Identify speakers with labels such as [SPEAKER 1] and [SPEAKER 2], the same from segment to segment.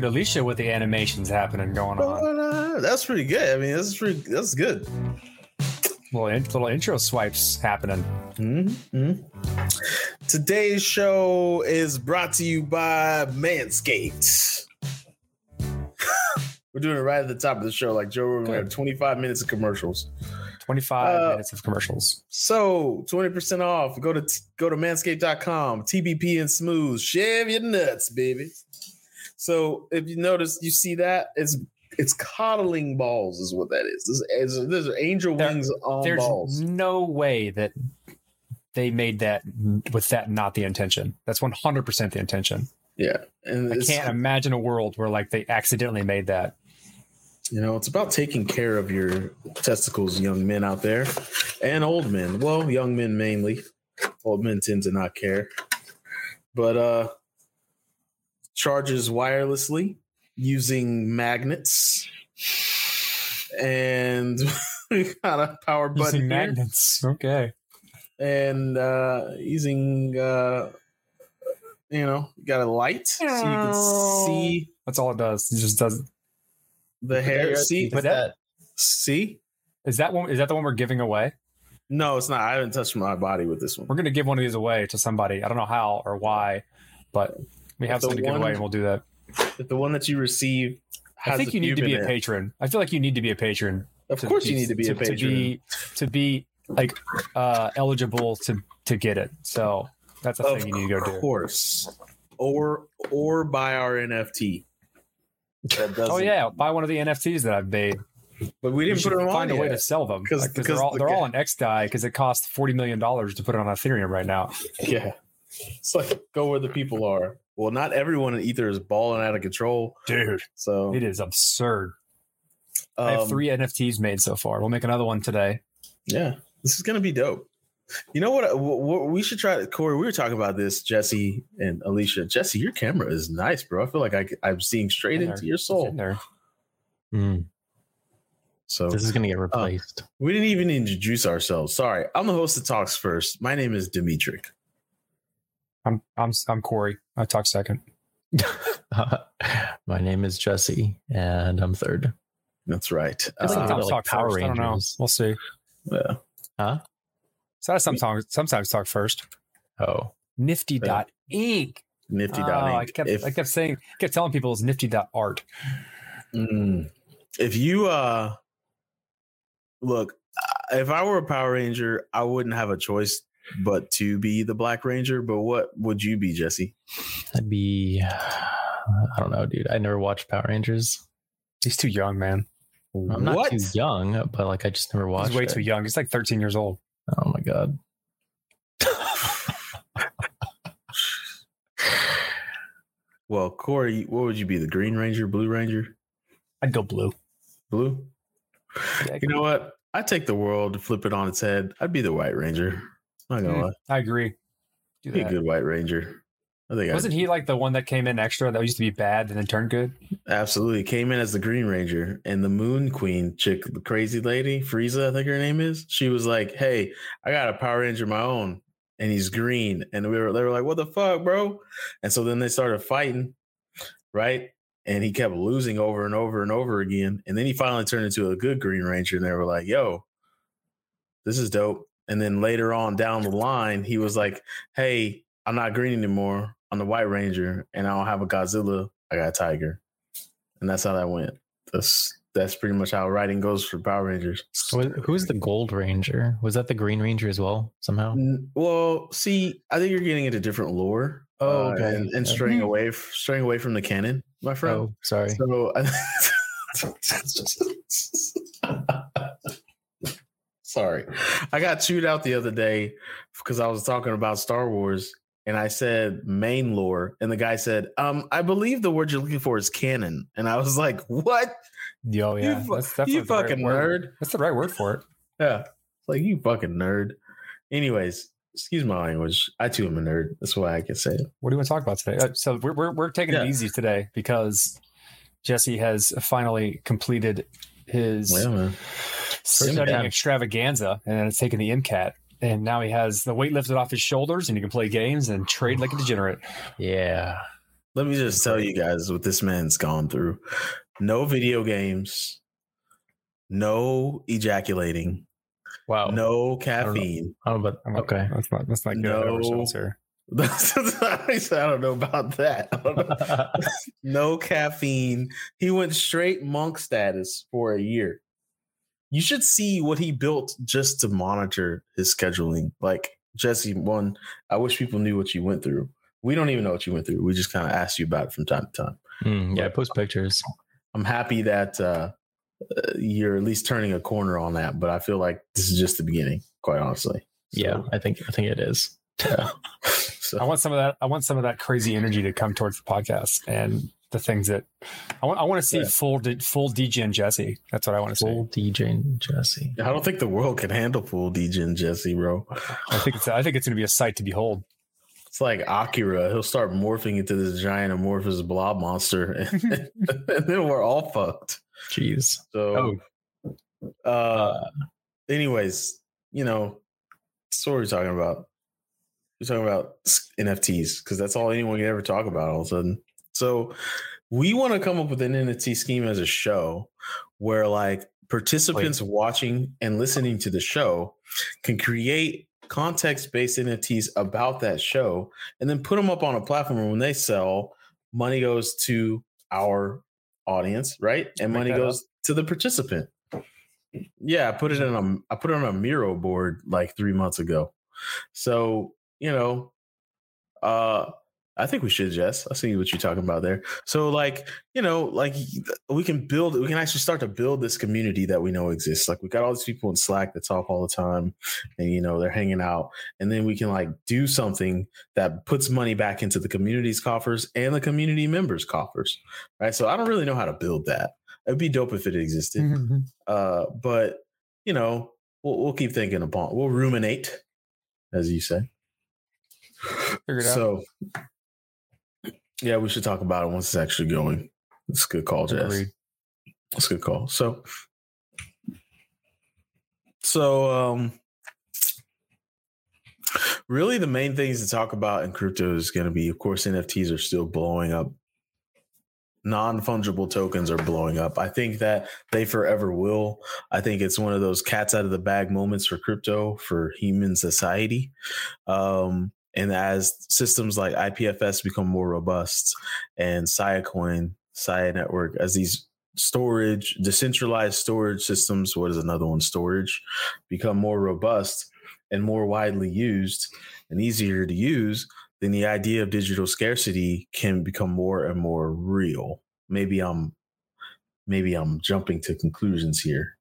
[SPEAKER 1] At Alicia with the animations happening going on.
[SPEAKER 2] Uh, that's pretty good. I mean, that's pretty. That's good.
[SPEAKER 1] Little, in- little intro swipes happening.
[SPEAKER 2] hmm Today's show is brought to you by Manscaped. We're doing it right at the top of the show, like Joe Rogan. We have 25 minutes of commercials.
[SPEAKER 1] 25
[SPEAKER 2] Uh,
[SPEAKER 1] minutes of commercials.
[SPEAKER 2] So 20% off. Go to go to manscaped.com. TBP and smooth. Shave your nuts, baby. So if you notice, you see that it's it's coddling balls, is what that is. This is there's angel
[SPEAKER 1] There-
[SPEAKER 2] wings on
[SPEAKER 1] There's
[SPEAKER 2] balls.
[SPEAKER 1] no way that they made that with that not the intention. That's 100% the intention.
[SPEAKER 2] Yeah, and
[SPEAKER 1] I can't imagine a world where like they accidentally made that.
[SPEAKER 2] you know it's about taking care of your testicles, young men out there, and old men. Well, young men mainly. Old men tend to not care, but uh, charges wirelessly using magnets, and we got a power button
[SPEAKER 1] Using
[SPEAKER 2] here.
[SPEAKER 1] magnets. Okay.
[SPEAKER 2] and uh, using uh, you know, you got a light so you can see
[SPEAKER 1] That's all it does. It just does.
[SPEAKER 2] the hair. See,
[SPEAKER 1] But that
[SPEAKER 2] see.
[SPEAKER 1] is that one. Is that the one we're giving away?
[SPEAKER 2] No, it's not. I haven't touched my body with this one.
[SPEAKER 1] We're gonna give one of these away to somebody. I don't know how or why, but we have something to give away, and we'll do that.
[SPEAKER 2] If the one that you receive,
[SPEAKER 1] I think you need to be a patron. I feel like you need to be a patron.
[SPEAKER 2] Of course, you need to be a patron.
[SPEAKER 1] to be to be like uh, eligible to to get it. So that's a
[SPEAKER 2] of
[SPEAKER 1] thing you need to go do.
[SPEAKER 2] Of course, or or buy our NFT. That.
[SPEAKER 1] Oh yeah, buy one of the NFTs that I've made.
[SPEAKER 2] but we
[SPEAKER 1] We
[SPEAKER 2] didn't
[SPEAKER 1] should
[SPEAKER 2] put them on
[SPEAKER 1] find a way to sell them
[SPEAKER 2] 'Cause-
[SPEAKER 1] because
[SPEAKER 2] because
[SPEAKER 1] they're all
[SPEAKER 2] the
[SPEAKER 1] they're
[SPEAKER 2] guy-
[SPEAKER 1] all on XDAI because it costs forty million dollars to put it on Ethereum right now.
[SPEAKER 2] Yeah, it's like go where the people are. Well, not everyone in Ether is balling out of control.
[SPEAKER 1] Dude,
[SPEAKER 2] So
[SPEAKER 1] it is absurd. I have
[SPEAKER 2] um,
[SPEAKER 1] three NFTs made so far. We'll make another one today.
[SPEAKER 2] Yeah, this is gonna be dope. You know what? what, what we should try. Corey, we were talking about this. Jesse and Alicia. Jesse, your camera is nice, bro. I feel like I, I'm seeing straight
[SPEAKER 1] In
[SPEAKER 2] into
[SPEAKER 1] there.
[SPEAKER 2] your soul.
[SPEAKER 1] in there.
[SPEAKER 3] Mm,
[SPEAKER 2] So
[SPEAKER 3] this is gonna get replaced.
[SPEAKER 2] we didn't even introduce ourselves. Sorry, I'm the host that talks first. My name is Dimitri.
[SPEAKER 1] I'm I'm I'm Corey. I talk second.
[SPEAKER 3] My name is Jesse, and I'm third.
[SPEAKER 2] That's right.
[SPEAKER 3] I feel like
[SPEAKER 2] Uh,
[SPEAKER 1] Sometimes
[SPEAKER 3] like
[SPEAKER 1] talk
[SPEAKER 3] Power
[SPEAKER 1] first. I don't know. We'll see.
[SPEAKER 2] yeah.
[SPEAKER 3] Huh?
[SPEAKER 1] So I sometimes sometimes talk first.
[SPEAKER 3] Oh,
[SPEAKER 1] Nifty dot Inc.
[SPEAKER 2] Nifty
[SPEAKER 1] Oh,
[SPEAKER 2] dot
[SPEAKER 1] I kept
[SPEAKER 2] If,
[SPEAKER 1] I kept saying kept telling people it's nifty dot art.
[SPEAKER 2] Mm. if you uh look, uh, if I were a Power Ranger, I wouldn't have a choice but to be the Black Ranger. But what would you be, Jesse?
[SPEAKER 3] I'd be. I don't know, dude. I never watched Power Rangers.
[SPEAKER 1] He's too young, man.
[SPEAKER 3] I'm not
[SPEAKER 2] what?
[SPEAKER 3] too young, but like I just never watched.
[SPEAKER 1] He's way
[SPEAKER 3] it.
[SPEAKER 1] too young. He's like 13 years old.
[SPEAKER 3] Oh my god.
[SPEAKER 2] Well, Corey, what would you be? The Green Ranger, Blue Ranger,
[SPEAKER 1] I'd go blue.
[SPEAKER 2] Blue? You know what? I take the world, flip it on its head. I'd be the White Ranger. Not gonna lie,
[SPEAKER 1] I agree. Do
[SPEAKER 2] be a good White Ranger. I think
[SPEAKER 1] Wasn't
[SPEAKER 2] I
[SPEAKER 1] he like the one that came in extra that used to be bad and then turned good?
[SPEAKER 2] absolutely came in as the Green Ranger and the Moon Queen chick, the crazy lady, Frieza, I think her name is. She was like, "Hey, I got a Power Ranger of my own, and he's green." And we were, they were like, "What the fuck, bro?" And so then they started fighting, right? And he kept losing over and over and over again. And then he finally turned into a good Green Ranger, and they were like, "Yo, this is dope." And then later on down the line, he was like, "Hey, I'm not green anymore. I'm the White Ranger, and I don't have a Godzilla. I got a Tiger." And that's how that went. That's that's pretty much how writing goes for Power Rangers.
[SPEAKER 3] Who who the Gold Ranger? Was that the Green Ranger as well? Somehow.
[SPEAKER 2] Well, see, I think you're getting into different lore.
[SPEAKER 3] Oh,
[SPEAKER 2] uh,
[SPEAKER 3] okay.
[SPEAKER 2] and, and
[SPEAKER 3] Okay.
[SPEAKER 2] straying away, straying away from the canon, my friend.
[SPEAKER 3] Oh, sorry.
[SPEAKER 2] So, sorry, I got chewed out the other day because I was talking about Star Wars, and I said main lore, and the guy said, "Um, I believe the word you're looking for is canon," and I was like, "What?
[SPEAKER 1] Yo, yeah.
[SPEAKER 2] fu-
[SPEAKER 1] that's
[SPEAKER 2] you
[SPEAKER 1] the right
[SPEAKER 2] fucking
[SPEAKER 1] word.
[SPEAKER 2] nerd!"
[SPEAKER 1] That's the right word for it.
[SPEAKER 2] Yeah, it's like you fucking nerd. Anyways, excuse my language. I too am a nerd. That's why I can say it.
[SPEAKER 1] What do you want to talk about today? Uh, so we're we're, we're taking
[SPEAKER 2] Yeah.
[SPEAKER 1] it easy today because Jesse has finally completed his
[SPEAKER 2] Yeah.
[SPEAKER 1] Studying
[SPEAKER 3] Yeah.
[SPEAKER 1] extravaganza and then it's taken the MCAT. And now he has the weight lifted off his shoulders and he can play games and trade like a degenerate.
[SPEAKER 3] Yeah.
[SPEAKER 2] let me just tell you guys what this man's gone through. No video games, no ejaculating,
[SPEAKER 3] Wow.
[SPEAKER 2] no caffeine.
[SPEAKER 3] Oh, but
[SPEAKER 1] I'm
[SPEAKER 3] okay.
[SPEAKER 1] Let's not let's not get ahead of
[SPEAKER 2] No.
[SPEAKER 1] ourselves here.
[SPEAKER 2] I don't know about that. Know. no caffeine. He went straight monk status for a year. You should see what he built just to monitor his scheduling. Like Jesse, one, I wish people knew what you went through. We don't even know what you went through. We just kind of asked you about it from time to time.
[SPEAKER 3] Mm, yeah, post pictures.
[SPEAKER 2] I'm happy that uh, uh, you're at least turning a corner on that, but I feel like this is just the beginning, quite honestly.
[SPEAKER 3] Yeah, I think I think it is.
[SPEAKER 2] So,
[SPEAKER 1] I want some of that. I want some of that crazy energy to come towards the podcast and the things that I want. I want to see
[SPEAKER 2] Yeah.
[SPEAKER 1] full full DJ and Jesse. That's what I want to see.
[SPEAKER 3] Full DJ and Jesse.
[SPEAKER 2] I don't think the world can handle full DJ and Jesse, bro.
[SPEAKER 1] I think it's. I think it's going to be a sight to behold.
[SPEAKER 2] It's like Akira. He'll start morphing into this giant amorphous blob monster, and, then we're all fucked.
[SPEAKER 3] Jeez.
[SPEAKER 2] So, uh, anyways, you know, so what are we talking about? We're talking about NFTs because that's all anyone can ever talk about all of a sudden. So, we want to come up with an NFT scheme as a show where, like, participants watching and listening to the show can create context-based NFTs about that show and then put them up on a platform and when they sell money goes to our audience right? And money goes to the participant. Yeah i put it in a i put it on a miro board like three months ago. So you know uh I think we should, Jess. I see what you're talking about there. So, like, you know, like we can build, we can actually start to build this community that we know exists. Like, we got all these people in Slack that talk all the time, and you know, they're hanging out, and then we can like do something that puts money back into the community's coffers and the community members' coffers, right? So, I don't really know how to build that. It'd be dope if it existed,
[SPEAKER 1] Mm-hmm.
[SPEAKER 2] uh, but you know, we'll, we'll keep thinking upon. We'll ruminate, as you say.
[SPEAKER 1] Figure it out.
[SPEAKER 2] Yeah, we should talk about it once it's actually going. It's a good call, Jess. It's a good call. So, so um, really, the main things to talk about in crypto is going to be, of course, NFTs are still blowing up. Non fungible tokens are blowing up. I think that they forever will. I think it's one of those cats out of the bag moments for crypto for human society. Um, and as systems like IPFS become more robust and Siacoin, Sia Network, as these storage, decentralized storage systems, what is another one? Storage, become more robust and more widely used and easier to use, then the idea of digital scarcity can become more and more real. Maybe I'm maybe I'm jumping to conclusions here.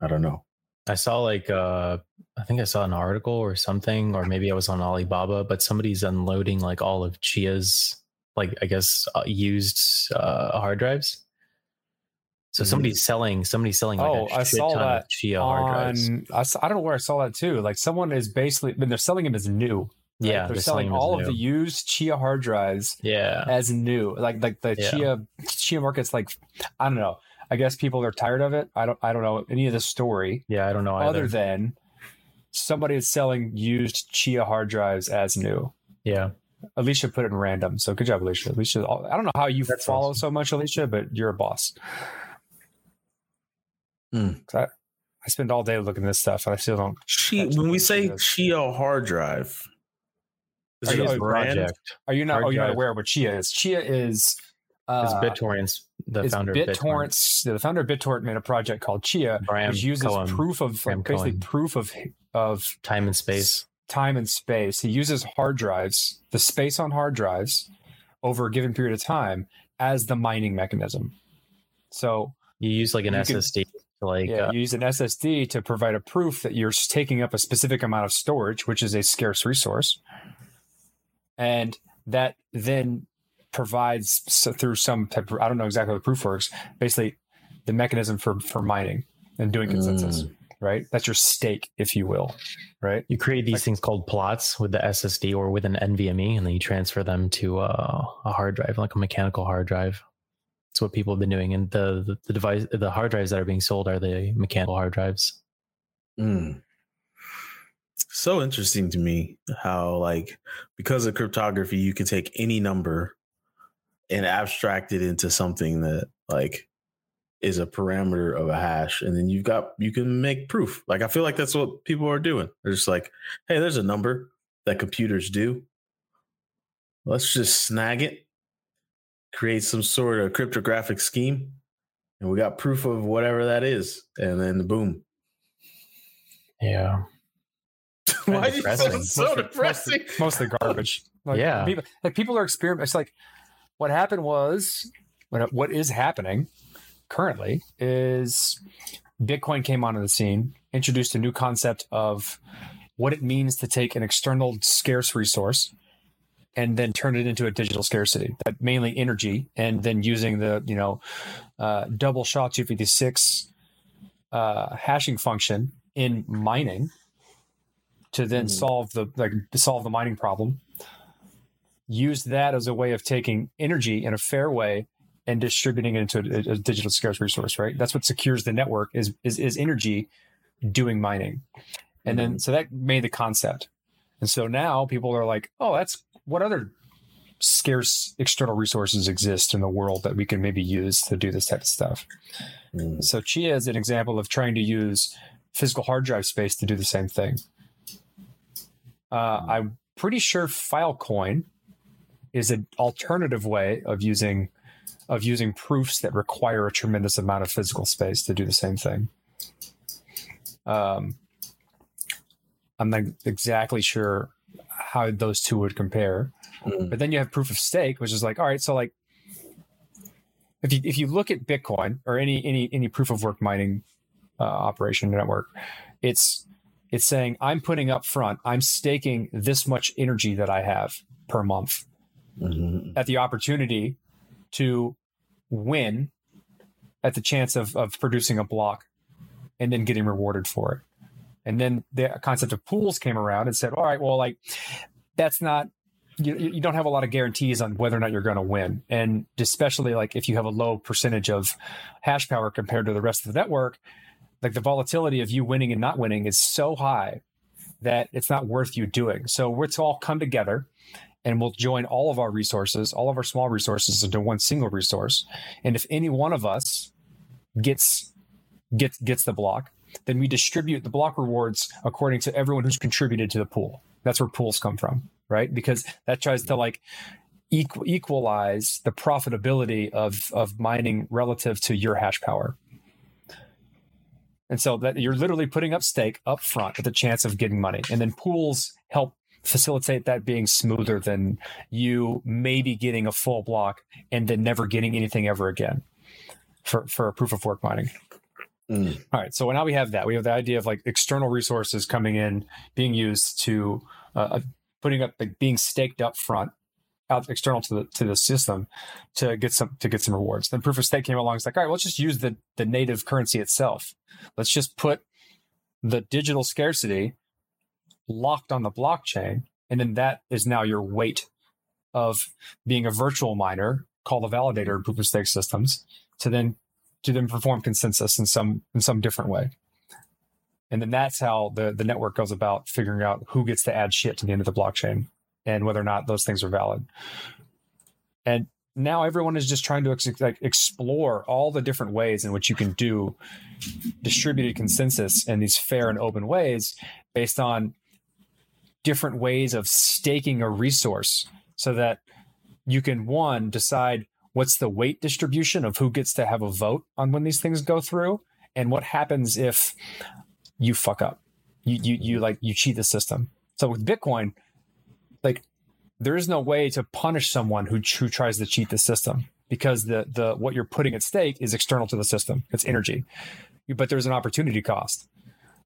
[SPEAKER 2] I don't know.
[SPEAKER 3] I saw like uh I think I saw an article or something, or maybe I was on Alibaba, but somebody's unloading like all of Chia's like I guess uh, used uh, hard drives. So
[SPEAKER 2] Mhm.
[SPEAKER 3] somebody's selling somebody's selling like
[SPEAKER 1] Oh,
[SPEAKER 3] a
[SPEAKER 1] I saw
[SPEAKER 3] ton
[SPEAKER 1] that
[SPEAKER 3] of Chia hard drives.
[SPEAKER 1] I, I don't know where I saw that too. Like someone is basically, but they're selling them as new. right?
[SPEAKER 3] Yeah,
[SPEAKER 1] they're, selling,
[SPEAKER 3] them as
[SPEAKER 1] all of
[SPEAKER 3] new.
[SPEAKER 1] the used Chia hard drives
[SPEAKER 3] yeah.
[SPEAKER 1] as new. Like like the
[SPEAKER 3] Yeah.
[SPEAKER 1] Chia Chia market's like I don't know. I guess people are tired of it. I don't I don't know any of the story
[SPEAKER 3] Yeah, I don't know either.
[SPEAKER 1] other than somebody is selling used Chia hard drives as new.
[SPEAKER 3] yeah.
[SPEAKER 1] Alicia put it in random. So good job, Alicia. Alicia, I don't know how you
[SPEAKER 3] That's
[SPEAKER 1] follow
[SPEAKER 3] awesome.
[SPEAKER 1] so much, Alicia, but you're a boss. 'Cause I, I spend all day looking at this stuff and I still don't.
[SPEAKER 2] Chia, when we say. Chia hard drive, is
[SPEAKER 1] Are
[SPEAKER 2] it
[SPEAKER 1] you-
[SPEAKER 2] a
[SPEAKER 1] oh,
[SPEAKER 2] brand?
[SPEAKER 3] Project.
[SPEAKER 1] Are you not?
[SPEAKER 3] Hard
[SPEAKER 1] Oh, you're not aware of what Chia is? Chia is. Uh,
[SPEAKER 3] It's BitTorrents, the
[SPEAKER 1] it's
[SPEAKER 3] founder of BitTorrent.
[SPEAKER 1] The founder of BitTorrent made a project called Chia,
[SPEAKER 3] Bram
[SPEAKER 1] which uses
[SPEAKER 3] Cohen,
[SPEAKER 1] proof of
[SPEAKER 3] Bram
[SPEAKER 1] like, basically
[SPEAKER 3] Cohen.
[SPEAKER 1] proof of of
[SPEAKER 3] time and space.
[SPEAKER 1] time and space. He uses hard drives, the space on hard drives, over a given period of time as the mining mechanism. So
[SPEAKER 3] You use like an SSD to like
[SPEAKER 1] yeah,
[SPEAKER 3] uh,
[SPEAKER 1] you use an SSD to provide a proof that you're taking up a specific amount of storage, which is a scarce resource, and that then provides so through some type of, I don't know exactly how the proof works. Basically, the mechanism for for mining and doing consensus.
[SPEAKER 2] Mm.
[SPEAKER 1] Right, that's your stake, if you will. Right.
[SPEAKER 3] you create these
[SPEAKER 1] like-
[SPEAKER 3] things called plots with the SSD or with an NVMe, and then you transfer them to uh, a hard drive, like a mechanical hard drive. It's what people have been doing, and the, the the device, the hard drives that are being sold are the mechanical hard drives.
[SPEAKER 2] Mm. So interesting to me how, like, because of cryptography, you can take any number and abstract it into something that like is a parameter of a hash and then you've got you can make proof like i feel like that's what people are doing they're just like hey there's a number that computers do let's just snag it create some sort of cryptographic scheme and we got proof of whatever that is and then boom
[SPEAKER 3] Yeah.
[SPEAKER 2] why do you
[SPEAKER 3] depressing.
[SPEAKER 2] sound so
[SPEAKER 1] Mostly-
[SPEAKER 2] depressing
[SPEAKER 1] mostly garbage. Like,
[SPEAKER 3] Yeah.
[SPEAKER 1] people, like people are experimenting. It's like what happened was what what is happening currently is Bitcoin came onto the scene, introduced a new concept of what it means to take an external scarce resource and then turn it into a digital scarcity that mainly energy and then using the you know uh, double sha 256 uh, hashing function in mining to then
[SPEAKER 2] Hmm.
[SPEAKER 1] solve the like solve the mining problem use that as a way of taking energy in a fair way and distributing it into a, a digital scarce resource right? That's what secures the network is is, is energy doing mining. And then so that made the concept. And so now people are like oh that's what other scarce external resources exist in the world that we can maybe use to do this type of stuff?
[SPEAKER 2] Mm.
[SPEAKER 1] so chia is an example of trying to use physical hard drive space to do the same thing. Uh, i'm pretty sure filecoin is an alternative way of using of using proofs that require a tremendous amount of physical space to do the same thing. Um, I'm not exactly sure how those two would compare,
[SPEAKER 2] Mm.
[SPEAKER 1] but then you have proof of stake, which is like, all right, so like, if you if you look at Bitcoin or any any any proof of work mining uh, operation network, it's it's saying I'm putting up front, I'm staking this much energy that I have per month
[SPEAKER 2] Mhm.
[SPEAKER 1] at the opportunity to win at the chance of, of producing a block and then getting rewarded for it. And then the concept of pools came around and said, all right, well, like that's not, you, you don't have a lot of guarantees on whether or not you're going to win. And especially like if you have a low percentage of hash power compared to the rest of the network, like the volatility of you winning and not winning is so high that it's not worth you doing. So let's all come together and we'll join all of our resources, all of our small resources into one single resource. And if any one of us gets gets gets the block, then we distribute the block rewards according to everyone who's contributed to the pool. That's where pools come from, right? Because that tries to like equal, equalize the profitability of of mining relative to your hash power. And so that you're literally putting up stake up front with the chance of getting money. And then pools help facilitate that being smoother than you maybe getting a full block and then never getting anything ever again for, for proof of work mining.
[SPEAKER 2] Mm.
[SPEAKER 1] All right. So now we have that. We have the idea of like external resources coming in, being used to uh, uh, putting up, like being staked up front, out external to the to the system to get some to get some rewards. Then proof of stake came along. It's like, all right, let's just use the the native currency itself. Let's just put the digital scarcity locked on the blockchain, and then that is now your weight of being a virtual miner called a validator in proof of stake systems to then to then perform consensus in some in some different way. And then that's how the the network goes about figuring out who gets to add shit to the end of the blockchain and whether or not those things are valid. And now everyone is just trying to ex- like explore all the different ways in which you can do distributed consensus in these fair and open ways based on different ways of staking a resource so that you can one decide what's the weight distribution of who gets to have a vote on when these things go through and what happens if you fuck up. You you, you like you cheat the system. So with bitcoin like there is no way to punish someone who, who tries to cheat the system because the the what you're putting at stake is external to the system. It's energy. But there's an opportunity cost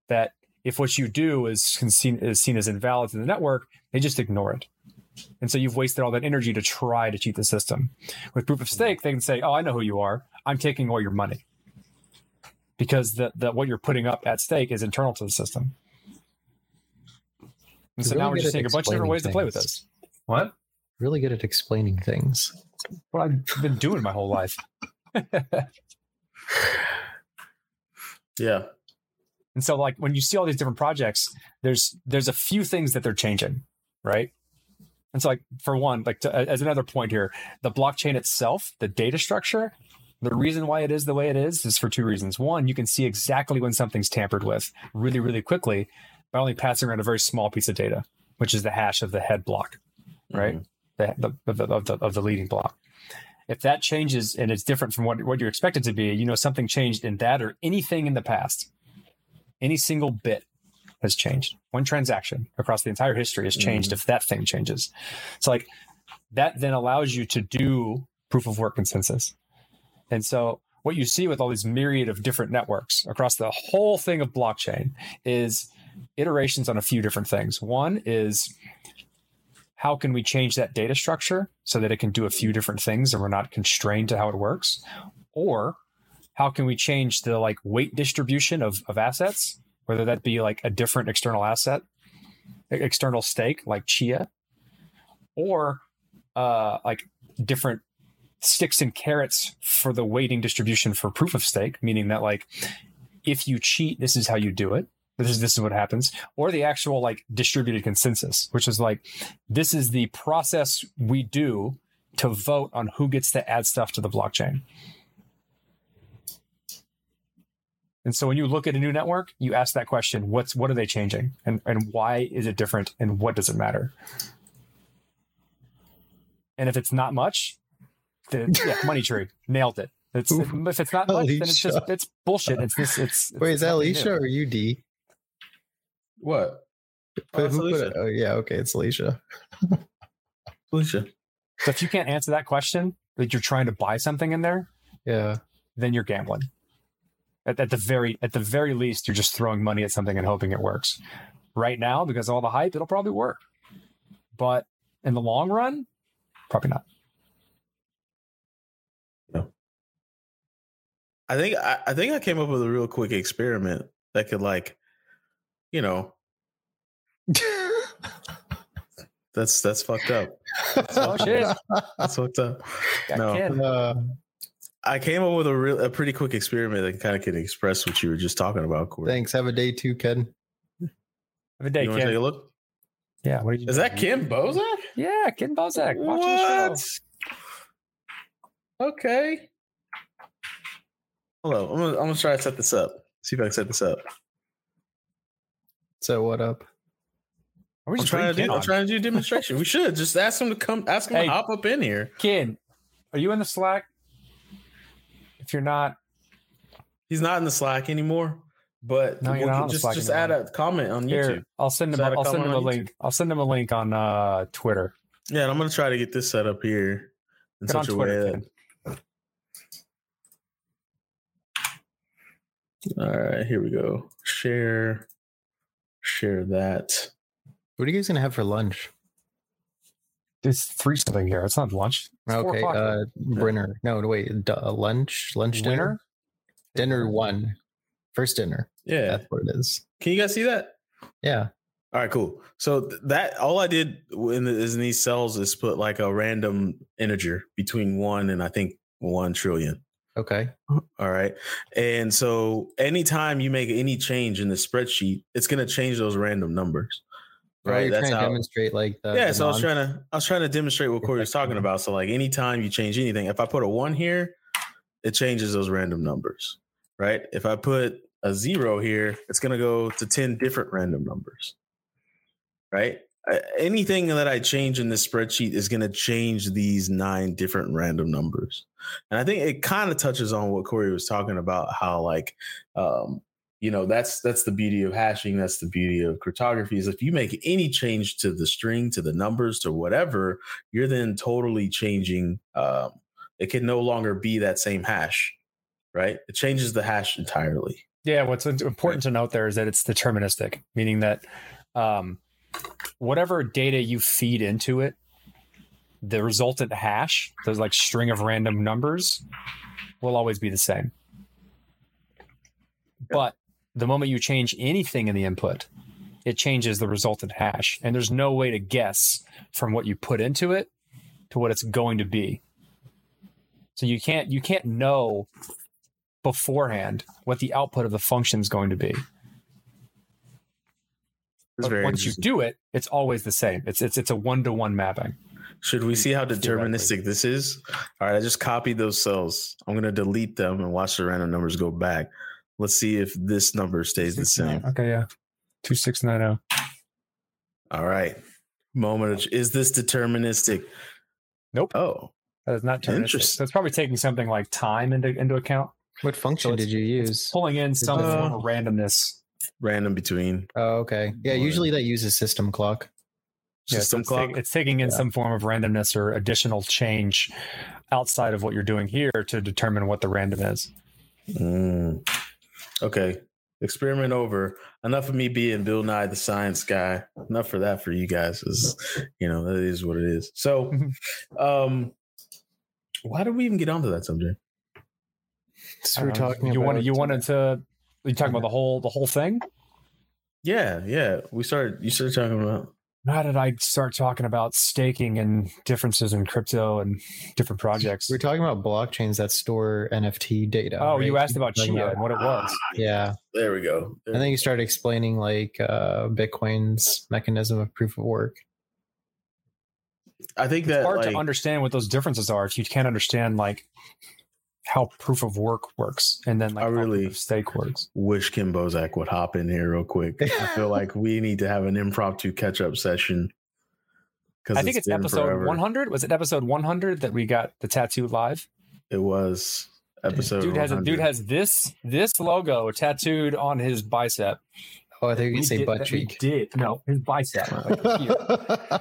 [SPEAKER 1] that if what you do is seen, is seen as invalid to the network they just ignore it and so you've wasted all that energy to try to cheat the system. With proof of stake, they can say, "Oh, I know who you are. I'm taking all your money." Because the, the what you're putting up at stake is internal to the system. And so
[SPEAKER 3] Really
[SPEAKER 1] now we're just seeing a bunch of different ways to play with this. What?
[SPEAKER 3] Really good at explaining things.
[SPEAKER 1] What I've been doing my whole life.
[SPEAKER 2] Yeah.
[SPEAKER 1] And so like when you see all these different projects, there's there's a few things that they're changing, right? And so, like for one, like to, as another point here, the blockchain itself, the data structure, the reason why it is the way it is is for two reasons. One, you can see exactly when something's tampered with really, really quickly by only passing around a very small piece of data, which is the hash of the head block, right?
[SPEAKER 2] Mhm.
[SPEAKER 1] The, the, the, of, the, of the leading block. If that changes and it's different from what, what you expect it to be, you know something changed in that or anything in the past. Any single bit has changed. One transaction across the entire history has changed mm-hmm. if that thing changes. So like that then allows you to do proof of work consensus. And so what you see with all these myriad of different networks across the whole thing of blockchain is iterations on a few different things. One is how can we change that data structure so that it can do a few different things and we're not constrained to how it works? Or how can we change the like weight distribution of, of assets, whether that be like a different external asset, external stake like Chia, or uh, like different sticks and carrots for the weighting distribution for proof of stake, meaning that like if you cheat, this is how you do it. This is this is what happens, or the actual like distributed consensus, which is like this is the process we do to vote on who gets to add stuff to the blockchain. And so when you look at a new network, you ask that question, what's what are they changing? And and why is it different and what does it matter? And if it's not much, then yeah, money tree. Nailed it. It's if it's not much, then it's just it's bullshit. It's this it's,
[SPEAKER 4] Wait, is
[SPEAKER 1] it's
[SPEAKER 4] that Alicia
[SPEAKER 1] new.
[SPEAKER 4] or you, D?
[SPEAKER 2] What? Oh, it's Alicia.
[SPEAKER 4] it? Oh, yeah, okay, it's Alicia.
[SPEAKER 2] Alicia.
[SPEAKER 1] So if you can't answer that question, that you're trying to buy something in there,
[SPEAKER 4] Yeah.
[SPEAKER 1] then you're gambling. At, at the very at the very least, you're just throwing money at something and hoping it works. Right now, because of all the hype, it'll probably work. But in the long run, probably not.
[SPEAKER 2] I think I, I think I came up with a real quick experiment that could like, you know, that's that's fucked up.
[SPEAKER 1] Oh shit!
[SPEAKER 2] That's fucked up.
[SPEAKER 1] Got
[SPEAKER 2] No.
[SPEAKER 4] Uh,
[SPEAKER 2] I came up with a real a pretty quick experiment that kind of can express what you were just talking about. Corey.
[SPEAKER 4] thanks. Have a day too, Ken.
[SPEAKER 1] Have a day,
[SPEAKER 2] You want to take a
[SPEAKER 1] Ken.
[SPEAKER 2] look?
[SPEAKER 1] Yeah, what did you?
[SPEAKER 2] Is that Kim Bozak?
[SPEAKER 1] Yeah, Ken Bozak. Watching the
[SPEAKER 2] What?
[SPEAKER 1] show.
[SPEAKER 2] Okay. Hello. I'm gonna, I'm gonna try to set this up. See if I can set this up.
[SPEAKER 4] So what up?
[SPEAKER 1] Are we
[SPEAKER 2] I'm
[SPEAKER 1] just
[SPEAKER 2] trying, to do, I'm trying to do a demonstration. we should just ask him to come. Ask him
[SPEAKER 1] Hey.
[SPEAKER 2] to hop up in here.
[SPEAKER 1] Ken, are you in the Slack? If you're not,
[SPEAKER 2] He's not in the Slack anymore, but
[SPEAKER 1] No, you're
[SPEAKER 2] we
[SPEAKER 1] not
[SPEAKER 2] can
[SPEAKER 1] on the
[SPEAKER 2] just
[SPEAKER 1] Slack
[SPEAKER 2] just
[SPEAKER 1] anymore.
[SPEAKER 2] add a comment on YouTube.
[SPEAKER 1] I'll send him.
[SPEAKER 2] Is that a
[SPEAKER 1] I'll send him a
[SPEAKER 2] on
[SPEAKER 1] link. I'll send him a link on uh, Twitter.
[SPEAKER 2] Yeah, and I'm gonna try to get this set up here in
[SPEAKER 1] Get on
[SPEAKER 2] such a
[SPEAKER 1] Twitter,
[SPEAKER 2] way that. All right, here we go. Share, share that.
[SPEAKER 4] What are you guys gonna have for lunch?
[SPEAKER 1] It's three something here. It's not lunch. It's
[SPEAKER 4] okay,
[SPEAKER 1] o'clock
[SPEAKER 4] uh,
[SPEAKER 1] here.
[SPEAKER 4] Brinner. No, wait, d- uh, lunch, lunch dinner,
[SPEAKER 1] Winner?
[SPEAKER 4] dinner one, first dinner.
[SPEAKER 2] Yeah,
[SPEAKER 4] That's what it is.
[SPEAKER 2] can you guys see that?
[SPEAKER 4] Yeah.
[SPEAKER 2] All right, cool. So that all I did in, the, is in these cells is put like a random integer between one and I think one trillion.
[SPEAKER 4] Okay.
[SPEAKER 2] All right. And so anytime you make any change in the spreadsheet, it's going to change those random numbers.
[SPEAKER 4] Right. You're
[SPEAKER 2] That's
[SPEAKER 4] trying to
[SPEAKER 2] how.
[SPEAKER 4] demonstrate like the,
[SPEAKER 2] yeah.
[SPEAKER 4] the
[SPEAKER 2] So I was trying to, I was trying to demonstrate what Corey was talking about. So like anytime you change anything, if I put a one here, it changes those random numbers. Right. If I put a zero here, it's going to go to 10 different random numbers. Right. Anything that I change in this spreadsheet is going to change these nine different random numbers. And I think it kind of touches on what Corey was talking about, how like, um, you know, that's that's the beauty of hashing. That's the beauty of cryptography. Is if you make any change to the string, to the numbers, to whatever, you're then totally changing. Um, it can no longer be that same hash, right? It changes the hash entirely.
[SPEAKER 1] Yeah, what's important to note there is that it's deterministic, meaning that um, whatever data you feed into it, the resultant hash, those like string of random numbers, will always be the same. But the moment you change anything in the input, it changes the resultant hash, and there's no way to guess from what you put into it to what it's going to be. So you can't you can't know beforehand what the output of the function is going to be. But once you do it, it's always the same. It's it's it's a one to one mapping.
[SPEAKER 2] Should we see how deterministic this is? All right, I just copied those cells. I'm gonna delete them and watch the random numbers go back. Let's see if this number stays the same.
[SPEAKER 1] Okay, yeah. 2690.
[SPEAKER 2] All right. Moment of, is this deterministic?
[SPEAKER 1] Nope.
[SPEAKER 2] Oh,
[SPEAKER 1] That is not deterministic.
[SPEAKER 2] Interesting.
[SPEAKER 1] So it's probably taking something like time into into account.
[SPEAKER 4] What function
[SPEAKER 1] it's-
[SPEAKER 4] did you use?
[SPEAKER 1] Pulling in some
[SPEAKER 2] Uh,
[SPEAKER 1] of randomness.
[SPEAKER 2] random between
[SPEAKER 4] Oh, okay. Yeah,
[SPEAKER 2] Boy.
[SPEAKER 4] usually that uses system clock.
[SPEAKER 1] Yeah, so
[SPEAKER 2] system
[SPEAKER 1] it's,
[SPEAKER 2] clock.
[SPEAKER 1] take- it's taking in
[SPEAKER 4] Yeah.
[SPEAKER 1] some form of randomness or additional change outside of what you're doing here to determine what the random is.
[SPEAKER 2] Mm. Okay. Experiment over. Enough of me being Bill Nye the science guy. Enough for that for you guys. Is you know, that is what it is. So um why did we even get onto that subject?
[SPEAKER 4] So we're talking
[SPEAKER 1] You
[SPEAKER 4] about
[SPEAKER 1] wanted you wanted to you talking about the whole the whole thing?
[SPEAKER 2] Yeah, yeah. We started you started talking about
[SPEAKER 1] How did I start talking about staking and differences in crypto and different projects?
[SPEAKER 4] We're talking about blockchains that store NFT data.
[SPEAKER 1] Oh, you asked about Chia
[SPEAKER 4] about-
[SPEAKER 1] and what it was.
[SPEAKER 4] Yeah,
[SPEAKER 2] there we go.
[SPEAKER 4] and then you started explaining like uh, Bitcoin's mechanism of proof of work.
[SPEAKER 2] I think
[SPEAKER 1] It's
[SPEAKER 2] that
[SPEAKER 1] hard
[SPEAKER 2] like,
[SPEAKER 1] to understand what those differences are if you can't understand like how proof of work works and then like
[SPEAKER 2] I
[SPEAKER 1] how
[SPEAKER 2] really-
[SPEAKER 1] proof stake works.
[SPEAKER 2] wish Kim Bozak would hop in here real quick. I feel like we need to have an impromptu catch up session. Because
[SPEAKER 1] I think it's, episode 100. Was it episode 100 that we got the tattoo live?
[SPEAKER 2] It was episode.
[SPEAKER 1] dude has a
[SPEAKER 2] 100.
[SPEAKER 1] dude has this this logo tattooed on his bicep.
[SPEAKER 4] Oh, I think you
[SPEAKER 1] We
[SPEAKER 4] say
[SPEAKER 1] did-
[SPEAKER 4] butt cheek.
[SPEAKER 1] Did no his bicep,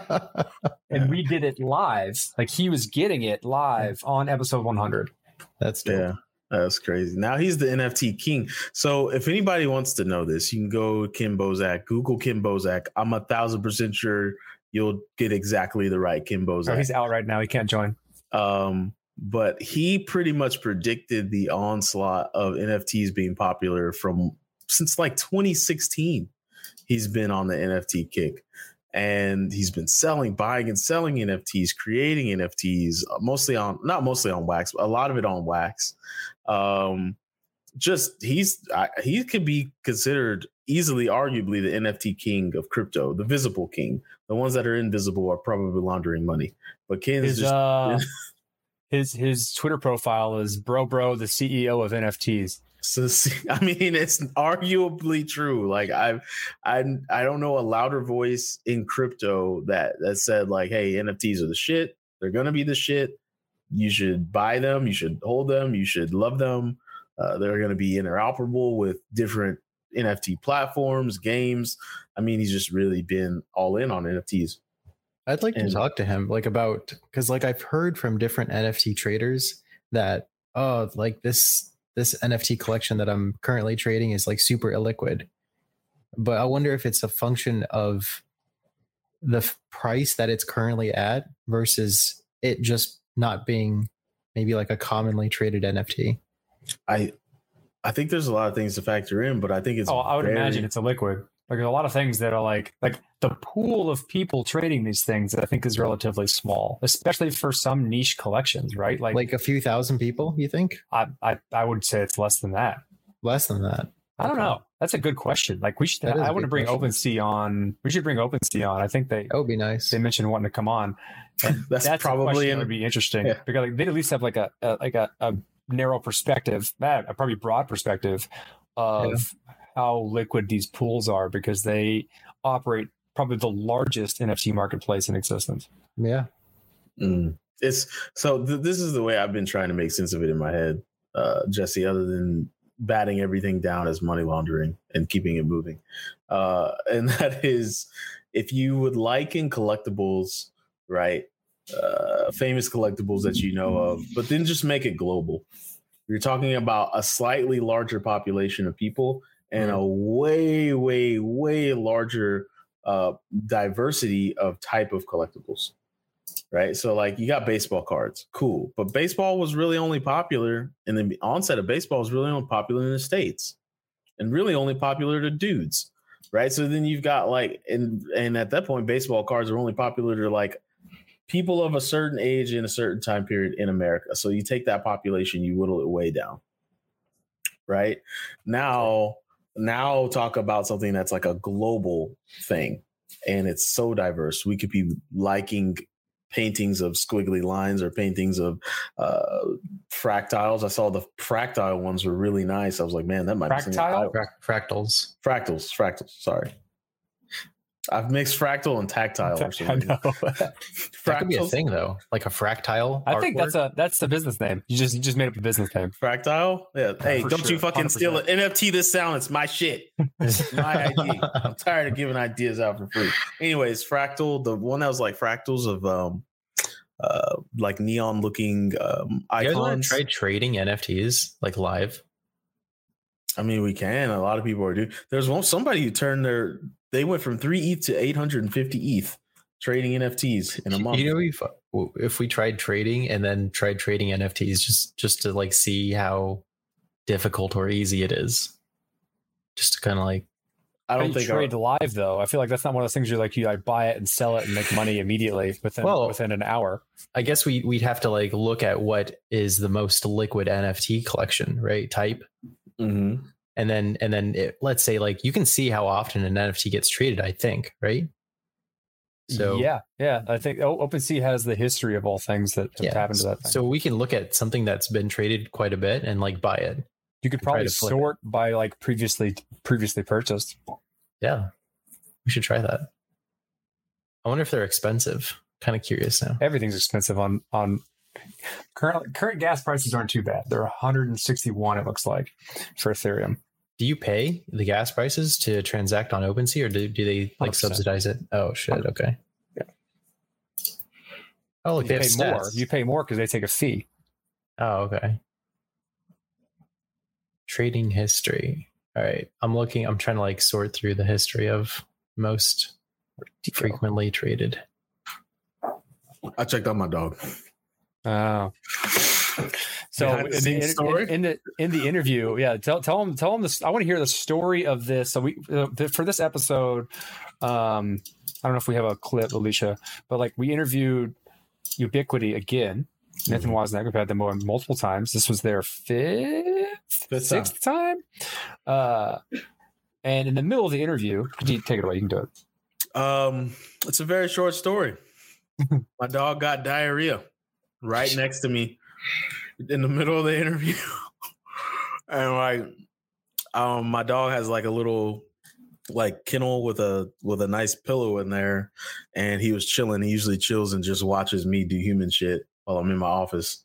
[SPEAKER 1] like and we did it live. Like he was getting it live on episode 100.
[SPEAKER 4] That's dope.
[SPEAKER 2] Yeah, that's crazy. Now he's the NFT king. So if anybody wants to know this, you can go Kim Bozak, Google Kim Bozak. I'm a thousand percent sure you'll get exactly the right Kim
[SPEAKER 1] So
[SPEAKER 2] Bozak.
[SPEAKER 1] he's out right now. He can't join.
[SPEAKER 2] um, but he pretty much predicted the onslaught of NFTs being popular from since like 2016. He's been on the NFT kick and he's been selling, buying and selling NFTs, creating NFTs, uh, mostly on not mostly on wax, but a lot of it on wax. Um, just he's I, he could be considered easily, arguably, the NFT king of crypto, the visible king. The ones that are invisible are probably laundering money, but Ken's
[SPEAKER 1] His
[SPEAKER 2] just
[SPEAKER 1] uh his his Twitter profile is bro bro the CEO of NFTs.
[SPEAKER 2] So see, I mean, it's arguably true. Like I, I, I don't know a louder voice in crypto that that said like, "Hey, NFTs are the shit. They're gonna be the shit. You should buy them. You should hold them. You should love them. Uh, they're gonna be interoperable with different NFT platforms, games. I mean, he's just really been all in on NFTs.
[SPEAKER 4] I'd like
[SPEAKER 2] And-
[SPEAKER 4] to talk to him like about because like I've heard from different NFT traders that oh like this this NFT collection that I'm currently trading is like super illiquid. But I wonder if it's a function of the f- price that it's currently at versus it just not being maybe like a commonly traded NFT.
[SPEAKER 2] I, I think there's a lot of things to factor in, but I think it's.
[SPEAKER 1] oh, I would
[SPEAKER 2] very-
[SPEAKER 1] imagine it's a liquid. Like there's a lot of things that are like like the pool of people trading these things I think is relatively small, especially for some niche collections, right? Like,
[SPEAKER 4] Like a few thousand people, you think?
[SPEAKER 1] I, I I would say it's less than that.
[SPEAKER 4] Less than that.
[SPEAKER 1] I don't
[SPEAKER 4] Okay.
[SPEAKER 1] know. That's a good question. Like we should
[SPEAKER 4] That is
[SPEAKER 1] I
[SPEAKER 4] a
[SPEAKER 1] want to bring
[SPEAKER 4] question.
[SPEAKER 1] OpenSea on. We should bring OpenSea on. I think they
[SPEAKER 4] That would be nice.
[SPEAKER 1] they mentioned wanting to come on.
[SPEAKER 2] That's
[SPEAKER 1] that's,
[SPEAKER 2] probably
[SPEAKER 1] probably
[SPEAKER 2] in-
[SPEAKER 1] would be interesting
[SPEAKER 2] Yeah.
[SPEAKER 1] because like, they at least have like a, a like a, a narrow perspective, that a probably broad perspective of how liquid these pools are because they operate probably the largest NFT marketplace in existence.
[SPEAKER 4] Yeah.
[SPEAKER 2] Mm. It's so th- this is the way I've been trying to make sense of it in my head, uh, Jesse, other than batting everything down as money laundering and keeping it moving. Uh, and that is if you would like in collectibles, right? Uh, famous collectibles that you know of, but then just make it global. You're talking about a slightly larger population of people and a way, way, way larger uh, diversity of type of collectibles right? So like you got baseball cards, cool. But baseball was really only popular, and the onset of baseball was really only popular in the states, and really only popular to dudes, right? So then you've got like, and and at that point, baseball cards are only popular to like people of a certain age in a certain time period in America. So you take that population, you whittle it way down, right? Now now talk about something that's like a global thing and it's so diverse. We could be liking paintings of squiggly lines or paintings of uh, fractals. I saw the fractile ones were really nice. I was like, man, that might
[SPEAKER 1] Fractile?
[SPEAKER 2] be
[SPEAKER 3] Frac- fractals.
[SPEAKER 2] fractals. Fractals. Sorry, I've mixed fractal and tactile. For some
[SPEAKER 1] I know.
[SPEAKER 3] That could be a thing though, like a fractile.
[SPEAKER 1] I think that's a that's the business name. You just you just made up a business name.
[SPEAKER 2] Fractile? Yeah. Hey,
[SPEAKER 1] for
[SPEAKER 2] don't you fucking steal
[SPEAKER 1] 100%.
[SPEAKER 2] it. NFT this sound. It's my shit. It's my idea. I'm tired of giving ideas out for free. Anyways, fractal, the one that was like fractals of um uh like neon looking um
[SPEAKER 3] You guys want
[SPEAKER 2] icons.
[SPEAKER 3] to try trading NFTs like live?
[SPEAKER 2] I mean, we can. A lot of people are doing. There's one somebody who turned their they went from three ETH to 850 ETH trading NFTs in a month.
[SPEAKER 3] You know, if if we tried trading and then tried trading NFTs just just to like see how difficult or easy it is, just to kind of like
[SPEAKER 2] I don't think
[SPEAKER 1] trade
[SPEAKER 2] our,
[SPEAKER 1] live though. I feel like that's not one of those things you're like you like buy it and sell it and make money immediately within
[SPEAKER 3] Well-
[SPEAKER 1] within an hour.
[SPEAKER 3] I guess we we'd have to like look at what is the most liquid NFT collection, right? Type.
[SPEAKER 2] Mhm.
[SPEAKER 3] And then and then it, let's say like you can see how often an NFT gets traded, I think, right? So
[SPEAKER 1] yeah, yeah. I think O- OpenSea has the history of all things that have
[SPEAKER 3] yeah.
[SPEAKER 1] happened to that thing.
[SPEAKER 3] So we can look at something that's been traded quite a bit and like buy it.
[SPEAKER 1] you could probably
[SPEAKER 3] flip it.
[SPEAKER 1] sort by like previously previously purchased.
[SPEAKER 3] Yeah. We should try that. I wonder if they're expensive. Kind of curious now.
[SPEAKER 1] Everything's expensive on on current current gas prices aren't too bad. They're 161 it looks like for Ethereum.
[SPEAKER 3] Do you pay the gas prices to transact on OpenSea or do, do they like
[SPEAKER 1] 100%.
[SPEAKER 3] subsidize it? Oh shit. Okay.
[SPEAKER 1] Yeah.
[SPEAKER 3] Oh, look,
[SPEAKER 1] you
[SPEAKER 3] they
[SPEAKER 1] pay more. You pay more because they take a fee.
[SPEAKER 3] Oh, okay. Trading history. All right. I'm looking, I'm trying to like sort through the history of most frequently traded.
[SPEAKER 2] I checked out my dog.
[SPEAKER 1] Oh. So in
[SPEAKER 2] the
[SPEAKER 1] in, in, in the in the interview, yeah, tell tell them tell them this. I want to hear the story of this. So we uh, for this episode, um, I don't know if we have a clip, Alicia, but like we interviewed Ubitquity again. Nathan Wozniak, we've had them on multiple times. This was their fifth,
[SPEAKER 2] Fifth
[SPEAKER 1] sixth time. Uh, and in the middle of the interview, you take it away. You can do it.
[SPEAKER 2] Um, it's a very short story. my dog got diarrhea right next to me in the middle of the interview. and like um my dog has like a little like kennel with a with a nice pillow in there. And he was chilling. He usually chills and just watches me do human shit while i'm in my office.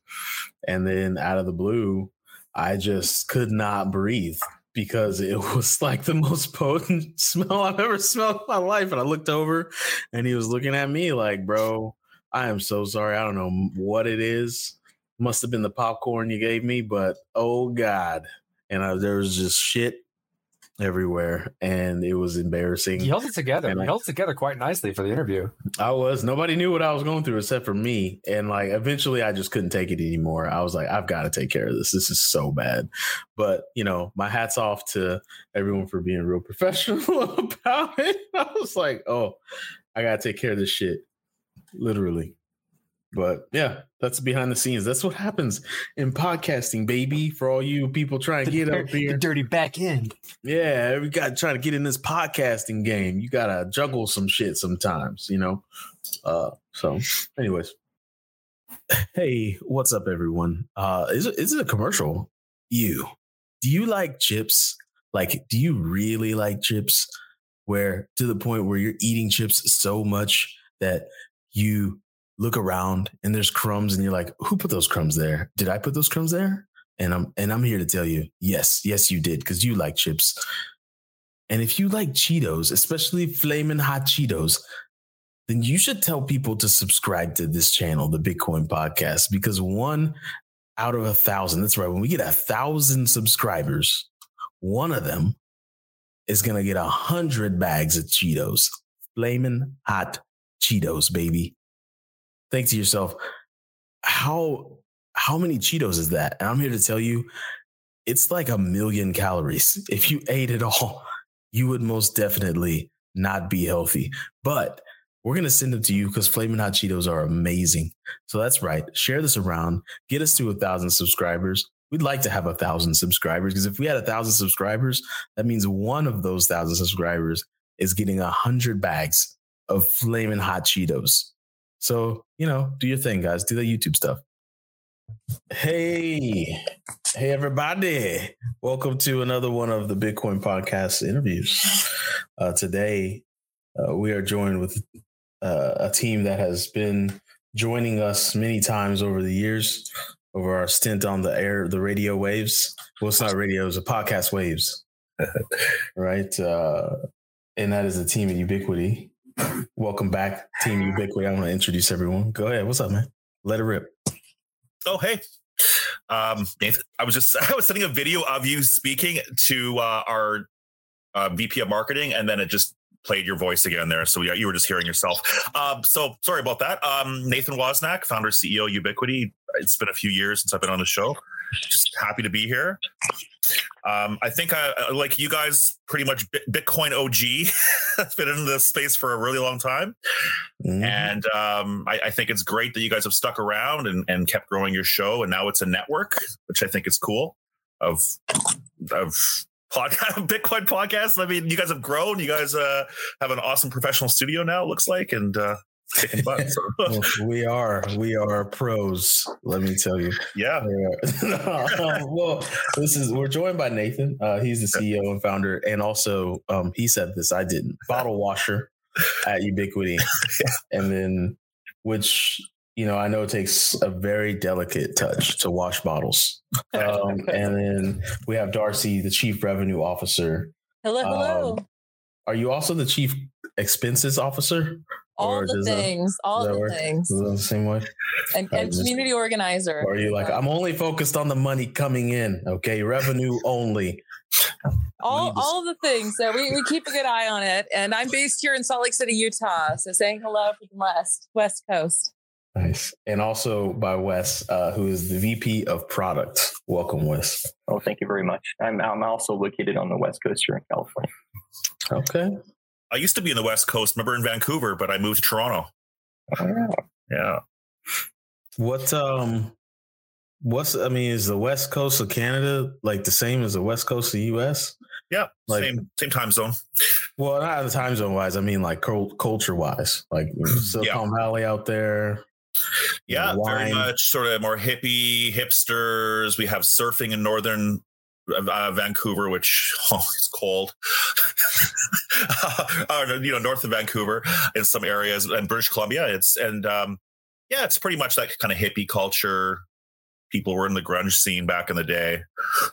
[SPEAKER 2] And then out of the blue i just could not breathe because it was like the most potent smell i've ever smelled in my life. And i looked over and he was looking at me like bro i am so sorry. I don't know what it is must have been the popcorn you gave me but oh god and I, there was just shit everywhere and it was embarrassing
[SPEAKER 1] You held it together.
[SPEAKER 2] And
[SPEAKER 1] You
[SPEAKER 2] I-
[SPEAKER 1] held it together quite nicely for the interview.
[SPEAKER 2] I was. Nobody knew what I was going through except for me. And like eventually I just couldn't take it anymore. I was like, I've got to take care of this. This is so bad. But you know, my hat's off to everyone for being real professional about it. I was like, oh, I gotta take care of this shit. Literally. But yeah, that's behind the scenes. That's what happens in podcasting, baby. For all you people trying to get up
[SPEAKER 1] the dirty back end.
[SPEAKER 2] Yeah, we got to try to get in this podcasting game. You gotta juggle some shit sometimes, you know. Uh, so, anyways, hey, what's up, everyone? Uh, is is it a commercial? You, do you like chips? Like, do you really like chips? Where to the point where you're eating chips so much that you look around and there's crumbs and you're like, who put those crumbs there? Did I put those crumbs there? And I'm and I'm here to tell you, yes, yes, you did, because you like chips. And if you like Cheetos, especially flaming hot Cheetos, then you should tell people to subscribe to this channel, the Bitcoin Podcast, because one out of a thousand, that's right. When we get a thousand subscribers, one of them is gonna get a hundred bags of Cheetos. Flaming hot Cheetos, baby. Think to yourself, how how many Cheetos is that? And I'm here to tell you, it's like a million calories. If you ate it all, you would most definitely not be healthy. But we're gonna send them to you because Flamin' Hot Cheetos are amazing. So that's right. Share this around. Get us to a thousand subscribers. we'd like to have a thousand subscribers because if we had a thousand subscribers, that means one of those thousand subscribers is getting a hundred bags of flaming hot Cheetos. So, you know, do your thing, guys. Do the YouTube stuff. Hey, hey, everybody. Welcome to another one of the Bitcoin podcast interviews. Uh, today, uh, we are joined with uh, a team that has been joining us many times over the years, over our stint on the air, the radio waves. Well, it's not radio, it's a podcast waves. right. Uh, and that is the team at Ubitquity. Welcome back, Team Ubitquity. I want to introduce everyone. Go ahead. What's up, man? Let it rip.
[SPEAKER 5] Oh, hey. Um, Nathan, I was just I was sending a video of you speaking to uh, our uh, VP of marketing, and then it just played your voice again there. So yeah, you were just hearing yourself. Um, so sorry about that. Um, Nathan Wosnack, founder CEO Ubitquity. It's been a few years since I've been on the show. Just happy to be here. Um, I think I like you guys pretty much Bitcoin OG. I've been in this space for a really long time. Mm-hmm. And um, I, I, think it's great that you guys have stuck around and, and kept growing your show. And now it's a network, which I think is cool of of podcast Bitcoin podcast. I mean, you guys have grown. You guys uh, have an awesome professional studio now. It looks like, and uh, kicking butt. So.
[SPEAKER 2] well, we are we are pros. Let me tell you.
[SPEAKER 5] Yeah.
[SPEAKER 2] well, this is we're joined by Nathan. Uh, he's the CEO and founder, and also um, he said this. I didn't. Bottle washer at Ubitquity, and then which you know, I know it takes a very delicate touch to wash bottles. Um, and then we have Darcy, the chief revenue officer.
[SPEAKER 6] Hello, hello. Um,
[SPEAKER 2] are you also the chief expenses officer?
[SPEAKER 6] All the things, that, all the work? things.
[SPEAKER 2] the same way.
[SPEAKER 6] And, and community organizer.
[SPEAKER 2] Or are you like, I'm only focused on the money coming in? Okay, revenue only.
[SPEAKER 6] all all the things. So we, we keep a good eye on it. And I'm based here in Salt Lake City, Utah. So saying hello from the west, west coast.
[SPEAKER 2] Nice. And also by Wes, uh, who is the VP of product. Welcome, Wes.
[SPEAKER 7] Oh, thank you very much. I'm, I'm also located on the West Coast here in California.
[SPEAKER 2] Okay.
[SPEAKER 5] I used to be in the West Coast, remember in Vancouver, but I moved to Toronto.
[SPEAKER 7] Oh, yeah.
[SPEAKER 5] Yeah.
[SPEAKER 2] What, um, what's, I mean, is the West Coast of Canada like the same as the West Coast of the US?
[SPEAKER 5] Yeah. Like, same, same time zone.
[SPEAKER 2] Well, not the time zone wise. I mean, like culture wise, like Silicon yeah. Valley out there.
[SPEAKER 5] Yeah, very much sort of more hippie hipsters. We have surfing in northern uh, Vancouver, which oh, it's cold. uh, you know, north of Vancouver in some areas, and British Columbia. It's and um, yeah, it's pretty much that kind of hippie culture. People were in the grunge scene back in the day,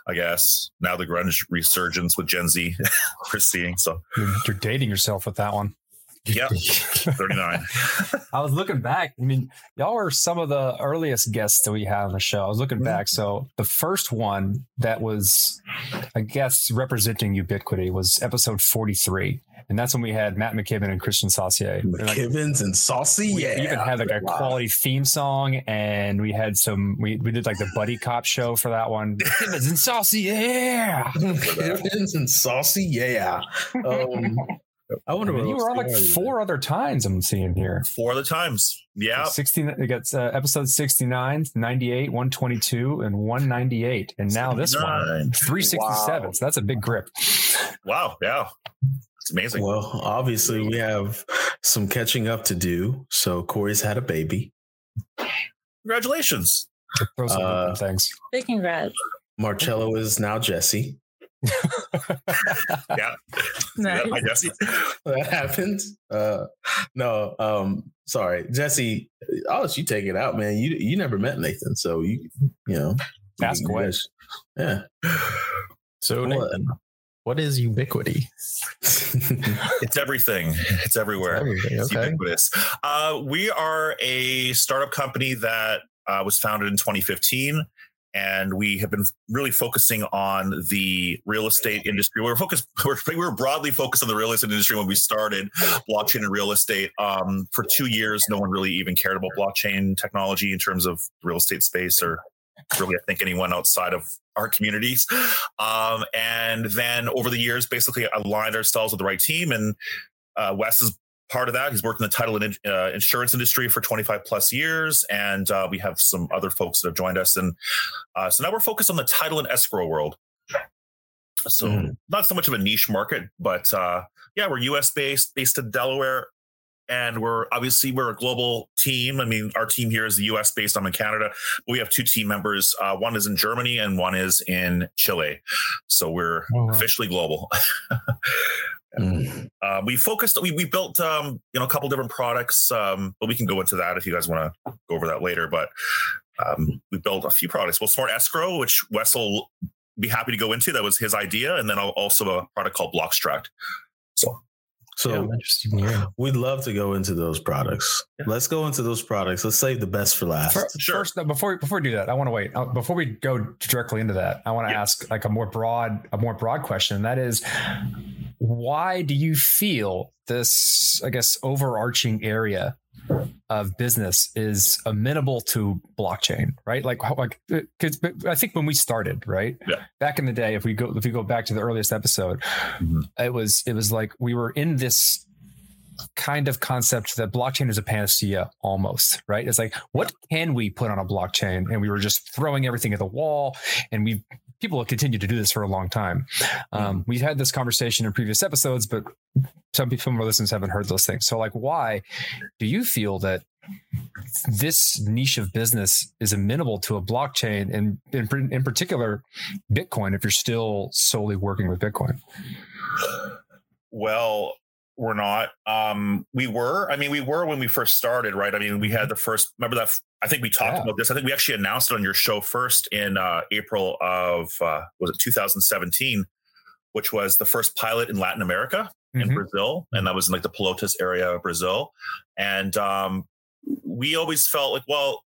[SPEAKER 5] I guess. Now the grunge resurgence with Gen Z we're seeing. So
[SPEAKER 1] you're dating yourself with that one.
[SPEAKER 5] Yep. 39.
[SPEAKER 1] I was looking back. I mean, y'all were some of the earliest guests that we had on the show. I was looking back. So the first one that was, I guess, representing Ubitquity was episode 43. And that's when we had Matt McKibben and Christian Saucier.
[SPEAKER 2] McKibbens like, and Saucy,
[SPEAKER 1] yeah. We even had like a quality theme song, and we had some. We, we did like the buddy cop show for that one. McKibbens and Saucy, yeah.
[SPEAKER 2] McKibbens and Saucy, yeah. Um,
[SPEAKER 1] I wonder. I mean, you were on like four other times. I'm seeing here.
[SPEAKER 5] Four other times. Yeah.
[SPEAKER 1] 16. It gets uh, episode 69, 98, 122, and 198, and now 69. this one 367. Wow. So that's a big grip.
[SPEAKER 5] Wow. Yeah. It's amazing.
[SPEAKER 2] Well, obviously we have some catching up to do. So Corey's had a baby.
[SPEAKER 5] Congratulations.
[SPEAKER 1] Those uh, things.
[SPEAKER 6] Big congrats.
[SPEAKER 2] Marcello is now Jesse.
[SPEAKER 5] yeah. Nice. yeah. Jesse.
[SPEAKER 2] That happens. Uh, no, um, sorry, Jesse. I'll let you take it out, man. You you never met Nathan, so you you know
[SPEAKER 1] ask away.
[SPEAKER 2] Yeah.
[SPEAKER 3] So Nathan, what is Ubitquity?
[SPEAKER 5] it's everything. It's everywhere. It's, everything. it's okay. ubiquitous. Uh, we are a startup company that uh, was founded in 2015 and we have been really focusing on the real estate industry. We were focused, we were broadly focused on the real estate industry when we started blockchain and real estate. Um, for two years, no one really even cared about blockchain technology in terms of real estate space, or really, I think anyone outside of our communities. Um, and then over the years, basically aligned ourselves with the right team. And uh, Wes is part of that. He's worked in the title and uh, insurance industry for 25 plus years, and uh, we have some other folks that have joined us. And uh, so now we're focused on the title and escrow world. So mm. not so much of a niche market, but uh, yeah, we're U.S. based, based in Delaware, and we're obviously we're a global team. I mean, our team here is the U.S. based. I'm in Canada. But we have two team members. Uh, one is in Germany and one is in Chile. So we're oh, wow. officially global. mm. uh, we focused. We we built um, you know a couple different products, um, but we can go into that if you guys want to go over that later. But um, we built a few products. Well, Smart Escrow, which Wes'll be happy to go into. That was his idea, and then also a product called Blockstruct. So
[SPEAKER 2] so yeah, we'd love to go into those products. Yeah. Let's go into those products. Let's save the best for last. For,
[SPEAKER 1] sure. First, before before we do that, I want to wait. Uh, before we go directly into that, I want to yeah. ask like a more broad a more broad question. And that is, why do you feel this? I guess overarching area of business is amenable to blockchain, right? Like, like, because I think when we started, right,
[SPEAKER 5] yeah.
[SPEAKER 1] back in the day, if we go if we go back to the earliest episode, mm-hmm. it was it was like we were in this kind of concept that blockchain is a panacea almost right it's like what can we put on a blockchain and we were just throwing everything at the wall and we people have continued to do this for a long time um, we've had this conversation in previous episodes but some people our listeners haven't heard those things so like why do you feel that this niche of business is amenable to a blockchain and in, in particular bitcoin if you're still solely working with bitcoin
[SPEAKER 5] well we're not. Um, we were. I mean, we were when we first started, right? I mean, we had the first. Remember that? I think we talked yeah. about this. I think we actually announced it on your show first in uh, April of uh, was it 2017, which was the first pilot in Latin America in mm-hmm. Brazil, and that was in like the Pelotas area of Brazil. And um, we always felt like, well,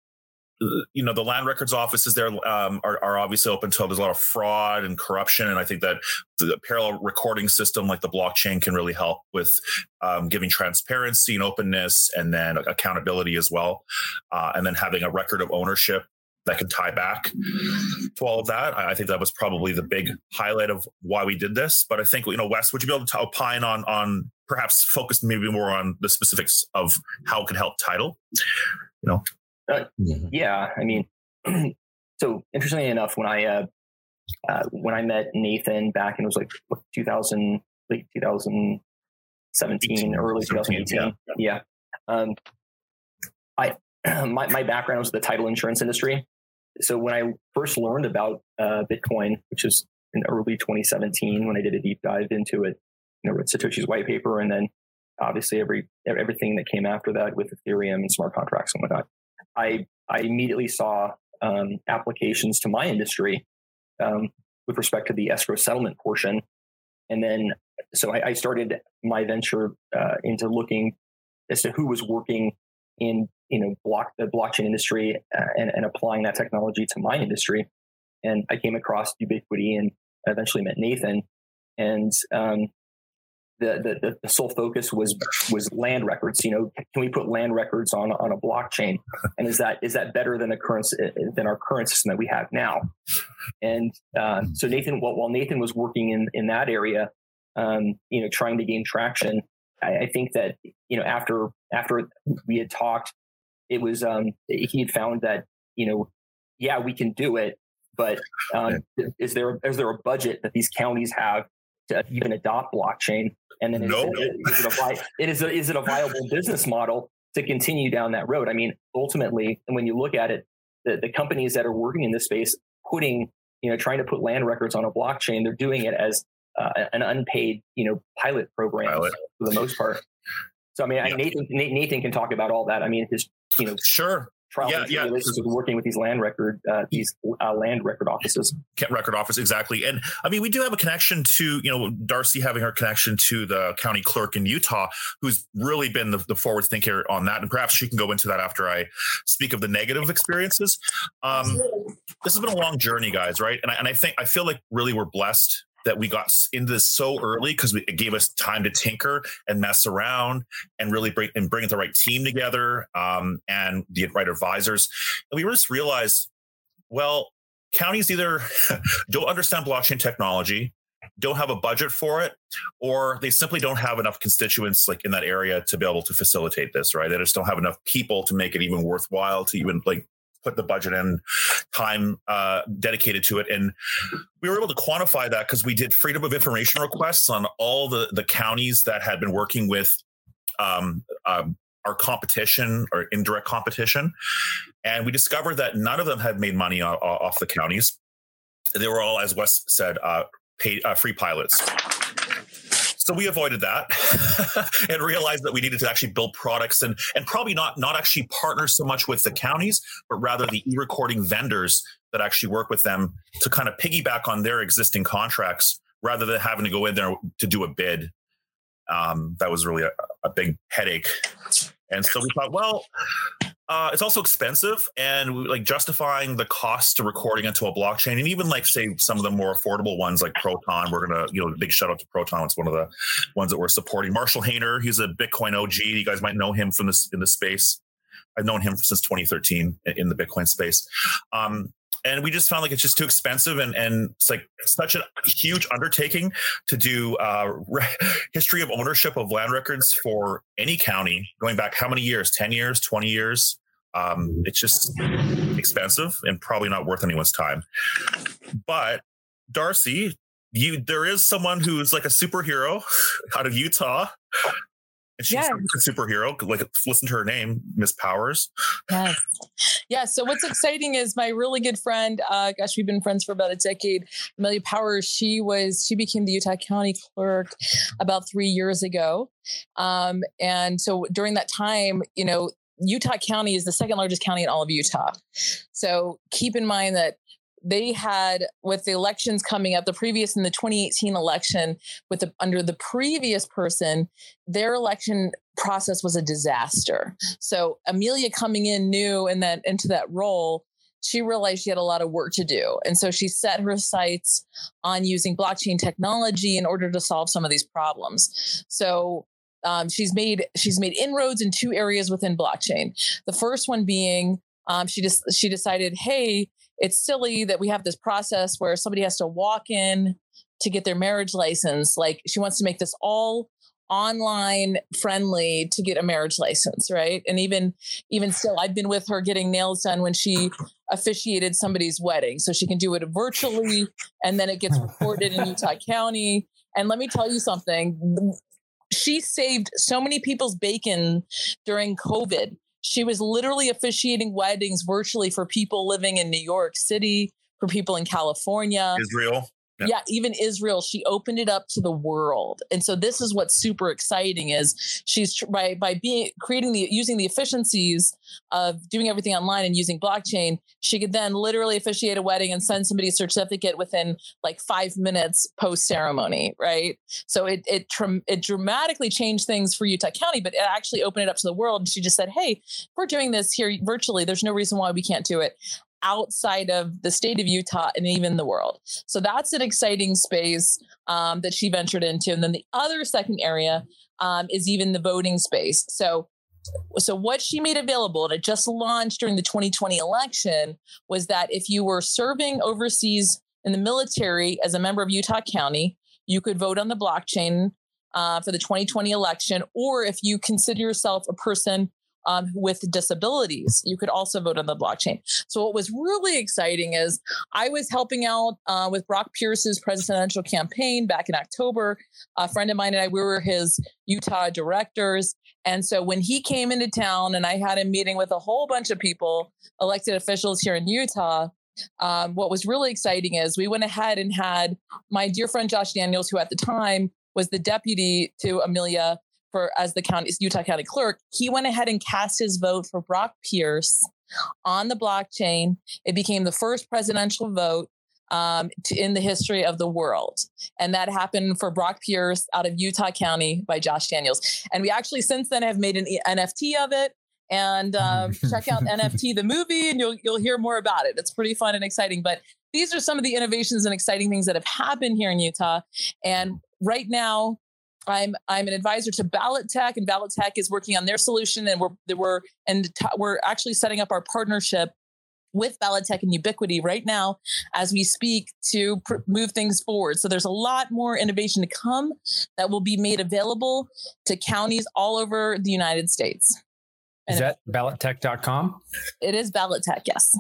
[SPEAKER 5] you know the land records offices there um, are, are, obviously open to there's a lot of fraud and corruption and i think that the parallel recording system like the blockchain can really help with um, giving transparency and openness and then accountability as well uh, and then having a record of ownership that can tie back to all of that i think that was probably the big highlight of why we did this but i think you know wes would you be able to opine on on perhaps focus maybe more on the specifics of how it could help title you know
[SPEAKER 7] uh, mm-hmm. Yeah, I mean, so interestingly enough, when I uh, uh, when I met Nathan back in it was like 2000, late 2017, early 2018, yeah, yeah. Um, I my my background was the title insurance industry. So when I first learned about uh, Bitcoin, which is in early 2017, when I did a deep dive into it, you know, read Satoshi's white paper, and then obviously every everything that came after that with Ethereum and smart contracts and whatnot. I I immediately saw um, applications to my industry um, with respect to the escrow settlement portion, and then so I, I started my venture uh, into looking as to who was working in you know block the blockchain industry uh, and, and applying that technology to my industry, and I came across Ubitquity and eventually met Nathan, and um, the, the, the sole focus was was land records. You know, can we put land records on on a blockchain? And is that is that better than the current than our current system that we have now? And uh, so Nathan, while, while Nathan was working in in that area, um, you know, trying to gain traction, I, I, think that you know after after we had talked, it was um, he had found that you know, yeah, we can do it, but um, is there is there a budget that these counties have to even adopt blockchain? And then
[SPEAKER 5] no.
[SPEAKER 7] is, is, it a vi- it is, a, is it a viable business model to continue down that road? I mean, ultimately, when you look at it, the, the companies that are working in this space, putting, you know, trying to put land records on a blockchain, they're doing it as uh, an unpaid, you know, pilot program pilot. for the most part. So I mean, yeah. Nathan Nathan can talk about all that. I mean, his you know,
[SPEAKER 5] sure,
[SPEAKER 7] yeah, yeah. with working with these land record uh, these uh, land record offices.
[SPEAKER 5] Record office exactly, and I mean we do have a connection to you know Darcy having her connection to the county clerk in Utah, who's really been the, the forward thinker on that, and perhaps she can go into that after I speak of the negative experiences. Um, this has been a long journey, guys, right? And I, and I think I feel like really we're blessed that we got into this so early because it gave us time to tinker and mess around and really bring and bring the right team together um, and the right advisors. And we just realized, well, counties either don't understand blockchain technology, don't have a budget for it, or they simply don't have enough constituents like in that area to be able to facilitate this, right? They just don't have enough people to make it even worthwhile to even like put the budget and time uh, dedicated to it. And we were able to quantify that because we did freedom of information requests on all the the counties that had been working with um, um, our competition or indirect competition, and we discovered that none of them had made money off, off the counties. They were all, as Wes said, uh, paid uh, free pilots. So we avoided that and realized that we needed to actually build products and and probably not not actually partner so much with the counties, but rather the e-recording vendors that actually work with them to kind of piggyback on their existing contracts rather than having to go in there to do a bid. Um, that was really a, a big headache. And so we thought, well, uh, it's also expensive and like justifying the cost to recording into a blockchain and even like say some of the more affordable ones like proton. We're gonna you know big shout out to proton. It's one of the ones that we're supporting. Marshall hayner he's a bitcoin og you guys might know him from this in the space. I've known him since 2013 in the bitcoin space. Um, and we just found like it's just too expensive and and it's like such a huge undertaking to do uh, re- history of ownership of land records for any county going back how many years? 10 years? 20 years um, it's just expensive and probably not worth anyone's time. But Darcy, you there is someone who's like a superhero out of Utah. And she's yes. a superhero. Like listen to her name, Miss Powers.
[SPEAKER 6] Yes. Yeah. So what's exciting is my really good friend, uh, gosh, we've been friends for about a decade. Amelia Powers, she was, she became the Utah County clerk about three years ago. Um, and so during that time, you know, Utah County is the second largest county in all of Utah. So keep in mind that they had with the elections coming up the previous in the 2018 election with the under the previous person their election process was a disaster. So amelia coming in new and then into that role she realized she had a lot of work to do. And so she set her sights on using blockchain technology in order to solve some of these problems. So um, she's made she's made inroads in two areas within blockchain. The first one being um, she just she decided, hey, it's silly that we have this process where somebody has to walk in to get their marriage license. Like she wants to make this all online friendly to get a marriage license right and even even still i've been with her getting nails done when she officiated somebody's wedding so she can do it virtually and then it gets recorded in utah county and let me tell you something she saved so many people's bacon during COVID. She was literally officiating weddings virtually for people living in New York City, for people in California,
[SPEAKER 5] Israel
[SPEAKER 6] yeah. yeah. even israel she opened it up to the world and so this is what's super exciting is she's by by being creating the using the efficiencies of doing everything online and using blockchain she could then literally officiate a wedding and send somebody a certificate within like five minutes post ceremony right so it it it dramatically changed things for utah county but it actually opened it up to the world and she just said hey we're doing this here virtually there's no reason why we can't do it outside of the state of Utah and even the world. So that's an exciting space um, that she ventured into. And then the other second area um, is even the voting space. So so what she made available and it just launched during the 2020 election was that if you were serving overseas in the military as a member of Utah County, you could vote on the blockchain uh, for the 2020 election, or if you consider yourself a person um, with disabilities. You could also vote on the blockchain. So what was really exciting is I was helping out uh, with Brock Pierce's presidential campaign back in October. A friend of mine and I, we were his Utah directors. And so when he came into town and I had a meeting with a whole bunch of people, elected officials here in Utah, um, what was really exciting is we went ahead and had my dear friend Josh Daniels, who at the time was the deputy to Amelia, for as the county Utah County clerk, he went ahead and cast his vote for Brock Pierce on the blockchain. It became the first presidential vote um, to, in the history of the world. And that happened for Brock Pierce out of Utah County by Josh Daniels. And we actually since then have made an NFT of it. And um, check out NFT the movie, and you'll you'll hear more about it. It's pretty fun and exciting. But these are some of the innovations and exciting things that have happened here in Utah. And right now, I'm I'm an advisor to Ballot Tech, and Ballot Tech is working on their solution, and we're we're and t- we're actually setting up our partnership with Ballot Tech and Ubitquity right now as we speak to pr- move things forward. So there's a lot more innovation to come that will be made available to counties all over the United States.
[SPEAKER 1] Is
[SPEAKER 6] And
[SPEAKER 1] that ballottech.com?
[SPEAKER 6] it is Ballot Tech, yes.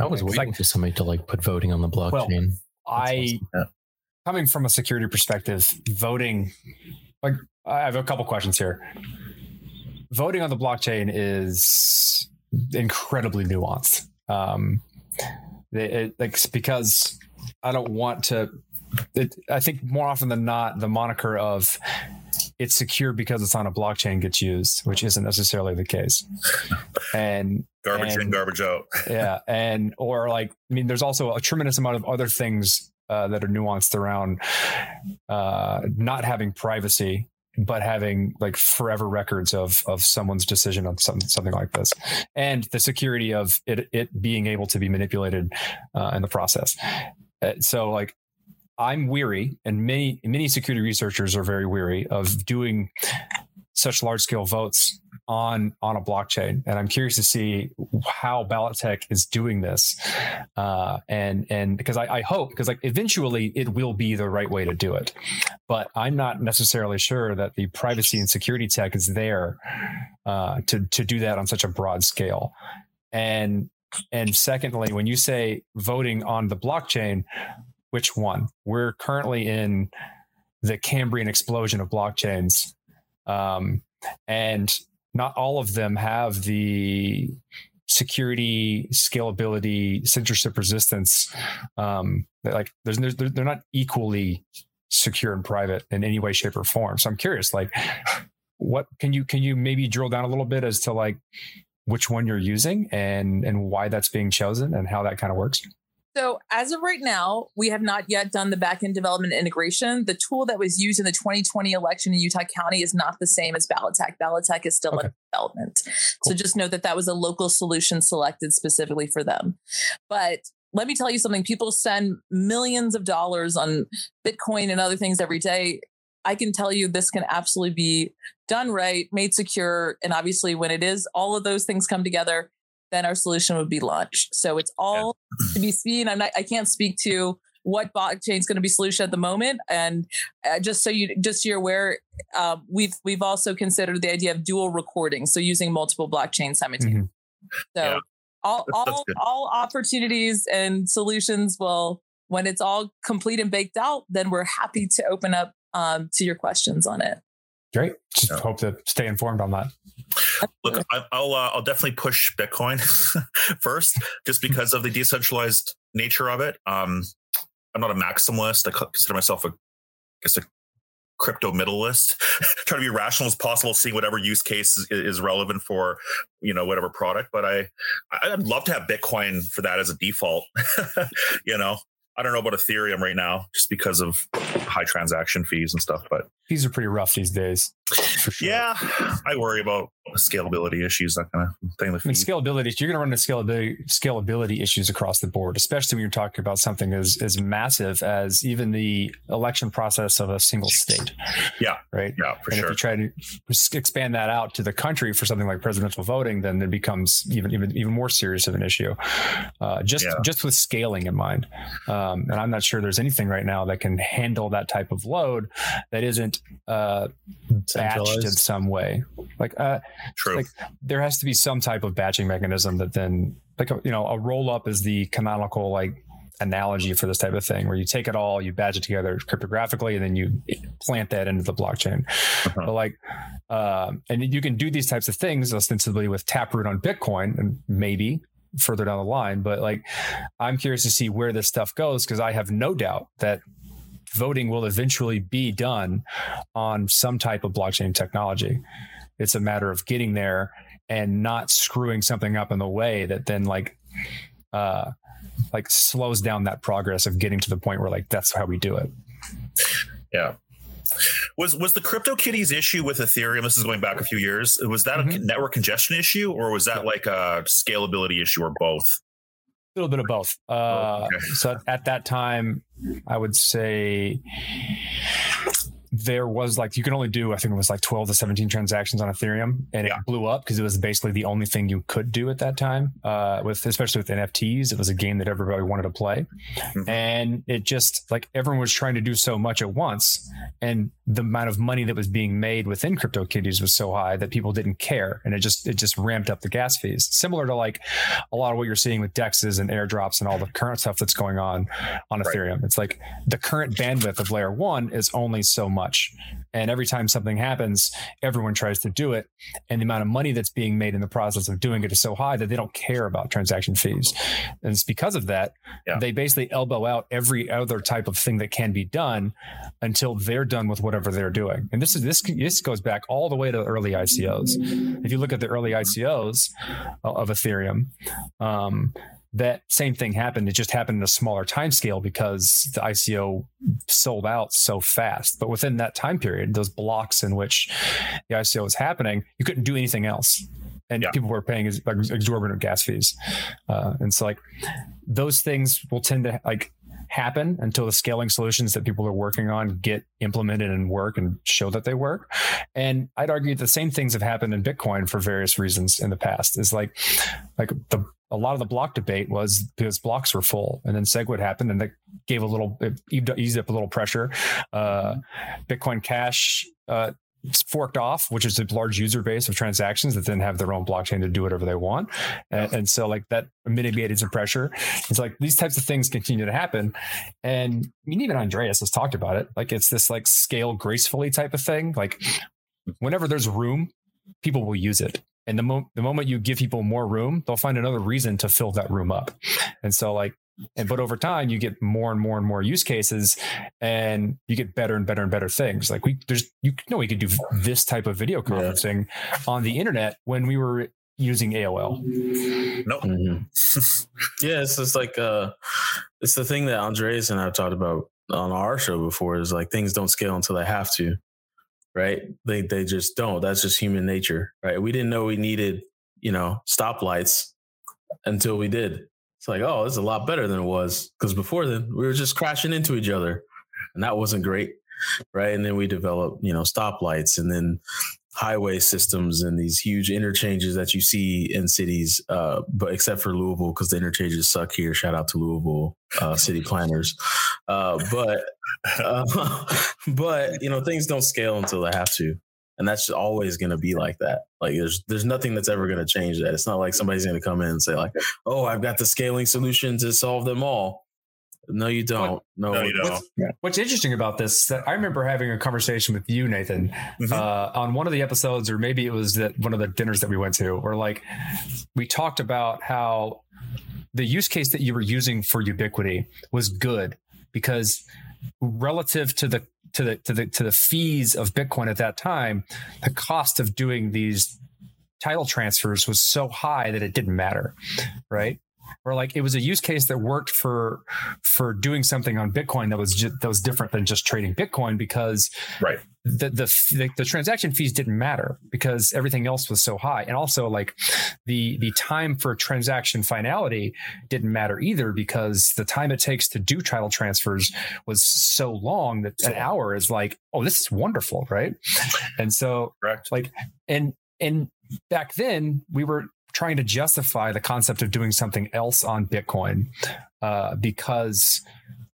[SPEAKER 3] I was waiting
[SPEAKER 1] like-
[SPEAKER 3] for somebody to like put voting on the blockchain.
[SPEAKER 1] I,
[SPEAKER 5] Yeah.
[SPEAKER 1] coming from a security perspective, voting, like, I have a couple questions here. Voting on the blockchain is incredibly nuanced. Um, it, it, like, because I don't want to, it, I think more often than not, the moniker of it's secure because it's on a blockchain gets used, which isn't necessarily the case. And
[SPEAKER 5] Garbage in, garbage out.
[SPEAKER 1] yeah and or like i mean there's also a tremendous amount of other things uh, that are nuanced around uh, not having privacy but having like forever records of of someone's decision on some, something like this and the security of it it being able to be manipulated uh, in the process. Uh, so like i'm weary and many many security researchers are very weary of doing such large scale votes on on a blockchain. And i'm curious to see how Ballot Tech is doing this. Uh and and because i, I hope because like eventually it will be the right way to do it. But i'm not necessarily sure that the privacy and security tech is there uh to to do that on such a broad scale. And and secondly when you say voting on the blockchain which one? We're currently in the cambrian explosion of blockchains. Um, and not all of them have the security, scalability, censorship resistance. Um, like there's they're not equally secure and private in any way, shape, or form. So I'm curious, like, what can you can you maybe drill down a little bit as to like which one you're using and and why that's being chosen and how that kind of works?
[SPEAKER 6] So as of right now, we have not yet done the backend development integration. The tool that was used in the 2020 election in Utah County is not the same as Ballotech. Ballotech is still
[SPEAKER 1] Okay.
[SPEAKER 6] in development. So just note that that was a local solution selected specifically for them. But let me tell you something. People send millions of dollars on Bitcoin and other things every day. I can tell you this can absolutely be done right, made secure. And obviously, when it is, all of those things come together, then our solution would be launched. So it's all to be seen. I'm not. I can't speak to what blockchain is going to be solution at the moment. And uh, just so you, just so you're aware, uh, we've we've also considered the idea of dual recording, so using multiple blockchains simultaneously. So
[SPEAKER 5] Yeah.
[SPEAKER 6] all
[SPEAKER 5] That's- that's
[SPEAKER 6] all
[SPEAKER 5] good.
[SPEAKER 6] all opportunities and solutions will, when it's all complete and baked out, then we're happy to open up um, to your questions on it.
[SPEAKER 1] Great. Just
[SPEAKER 5] Yeah.
[SPEAKER 1] hope to stay informed on that.
[SPEAKER 5] Look, I, I'll uh, I'll definitely push Bitcoin first, just because of the decentralized nature of it. Um, I'm not a maximalist. I consider myself a, I guess a crypto middleist. Trying to be rational as possible, seeing whatever use case is, is relevant for you know whatever product. But I I- I'd love to have Bitcoin for that as a default. you know, I don't know about Ethereum right now, just because of high transaction fees and stuff. But
[SPEAKER 1] These are pretty rough these days. For sure.
[SPEAKER 5] yeah, I worry about scalability issues, that kind of thing. The
[SPEAKER 1] I mean, scalability, you're going to run into scalability, scalability issues across the board, especially when you're talking about something as, as massive as even the election process of a single state.
[SPEAKER 5] Yeah.
[SPEAKER 1] Right.
[SPEAKER 5] Yeah, for
[SPEAKER 1] and
[SPEAKER 5] sure.
[SPEAKER 1] if you try to expand that out to the country for something like presidential voting, then it becomes even even even more serious of an issue. Uh, just
[SPEAKER 5] Yeah.
[SPEAKER 1] just with scaling in mind, um, and I'm not sure there's anything right now that can handle that type of load that isn't uh, batched in some way. Like uh,
[SPEAKER 5] True.
[SPEAKER 1] like there has to be some type of batching mechanism that then like a, you know a roll up is the canonical like analogy for this type of thing where you take it all you batch it together cryptographically and then you plant that into the blockchain
[SPEAKER 5] Uh-huh.
[SPEAKER 1] but like um and you can do these types of things ostensibly with taproot on bitcoin and maybe further down the line but like i'm curious to see where this stuff goes because i have no doubt that voting will eventually be done on some type of blockchain technology it's a matter of getting there and not screwing something up in the way that then like uh like slows down that progress of getting to the point where like that's how we do it
[SPEAKER 5] Yeah. Was was the CryptoKitties issue with Ethereum? This is going back a few years. Was that a
[SPEAKER 1] Mhm.
[SPEAKER 5] network congestion issue, or was that like a scalability issue, or both?
[SPEAKER 1] A little bit of both uh
[SPEAKER 5] okay.
[SPEAKER 1] so at that time i would say there was like you can only do I think it was like 12 to 17 transactions on Ethereum and
[SPEAKER 5] Yeah.
[SPEAKER 1] it blew up because it was basically the only thing you could do at that time uh, with especially with NFTs it was a game that everybody wanted to play
[SPEAKER 5] Mhm.
[SPEAKER 1] and it just like everyone was trying to do so much at once and the amount of money that was being made within CryptoKitties was so high that people didn't care and it just it just ramped up the gas fees similar to like a lot of what you're seeing with dexes and airdrops and all the current stuff that's going on on
[SPEAKER 5] Right.
[SPEAKER 1] Ethereum it's like the current bandwidth of layer 1 is only so much and every time something happens everyone tries to do it. And the amount of money that's being made in the process of doing it is so high that they don't care about transaction fees. And it's because of that
[SPEAKER 5] Yeah.
[SPEAKER 1] they basically elbow out every other type of thing that can be done until they're done with whatever they're doing. And this is this this goes back all the way to the early icos if you look at the early icos of ethereum um, that same thing happened. It just happened in a smaller time scale because the ICO sold out so fast. But within that time period, those blocks in which the ICO was happening, you couldn't do anything else. And
[SPEAKER 5] Yeah.
[SPEAKER 1] people were paying ex- exorbitant gas fees. Uh, and so like those things will tend to like happen until the scaling solutions that people are working on get implemented and work and show that they work. And I'd argue the same things have happened in Bitcoin for various reasons in the past. Is like like the a lot of the block debate was because blocks were full, and then SegWit happened, and that gave a little it eased eased up a little pressure. Uh, Bitcoin Cash uh, forked off, which is a large user base of transactions that then have their own blockchain to do whatever they want, and, and so like that mitigated some pressure. It's like these types of things continue to happen, and I mean even Andreas has talked about it. Like it's this like scale gracefully type of thing. Like whenever there's room, people will use it. And the, mo- the moment you give people more room, they'll find another reason to fill that room up. And so, like, and but over time, you get more and more and more use cases, and you get better and better and better things. Like we, there's, you know, we could do this type of video conferencing on the internet when we were using AOL.
[SPEAKER 5] Nope.
[SPEAKER 2] Mhm. yeah, it's just like uh it's the thing that Andreas and I've talked about on our show before is like things don't scale until they have to. Right? They they just don't. That's just human nature. Right. We didn't know we needed, you know, stoplights until we did. It's like, oh, it's a lot better than it was. Because before then we were just crashing into each other. And that wasn't great. Right. And then we developed, you know, stoplights and then highway systems and these huge interchanges that you see in cities, uh, but except for Louisville, because the interchanges suck here. Shout out to Louisville uh, city planners. Uh, but uh, but you know things don't scale until they have to, and that's just always going to be like that. Like there's there's nothing that's ever going to change that. It's not like somebody's going to come in and say like, oh, I've got the scaling solution to solve them all. No, you don't. No,
[SPEAKER 5] No, you don't.
[SPEAKER 1] What's, what's interesting about this? That I remember having a conversation with you, Nathan,
[SPEAKER 5] Mhm.
[SPEAKER 1] uh, on one of the episodes, or maybe it was that one of the dinners that we went to, where like we talked about how the use case that you were using for Ubitquity was good because relative to the to the to the to the fees of Bitcoin at that time, the cost of doing these title transfers was so high that it didn't matter, right? Or like it was a use case that worked for for doing something on Bitcoin that was just, that was different than just trading Bitcoin because
[SPEAKER 5] Right.
[SPEAKER 1] the, the the the transaction fees didn't matter because everything else was so high, and also like the the time for transaction finality didn't matter either because the time it takes to do title transfers was so long that an hour is like oh this is wonderful right and so
[SPEAKER 5] Correct.
[SPEAKER 1] like and and back then we were trying to justify the concept of doing something else on bitcoin uh, because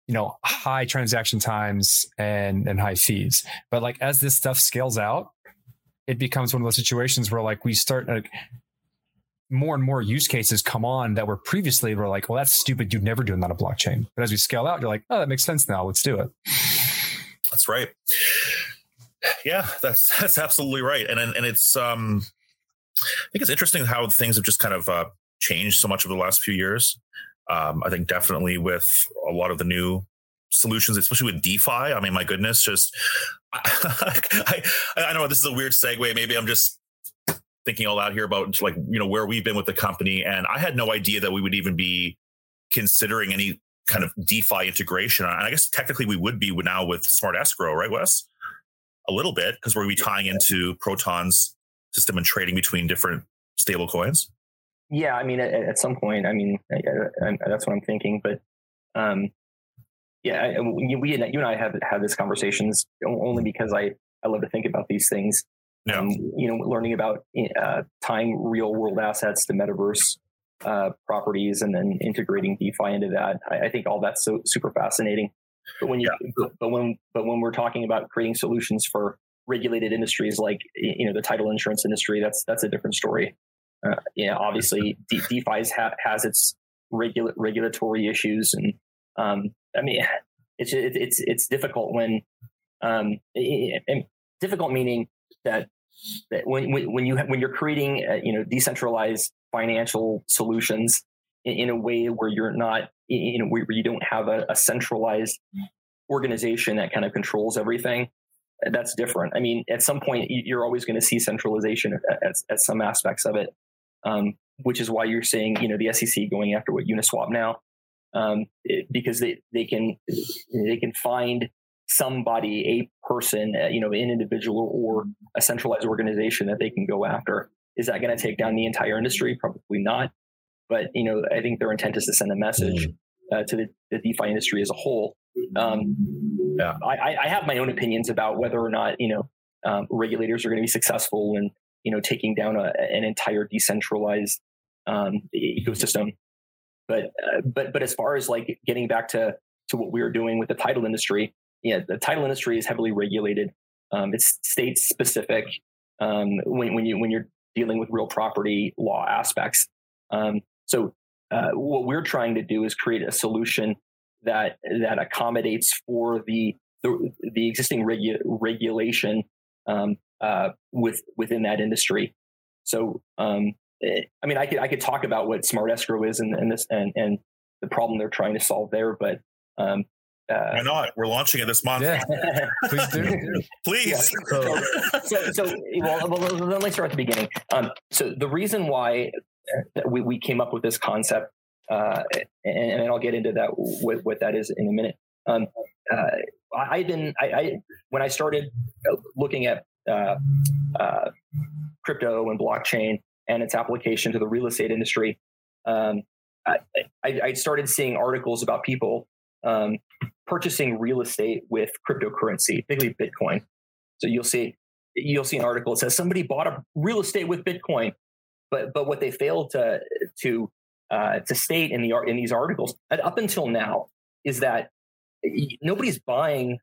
[SPEAKER 1] you know high transaction times and and high fees. But like as this stuff scales out it becomes one of those situations where like we start like more and more use cases come on that were previously were like well that's stupid. You'd never do it on a blockchain. But as we scale out you're like oh that makes sense now. Let's do it.
[SPEAKER 5] That's right. Yeah, that's that's absolutely right. And and it's um I think it's interesting how things have just kind of uh, changed so much over the last few years. Um, I think definitely with a lot of the new solutions, especially with DeFi. I mean, my goodness, just I, I know this is a weird segue. Maybe I'm just thinking all out here about like you know where we've been with the company, and I had no idea that we would even be considering any kind of DeFi integration. And I guess technically we would be now with Smart Escrow, right, Wes? A little bit because we're going to be tying into Proton's system and trading between different stable coins.
[SPEAKER 7] Yeah, I mean, at, at some point, I mean, I, I, that's what I'm thinking. But um, yeah, I- we, we and you and I have had these conversations only because I I love to think about these things.
[SPEAKER 5] Yeah.
[SPEAKER 7] Um, you know, learning about uh, tying real world assets to metaverse uh, properties and then integrating DeFi into that. I, I think all that's so super fascinating. But when you but, but when but when we're talking about creating solutions for regulated industries like you know the title insurance industry, that's that's a different story. Uh, you know, obviously D- DeFi's ha- has its regula- regulatory issues, and um, I mean, it's it, it's it's difficult when um, i- i- difficult meaning that that when when when you when you're creating uh, you know decentralized financial solutions in, in a way where you're not you know where you don't have a, a centralized organization that kind of controls everything that's different. I mean at some point you- you're always going to see centralization at, at, at some aspects of it um, which is why you're seeing you know the sec going after what uniswap now um, it- because they, they can they can find somebody a person uh, you know an individual or a centralized organization that they can go after. Is that going to take down the entire industry? Probably not. But you know i think their intent is to send a message uh, to the, the defi industry as a whole um,
[SPEAKER 5] Yeah.
[SPEAKER 7] I, I- have my own opinions about whether or not you know um, regulators are going to be successful in you know taking down a, an entire decentralized um, ecosystem. But uh, but but as far as like getting back to to what we were doing with the title industry yeah the title industry is heavily regulated. Um, it's state specific um, when, when you when you're dealing with real property law aspects. Um, so uh, what we're trying to do is create a solution that that accommodates for the the, the existing regu- regulation um, uh, with within that industry. So, um, eh, I mean, I could I could talk about what smart escrow is and, and this and and the problem they're trying to solve there, but um,
[SPEAKER 5] Why
[SPEAKER 7] uh,
[SPEAKER 5] not? We're launching it this month.
[SPEAKER 1] Yeah, please do.
[SPEAKER 5] Please.
[SPEAKER 7] so, so, so well, well, let me start at the beginning. Um, so the reason why uh, we, we came up with this concept, uh, and, and I'll get into that what, what that is in a minute. Um, uh, I, I didn't. I, I when I started looking at uh, uh, crypto and blockchain and its application to the real estate industry, um, I, I, I started seeing articles about people um, purchasing real estate with cryptocurrency, particularly Bitcoin. So you'll see you'll see an article that says somebody bought a real estate with Bitcoin, but but what they failed to to uh, to state in the in these articles and up until now is that nobody's buying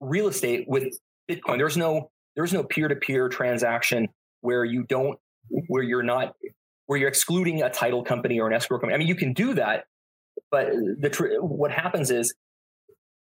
[SPEAKER 7] real estate with Bitcoin. There's no there's no peer to peer transaction where you don't where you're not where you're excluding a title company or an escrow company. I mean, you can do that, but the tr- what happens is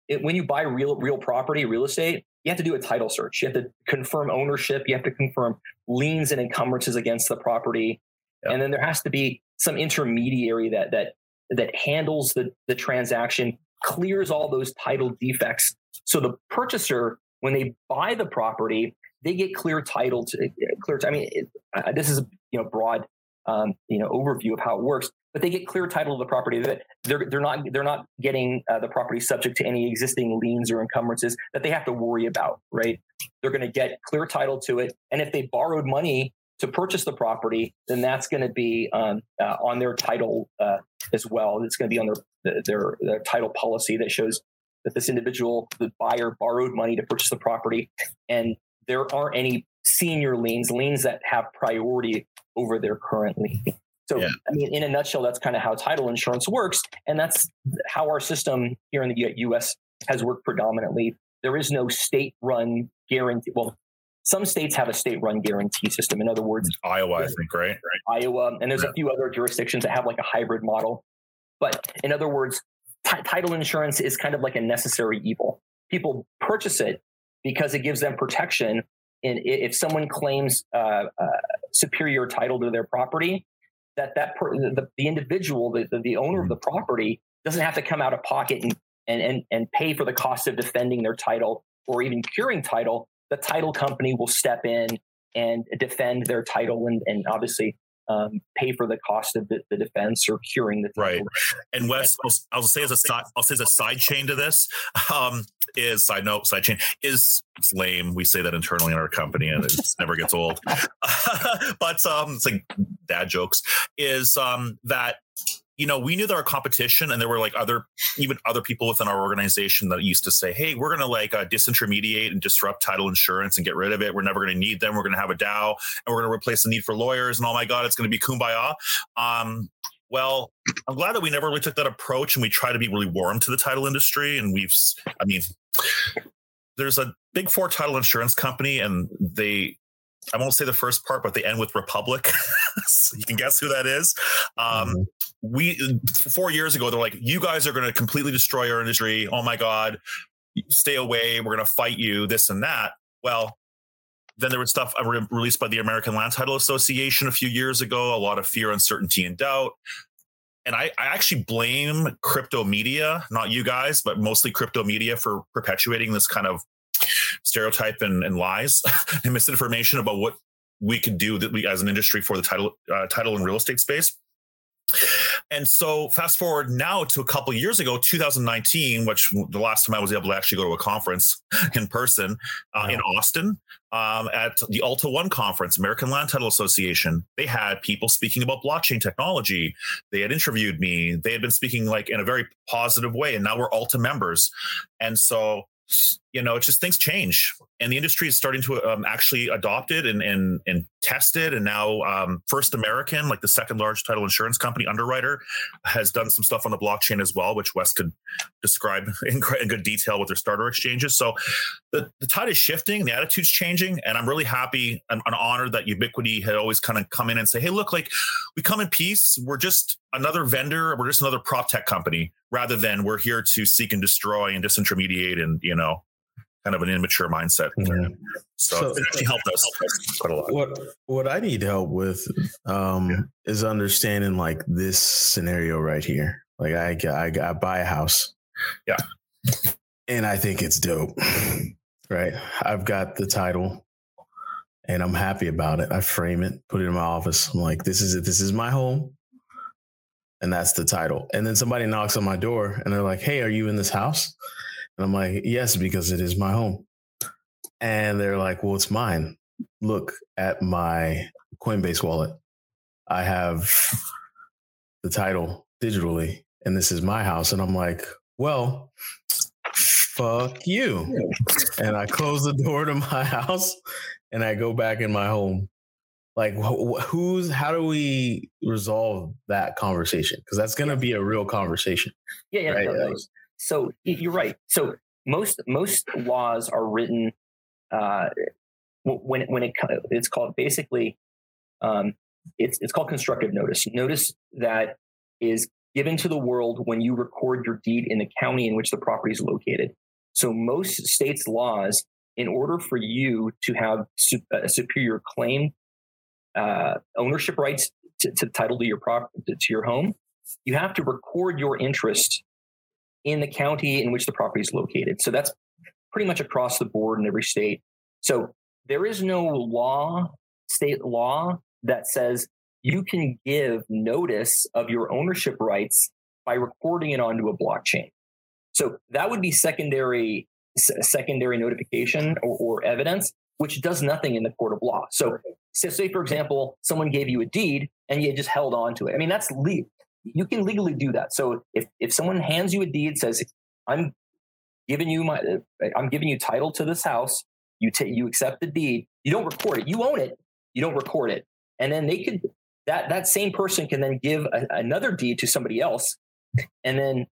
[SPEAKER 7] it, when you buy real real property, real estate, you have to do a title search. You have to confirm ownership. You have to confirm liens and encumbrances against the property,
[SPEAKER 5] Yeah.
[SPEAKER 7] and then there has to be some intermediary that that that handles the the transaction, clears all those title defects. So the purchaser, when they buy the property, they get clear title to clear. I mean, it, uh, this is a you know broad um, you know overview of how it works but they get clear title of the property that they're they're not they're not getting uh, the property subject to any existing liens or encumbrances that they have to worry about right they're going to get clear title to it and if they borrowed money to purchase the property then that's going to be um, uh, on their title uh, as well it's going to be on their, their their title policy that shows that this individual the buyer borrowed money to purchase the property and there aren't any senior liens liens that have priority over their current lien so,
[SPEAKER 5] Yeah.
[SPEAKER 7] I mean, in a nutshell, that's kind of how title insurance works. And that's how our system here in the US has worked predominantly. There is no state run guarantee. Well, some states have a state run guarantee system. In other words,
[SPEAKER 5] Iowa, I think, right?
[SPEAKER 7] Iowa, and there's a few other jurisdictions that have like a hybrid model. But in other words, ti- title insurance is kind of like a necessary evil. People purchase it because it gives them protection. And if someone claims uh, uh, superior title to their property, that that per, the, the individual, the, the, the owner of the property, doesn't have to come out of pocket and, and and and pay for the cost of defending their title or even curing title. The title company will step in and defend their title and, and obviously um, pay for the cost of the, the defense or curing the
[SPEAKER 5] Right. And Wes, I'll, I'll say as a side, I'll say as a side chain to this, um, is side note, side chain is it's lame. We say that internally in our company, and it never gets old. but um, it's like dad jokes. Is um, that you know, we knew that our competition, and there were like other, even other people within our organization that used to say, "Hey, we're going to like uh, disintermediate and disrupt title insurance and get rid of it. We're never going to need them. We're going to have a DAO, and we're going to replace the need for lawyers. And oh my god, it's going to be kumbaya." Um, well, I'm glad that we never really took that approach, and we try to be really warm to the title industry. And we've, I mean, there's a big four title insurance company, and they I won't say the first part, but they end with Republic. so you can guess who that is. Um, mm-hmm. We four years ago, they're like, "You guys are going to completely destroy our industry. Oh my god, stay away. We're going to fight you. This and that." Well, then there was stuff uh, re- released by the American Land Title Association a few years ago. A lot of fear, uncertainty, and doubt. And I, I actually blame crypto media, not you guys, but mostly crypto media for perpetuating this kind of stereotype and, and lies and misinformation about what we could do that we as an industry for the title uh, title and real estate space. And so, fast forward now to a couple years ago, 2019, which the last time I was able to actually go to a conference in person uh, wow. in Austin um, at the Alta One conference, American Land Title Association. They had people speaking about blockchain technology. They had interviewed me. They had been speaking like in a very positive way, and now we're Alta members. And so, you know, it's just things change, and the industry is starting to um, actually adopt it and and and test it. And now, um, First American, like the second large title insurance company underwriter, has done some stuff on the blockchain as well, which Wes could describe in, in good detail with their starter exchanges. So the, the tide is shifting, the attitude's changing, and I'm really happy and, and honored that Ubitquity had always kind of come in and say, "Hey, look, like we come in peace. We're just another vendor. We're just another prop tech company." Rather than we're here to seek and destroy and disintermediate and you know kind of an immature mindset. Yeah. So, so it actually helped us quite a lot.
[SPEAKER 2] What what I need help with um, yeah. is understanding like this scenario right here. Like I, I I buy a house.
[SPEAKER 5] Yeah.
[SPEAKER 2] And I think it's dope. right. I've got the title and I'm happy about it. I frame it, put it in my office. I'm like, this is it. This is my home. And that's the title. And then somebody knocks on my door and they're like, hey, are you in this house? And I'm like, yes, because it is my home. And they're like, well, it's mine. Look at my Coinbase wallet. I have the title digitally, and this is my house. And I'm like, well, fuck you. And I close the door to my house and I go back in my home. Like, who's, how do we resolve that conversation? Because that's going to be a real conversation.
[SPEAKER 7] Yeah, yeah. Right? So you're right. So most most laws are written uh, when when it it's called basically um, it's it's called constructive notice. Notice that is given to the world when you record your deed in the county in which the property is located. So most states' laws, in order for you to have a superior claim, uh, ownership rights to, to title to your property to your home, you have to record your interest in the county in which the property is located. So that's pretty much across the board in every state. So there is no law, state law, that says you can give notice of your ownership rights by recording it onto a blockchain. So that would be secondary secondary notification or, or evidence, which does nothing in the court of law. So, so, say for example, someone gave you a deed and you just held on to it. I mean, that's legal you can legally do that. So if if someone hands you a deed says I'm giving you my uh, I'm giving you title to this house, you take you accept the deed, you don't record it, you own it, you don't record it, and then they could that that same person can then give a, another deed to somebody else, and then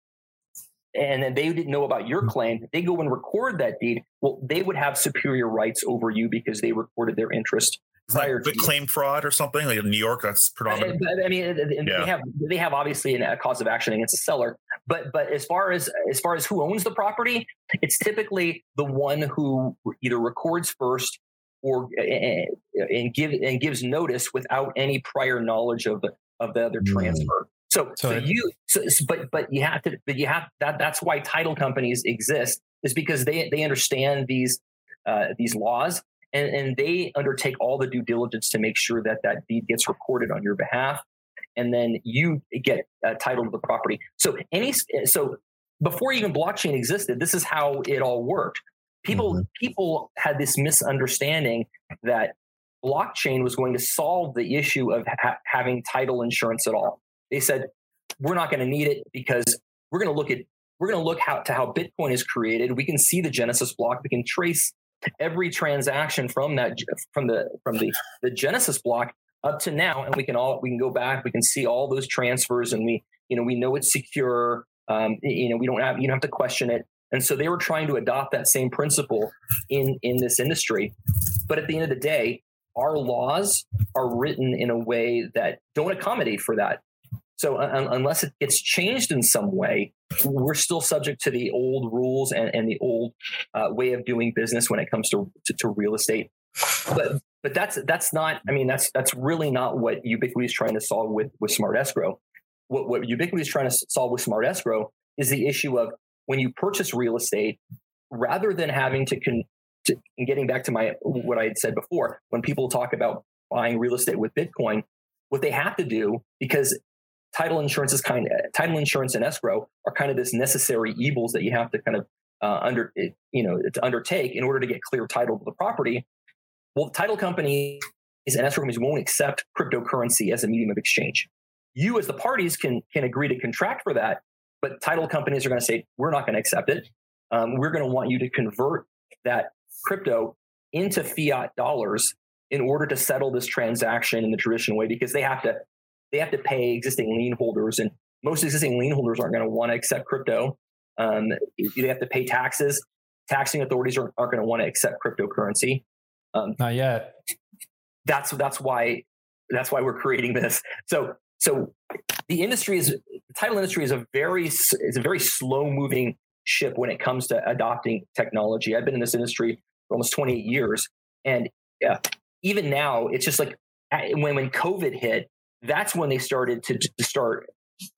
[SPEAKER 7] and then they didn't know about your claim. They go and record that deed. Well, they would have superior rights over you because they recorded their interest prior
[SPEAKER 5] claim fraud or something like in New York. That's predominant.
[SPEAKER 7] I mean, yeah. they have they have obviously a cause of action against the seller, but but as far as as far as who owns the property, it's typically the one who either records first or and give and gives notice without any prior knowledge of of the other mm. transfer. So, so, so you, so, but but you have to, but you have that. That's why title companies exist, is because they they understand these uh, these laws and, and they undertake all the due diligence to make sure that that deed gets recorded on your behalf and then you get a title to the property so any so before even blockchain existed this is how it all worked people mm-hmm. people had this misunderstanding that blockchain was going to solve the issue of ha- having title insurance at all they said we're not going to need it because we're going to look at we're going to look how to how Bitcoin is created. We can see the Genesis block. We can trace every transaction from that from the from the the Genesis block up to now, and we can all we can go back. We can see all those transfers, and we you know we know it's secure. Um, you know we don't have you don't have to question it. And so they were trying to adopt that same principle in in this industry. But at the end of the day, our laws are written in a way that don't accommodate for that. So unless it gets changed in some way, we're still subject to the old rules and, and the old uh, way of doing business when it comes to, to, to real estate. But but that's that's not. I mean, that's that's really not what Ubitquity is trying to solve with with Smart Escrow. What what Ubitquity is trying to solve with Smart Escrow is the issue of when you purchase real estate, rather than having to, con- to getting back to my what I had said before, when people talk about buying real estate with Bitcoin, what they have to do because title insurance is kind of title insurance and escrow are kind of this necessary evils that you have to kind of uh, under you know to undertake in order to get clear title to the property. Well, title companies and escrow companies won't accept cryptocurrency as a medium of exchange. You, as the parties, can can agree to contract for that, but title companies are going to say we're not going to accept it. Um, we're going to want you to convert that crypto into fiat dollars in order to settle this transaction in the traditional way because they have to they have to pay existing lien holders, and most existing lien holders aren't going to want to accept crypto. Um, they have to pay taxes. Taxing authorities aren't, aren't going to want to accept cryptocurrency.
[SPEAKER 1] Um, Not yet.
[SPEAKER 7] That's that's why that's why we're creating this. So so the industry is the title industry is a very is a very slow moving ship when it comes to adopting technology. I've been in this industry for almost 28 years, and uh, even now, it's just like when when COVID hit, that's when they started to, to start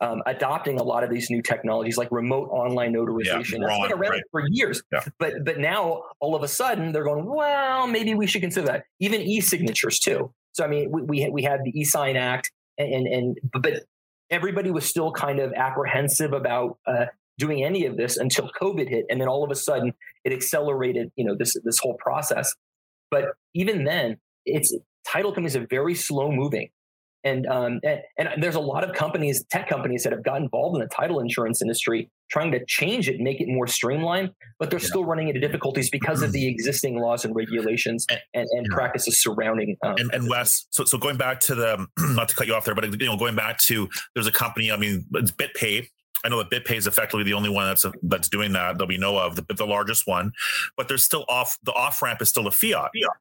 [SPEAKER 7] um, adopting a lot of these new technologies like remote online notarization.
[SPEAKER 5] Yeah,
[SPEAKER 7] That's been around right. for years.
[SPEAKER 5] Yeah.
[SPEAKER 7] But but now all of a sudden they're going, well, maybe we should consider that. Even e-signatures too. So I mean, we we, we had the e-sign act, and and, and but everybody was still kind of apprehensive about uh, doing any of this until COVID hit, and then all of a sudden it accelerated. You know this this whole process. But even then, it's title companies are very slow moving. And, um, and, and there's a lot of companies, tech companies, that have got involved in the title insurance industry, trying to change it, make it more streamlined, but they're yeah. still running into difficulties because of the existing laws and regulations and, and, and yeah. practices surrounding.
[SPEAKER 5] Um, and, and Wes, so so going back to the, not to cut you off there, but you know, going back to there's a company. I mean, it's BitPay. I know that BitPay is effectively the only one that's a, that's doing that that we know of, the, the largest one. But there's still off the off ramp is still a fiat. fiat.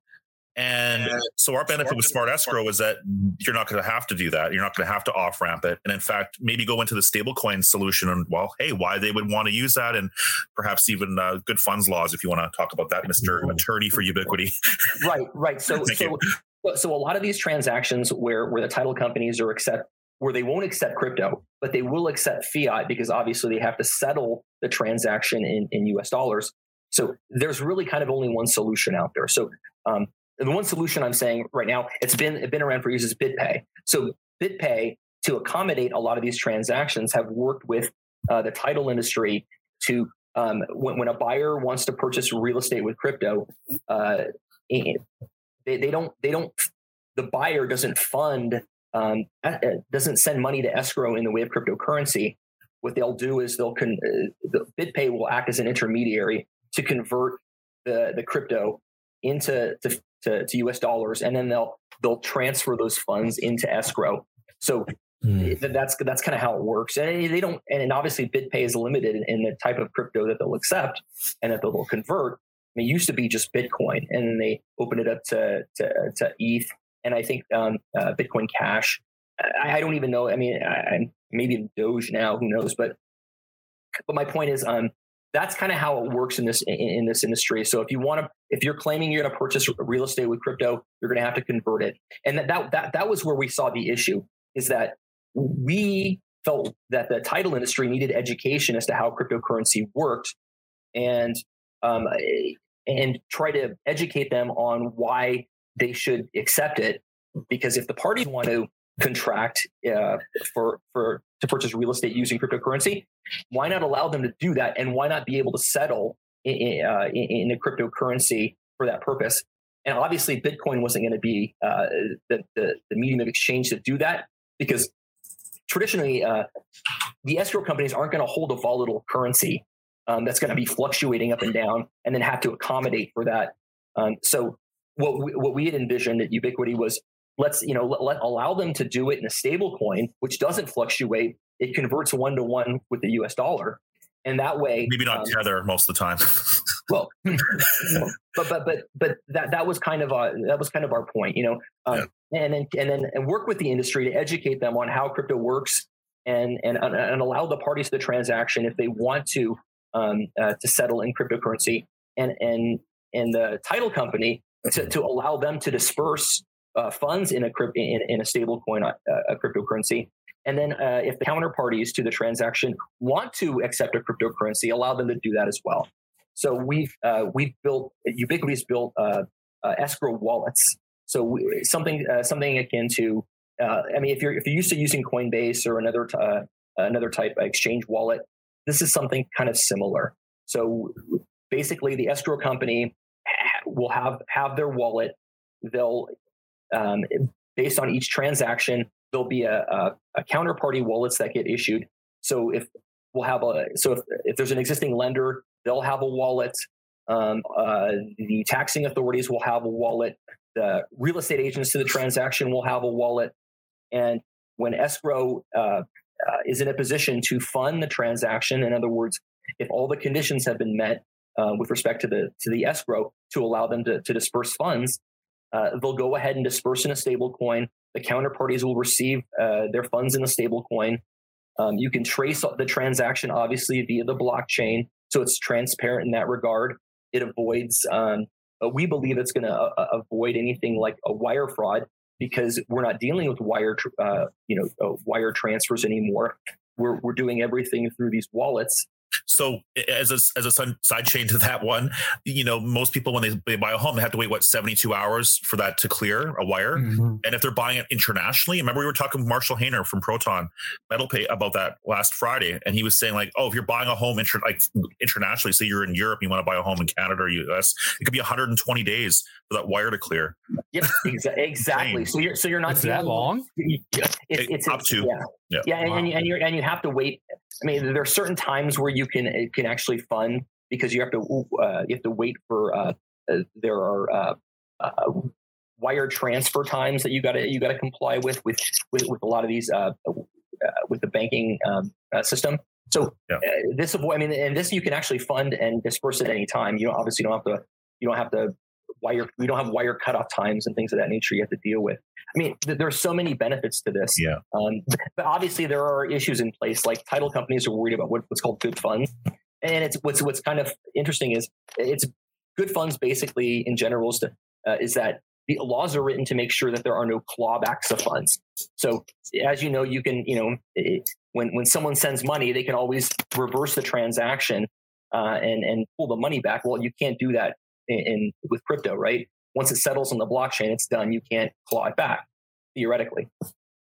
[SPEAKER 5] And so our benefit with Smart Escrow is that you're not going to have to do that. You're not going to have to off ramp it. And in fact, maybe go into the stablecoin solution and well, hey, why they would want to use that, and perhaps even uh, good funds laws if you want to talk about that, Mister Attorney for Ubitquity.
[SPEAKER 7] right, right. So, so, so a lot of these transactions where where the title companies are accept where they won't accept crypto, but they will accept fiat because obviously they have to settle the transaction in, in US dollars. So there's really kind of only one solution out there. So um, the one solution I'm saying right now, it's been it's been around for years is BitPay. So BitPay to accommodate a lot of these transactions have worked with uh, the title industry to um, when, when a buyer wants to purchase real estate with crypto, uh, they, they don't they don't the buyer doesn't fund um, doesn't send money to escrow in the way of cryptocurrency. What they'll do is they'll con- the BitPay will act as an intermediary to convert the the crypto into to, to, to US dollars, and then they'll they'll transfer those funds into escrow. So mm. that's that's kind of how it works. And they don't, and obviously BitPay is limited in the type of crypto that they'll accept and that they'll convert. I mean, it used to be just Bitcoin, and then they opened it up to to, to ETH, and I think um, uh, Bitcoin Cash. I, I, don't even know. I mean, I, maybe Doge now. Who knows? But but my point is, um, that's kind of how it works in this in, in this industry. So if you want to, if you're claiming you're going to purchase real estate with crypto, you're going to have to convert it. And that, that that that was where we saw the issue is that we felt that the title industry needed education as to how cryptocurrency worked, and um, and try to educate them on why they should accept it. Because if the parties want to contract uh, for for to purchase real estate using cryptocurrency, why not allow them to do that? And why not be able to settle in, uh, in, a cryptocurrency for that purpose? And obviously, Bitcoin wasn't going to be uh, the, the, the medium of exchange to do that because traditionally, uh, the escrow companies aren't going to hold a volatile currency um, that's going to be fluctuating up and down, and then have to accommodate for that. Um, so what we, what we had envisioned at Ubitquity was let's you know let, let, allow them to do it in a stable coin, which doesn't fluctuate. It converts one to one with the U.S. dollar, and that way
[SPEAKER 5] maybe not um, tether most of the time.
[SPEAKER 7] well, but but but but that that was kind of uh, that was kind of our point, you know. Um, yeah. And then and then and work with the industry to educate them on how crypto works and and and allow the parties to the transaction if they want to um, uh, to settle in cryptocurrency and and and the title company to, to allow them to disperse uh, funds in a in, in a stable coin, uh, a cryptocurrency. And then, uh, if the counterparties to the transaction want to accept a cryptocurrency, allow them to do that as well. So we've uh, we've built Ubitquity's built uh, uh, escrow wallets. So we, something something akin to, I mean, if you're if you're used to using Coinbase or another t- another type of exchange wallet, this is something kind of similar. So basically, the escrow company will have have their wallet. They'll um, based on each transaction, there'll be a, a, a, counterparty wallets that get issued. So if we'll have a so if, if there's an existing lender, they'll have a wallet. Um, uh, the taxing authorities will have a wallet. The real estate agents to the transaction will have a wallet. And when escrow uh, uh, is in a position to fund the transaction, in other words, if all the conditions have been met, uh, with respect to the to the escrow to allow them to, to disperse funds. Uh, they'll go ahead and disperse in a stable coin. The counterparties will receive uh, their funds in a stable coin. Um, you can trace the transaction obviously via the blockchain, so it's transparent in that regard. It avoids. Um, uh, we believe it's going to uh, avoid anything like a wire fraud because we're not dealing with wire, you know, wire transfers anymore. We're we're doing everything through these wallets
[SPEAKER 5] so as a as a side chain to that one, you know, most people when they, they buy a home, they have to wait what seventy two hours for that to clear a wire. Mm-hmm. And if they're buying it internationally, remember we were talking with Marshall Hayner from Proton Metal Pay about that last Friday, and he was saying like, oh, if you're buying a home inter- like internationally, say you're in Europe, you want to buy a home in Canada or US, it could be 120 days for that wire to clear.
[SPEAKER 7] Yep, exa- exactly. so you're so you're not
[SPEAKER 1] that long.
[SPEAKER 7] It's, it's, it's,
[SPEAKER 5] up to
[SPEAKER 7] yeah yeah, yeah and, wow. and, you, and you and you have to wait. I mean, there are certain times where you can can actually fund because you have to uh, you have to wait for uh, uh, there are uh, uh, wire transfer times that you got to you got to comply with with with with a lot of these uh, with the banking um, system. So yeah. this avoid. I mean, and this you can actually fund and disperse at any time. You don't obviously don't have to you don't have to wire we don't have wire cutoff times and things of that nature you have to deal with. I mean th- there's so many benefits to this.
[SPEAKER 5] Yeah. Um,
[SPEAKER 7] but obviously there are issues in place like title companies are worried about what, what's called good funds. And it's what's what's kind of interesting is it's good funds basically in general is, to, uh, is that the laws are written to make sure that there are no clawbacks of funds. So as you know you can you know it, when when someone sends money they can always reverse the transaction uh, and and pull the money back. Well you can't do that in, in with crypto, right? Once it settles on the blockchain, it's done. You can't claw it back theoretically.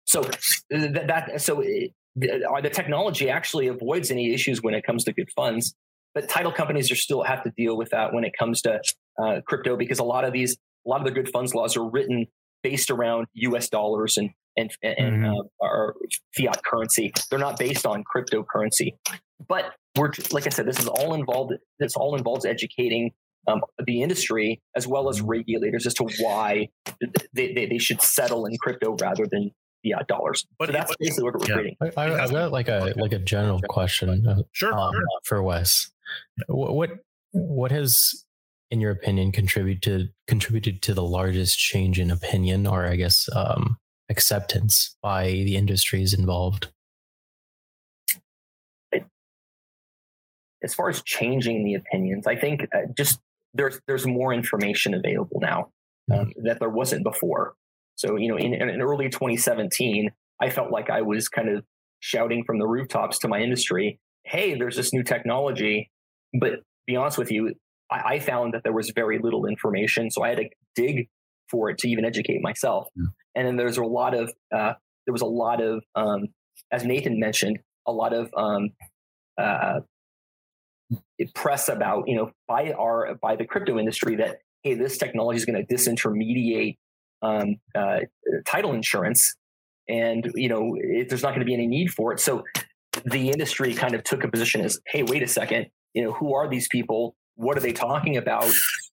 [SPEAKER 7] So that, that so it, the, the technology actually avoids any issues when it comes to good funds. But title companies are still have to deal with that when it comes to uh, crypto because a lot of these, a lot of the good funds laws are written based around U.S. dollars and and and mm-hmm. uh, our fiat currency. They're not based on cryptocurrency. But we're like I said, this is all involved. This all involves educating um, the industry as well as regulators as to why they, they, they should settle in crypto rather than fiat dollars. But so that's basically what we're creating.
[SPEAKER 3] I, have got like a like a general question.
[SPEAKER 5] Uh, sure, um, sure.
[SPEAKER 3] for Wes. What what has, in your opinion, contributed contributed to the largest change in opinion, or I guess um, acceptance by the industries involved?
[SPEAKER 7] as far as changing the opinions, I think uh, just there's there's more information available now um, that there wasn't before. So you know, in, in early 2017, I felt like I was kind of shouting from the rooftops to my industry, "Hey, there's this new technology." But be honest with you, I, I found that there was very little information, so I had to dig for it to even educate myself. Yeah. And then there's a lot of uh, there was a lot of um, as Nathan mentioned, a lot of um, uh, press about, you know, by our by the crypto industry that hey, this technology is going to disintermediate um, uh, title insurance. and you know it, there's not going to be any need for it. So the industry kind of took a position as, hey, wait a second, you know, who are these people? What are they talking about?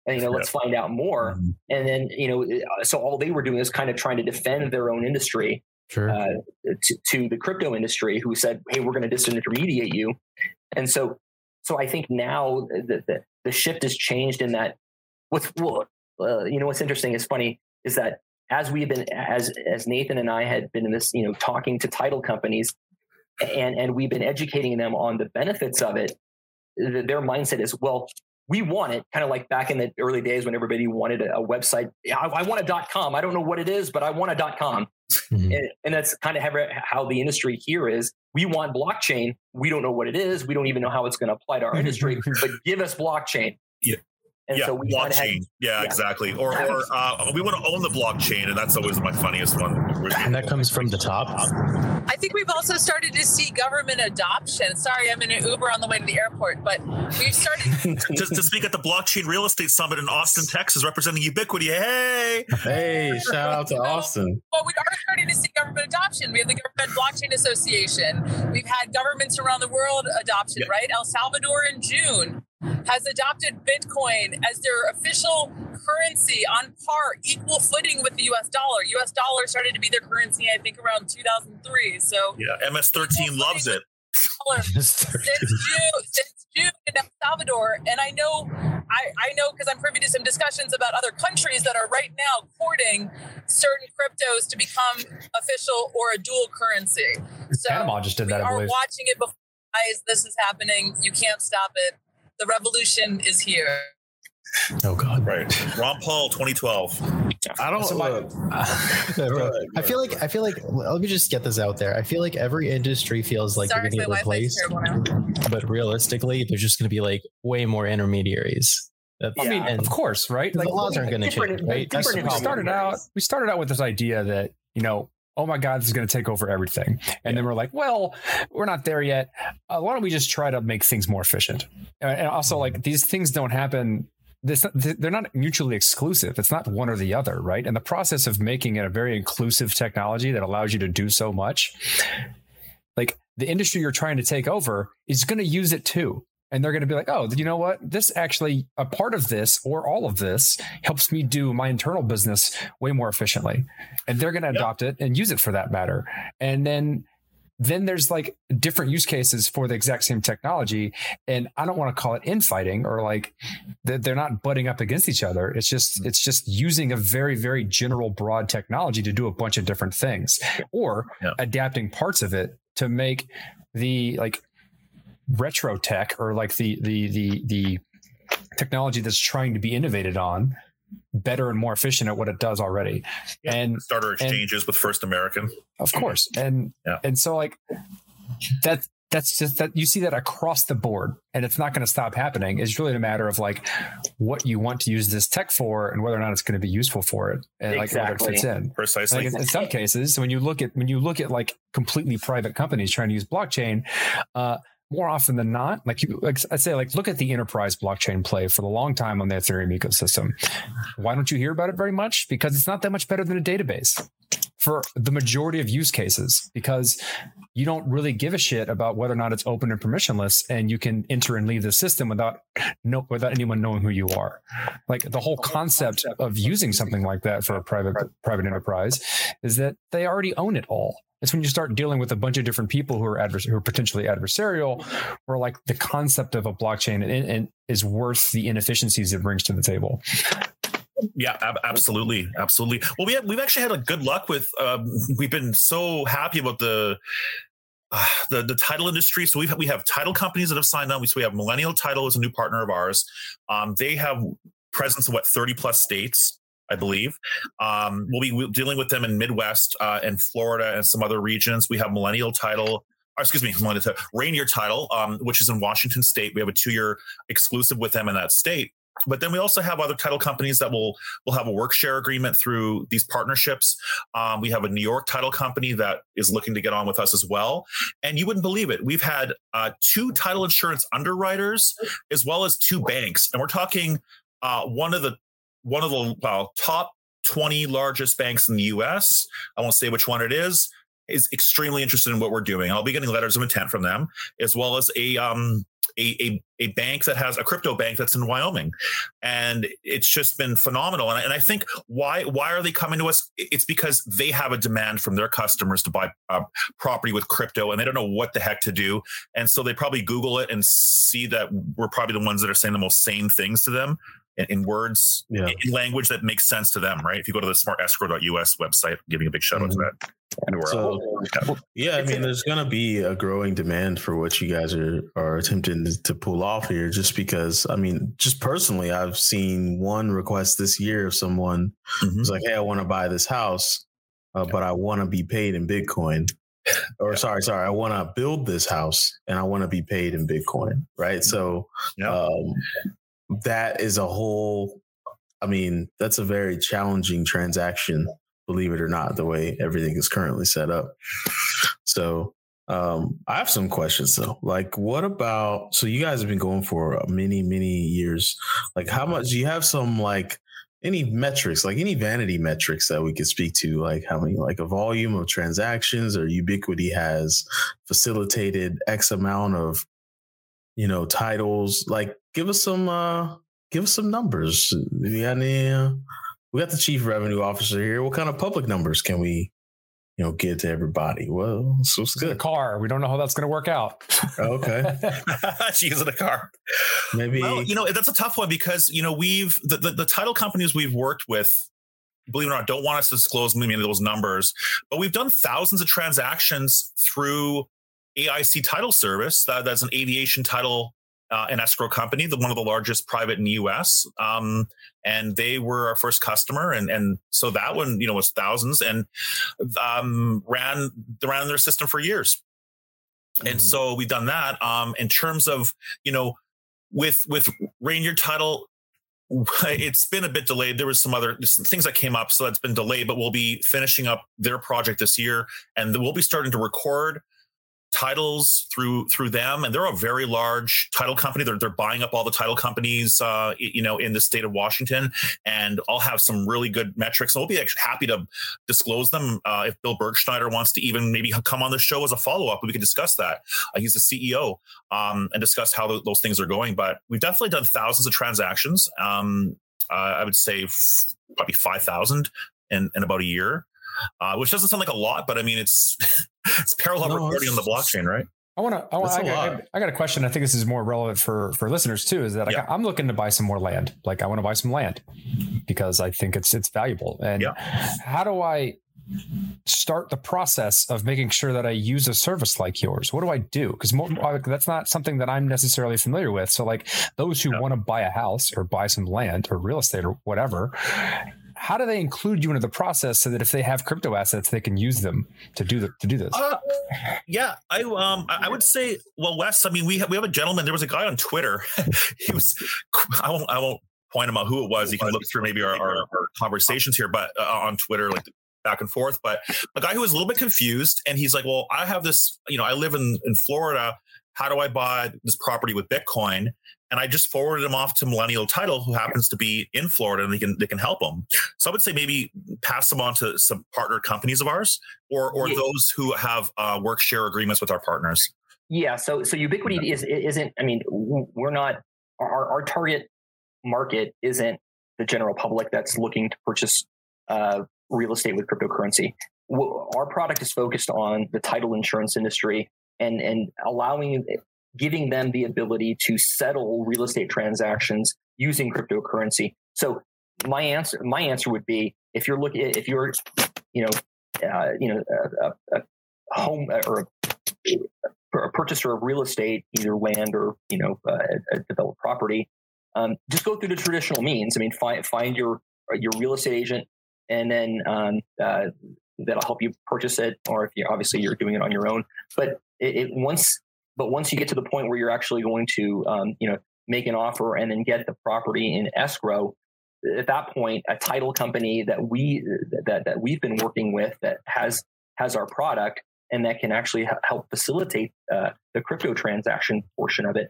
[SPEAKER 7] And you know, let's find out more.
[SPEAKER 3] Mhm.
[SPEAKER 7] And then you know, uh, so all they were doing is kind of trying to defend their own industry
[SPEAKER 4] Sure.
[SPEAKER 7] uh, to, to the crypto industry who said, "Hey, we're going to disintermediate you," and so, so I think now the the, the shift has changed in that. What's uh, you know, what's interesting is funny is that as we've been as as Nathan and I had been in this, you know, talking to title companies, and and we've been educating them on the benefits of it. th- Their mindset is, well, we want it, kind of like back in the early days when everybody wanted a, a website. Yeah, I, I want a dot com. I don't know what it is, but I want a dot com
[SPEAKER 4] Mhm.
[SPEAKER 7] and, and that's kind of how, how the industry here is. We want blockchain. We don't know what it is. We don't even know how it's going to apply to our industry. but give us blockchain.
[SPEAKER 5] Yeah.
[SPEAKER 7] And
[SPEAKER 5] yeah,
[SPEAKER 7] so we kind of had,
[SPEAKER 5] blockchain. yeah,
[SPEAKER 7] yeah.
[SPEAKER 5] exactly. Or, or uh, we want to own the blockchain, and that's always my funniest one.
[SPEAKER 3] And that comes from the top.
[SPEAKER 6] I think we've also started to see government adoption. Sorry, I'm in an Uber on the way to the airport, but we've started.
[SPEAKER 5] to, to speak at the Blockchain Real Estate Summit in Austin, Texas, representing Ubitquity. Hey,
[SPEAKER 2] Hey, shout out to Austin.
[SPEAKER 6] Well, we are starting to see government adoption. We have the Government Blockchain Association. We've had governments around the world adoption,
[SPEAKER 5] Yeah.
[SPEAKER 6] right? El Salvador in June has adopted Bitcoin as their official currency on par, equal footing with the US dollar. US dollar started to be their currency, I think, around 2003. So,
[SPEAKER 5] yeah, MS13 loves it.
[SPEAKER 6] since June, since June in El Salvador, and I know, I, I know because I'm privy to some discussions about other countries that are right now courting certain cryptos to become official or a dual currency. So
[SPEAKER 1] Panama just did
[SPEAKER 6] we
[SPEAKER 1] that, I
[SPEAKER 6] are
[SPEAKER 1] believe.
[SPEAKER 6] watching it before our eyes. This is happening. You can't stop it. The revolution is here.
[SPEAKER 3] Oh God.
[SPEAKER 5] Right. Ron Paul, 2012.
[SPEAKER 2] I don't
[SPEAKER 1] So my-
[SPEAKER 2] look.
[SPEAKER 4] I feel like I feel like let me just get this out there. I feel like every industry feels like
[SPEAKER 6] Sorry,
[SPEAKER 4] they're gonna get replaced, but realistically, there's just gonna be like way more intermediaries. That-
[SPEAKER 1] I mean,
[SPEAKER 4] and
[SPEAKER 1] of course, right?
[SPEAKER 4] the laws aren't going to change, right? That's the
[SPEAKER 7] different
[SPEAKER 1] we started out we started out with this idea that you know oh my god this is going to take over everything. And then we're like well we're not there yet. Uh, why don't we just try to make things more efficient? And also like these things don't happen this they're not mutually exclusive. It's not one or the other right? And the process of making it a very inclusive technology that allows you to do so much like the industry you're trying to take over is going to use it too and they're going to be like oh you know what? This actually a part of this or all of this helps me do my internal business way more efficiently. And they're going to
[SPEAKER 5] Yep.
[SPEAKER 1] adopt it and use it for that matter. And then then there's like different use cases for the exact same technology. And i don't want to call it infighting or like th- they're not butting up against each other. It's just mm-hmm. it's just using a very very general broad technology to do a bunch of different things or adapting parts of it to make the like retro tech or like the the the the technology that's trying to be innovated on better and more efficient at what it does already
[SPEAKER 5] Yeah.
[SPEAKER 1] and
[SPEAKER 5] Starter exchanges with First American.
[SPEAKER 1] of course and
[SPEAKER 5] Yeah.
[SPEAKER 1] and so like that that's just that you see that across the board and it's not going to stop happening it's really a matter of like what you want to use this tech for and whether or not it's going to be useful for it and like whether it fits in
[SPEAKER 5] Precisely.
[SPEAKER 1] like in, in some cases when you look at when you look at like completely private companies trying to use blockchain uh more often than not like you like i'd say like look at the enterprise blockchain play for the long time on the ethereum ecosystem. Why don't you hear about it very much? Because it's not that much better than a database for the majority of use cases because you don't really give a shit about whether or not it's open and permissionless and you can enter and leave the system without no without anyone knowing who you are. Like the whole concept of using something like that for a private private enterprise is that they already own it all it's when you start dealing with a bunch of different people who are advers- who are potentially adversarial or like the concept of a blockchain and, and is worth the inefficiencies it brings to the table
[SPEAKER 5] Yeah, ab- absolutely, absolutely. Well, we have, we've actually had a good luck with. Um, we've been so happy about the. Uh, the the title industry. So we we have title companies that have signed on. We so we have Millennial Title is a new partner of ours. Um, they have presence in what thirty plus states, I believe. Um, we'll be dealing with them in Midwest uh, and Florida and some other regions. We have Millennial Title. or excuse me, Millennial Title, Rainier Title, um, which is in Washington State. We have a two year exclusive with them in that state. But then we also have other title companies that will will have a work share agreement through these partnerships. Um, we have a New York title company that is looking to get on with us as well. And you wouldn't believe it. We've had uh, two title insurance underwriters as well as two banks, and we're talking uh, one of the one of the well, top twenty largest banks in the U.S. I won't say which one it is. is extremely interested in what we're doing. I'll be getting letters of intent from them, as well as a um, a, a, a bank that has a crypto bank that's in Wyoming, and it's just been phenomenal. And I, and I think why why are they coming to us? It's because they have a demand from their customers to buy uh, property with crypto, and they don't know what the heck to do, and so they probably Google it and see that we're probably the ones that are saying the most sane things to them in, in words
[SPEAKER 2] Yeah.
[SPEAKER 5] in language that makes sense to them. Right? If you go to the smartescrow.us website, giving a big shout out to that.
[SPEAKER 2] So-. Yeah, I mean, there's gonna be a growing demand for what you guys are are attempting to, to pull off here. Just because, I mean, just personally, I've seen one request this year of someone
[SPEAKER 5] Mhm.
[SPEAKER 2] who's like, "Hey, I want to buy this house, uh, but I want to be paid in Bitcoin." Or sorry, sorry, I want to build this house and I want to be paid in Bitcoin. Right. So
[SPEAKER 5] Yeah.
[SPEAKER 2] um, that is a whole. I mean, that's a very challenging transaction believe it or not, the way everything is currently set up. So um, I have some questions though. Like, what about? So you guys have been going for many, many years. Like, how much do you have? Some like any metrics, like any vanity metrics that we could speak to, like how many, like a volume of transactions, or Ubitquity has facilitated X amount of, you know, titles. Like, give us some, uh give us some numbers. You got any? Uh, we got the chief revenue officer here. What kind of public numbers can we, you know, get to everybody? Well, so it's
[SPEAKER 1] It's a
[SPEAKER 2] good.
[SPEAKER 1] car. We don't know how that's going to work out.
[SPEAKER 2] Okay,
[SPEAKER 5] she is in a car.
[SPEAKER 2] maybe.
[SPEAKER 5] Well, you know, that's a tough one because, you know, we've, the, the, the title companies we've worked with, believe it or not, don't want us to disclose many of those numbers, but we've done thousands of transactions through AIC Title Service. That, that's an aviation title uh, and escrow company, the one of the largest private in the U.S. Um, and they were our first customer, and and so that one, you know, was thousands, and um, ran ran their system for years. And
[SPEAKER 2] Mhm.
[SPEAKER 5] so we've done that. Um, in terms of you know, with with Rainier Title, it's been a bit delayed. There was some other some things that came up, so that's been delayed. But we'll be finishing up their project this year, and we'll be starting to record titles through through them. And they're a very large title company. They're, they're buying up all the title companies uh you know in the state of washington. And i'll have some really good metrics. And we'll be actually happy to disclose them uh, if bill bergschneider wants to even maybe come on the show as a follow-up we can discuss that. Uh, he's the ceo um, and discuss how th- those things are going. But we've definitely done thousands of transactions. Um, uh, i would say f- probably 5000 in, in about a year uh, which doesn't sound like a lot, but I mean, it's it's parallel
[SPEAKER 2] No,
[SPEAKER 5] recording on the blockchain, right?
[SPEAKER 1] I want to. I,
[SPEAKER 2] That's
[SPEAKER 1] I,
[SPEAKER 2] a
[SPEAKER 1] got- I got a question. I think this is more relevant for for listeners too. Is that
[SPEAKER 5] Yeah.
[SPEAKER 1] I, I'm looking to buy some more land. Like I want to buy some land because I think it's it's valuable. And
[SPEAKER 5] Yeah.
[SPEAKER 1] how do I start the process of making sure that I use a service like yours? What do I do? Because that's not something that I'm necessarily familiar with. So like those who
[SPEAKER 5] Yeah.
[SPEAKER 1] want to buy a house or buy some land or real estate or whatever. How do they include you into the process so that if they have crypto assets, they can use them to do the, to do this?
[SPEAKER 5] Uh, yeah, I um I would say well, Wes. I mean, we have we have a gentleman. There was a guy on Twitter. he was I won't I won't point him out who it was. You can look through maybe our, our, our conversations here, but uh, on Twitter, like back and forth. But a guy who was a little bit confused, and he's like, "Well, I have this. You know, I live in in Florida. How do I buy this property with Bitcoin?" And I just forwarded him off to Millennial Title, who happens to be in Florida, and they can they can help him. So I would say maybe pass them on to some partner companies of ours, or or
[SPEAKER 7] Yeah.
[SPEAKER 5] those who have uh, work share agreements with our partners.
[SPEAKER 7] Yeah, so so Ubitquity is isn't. I mean, we're not our our target market isn't the general public that's looking to purchase uh, real estate with cryptocurrency. Our product is focused on the title insurance industry and and allowing giving them the ability to settle real estate transactions using cryptocurrency. So my answer my answer would be if you're looking if you're you know uh, you know a, a, home uh, or a a purchaser of real estate, either land or you know uh, a developed property, um, just go through the traditional means. I mean, find find your your real estate agent, and then um, uh, that'll help you purchase it. Or if you obviously you're doing it on your own, but it, it once but once you get to the point where you're actually going to um, you know make an offer and then get the property in escrow. At that point, a title company that we that that we've been working with that has has our product and that can actually help facilitate uh, the crypto transaction portion of it.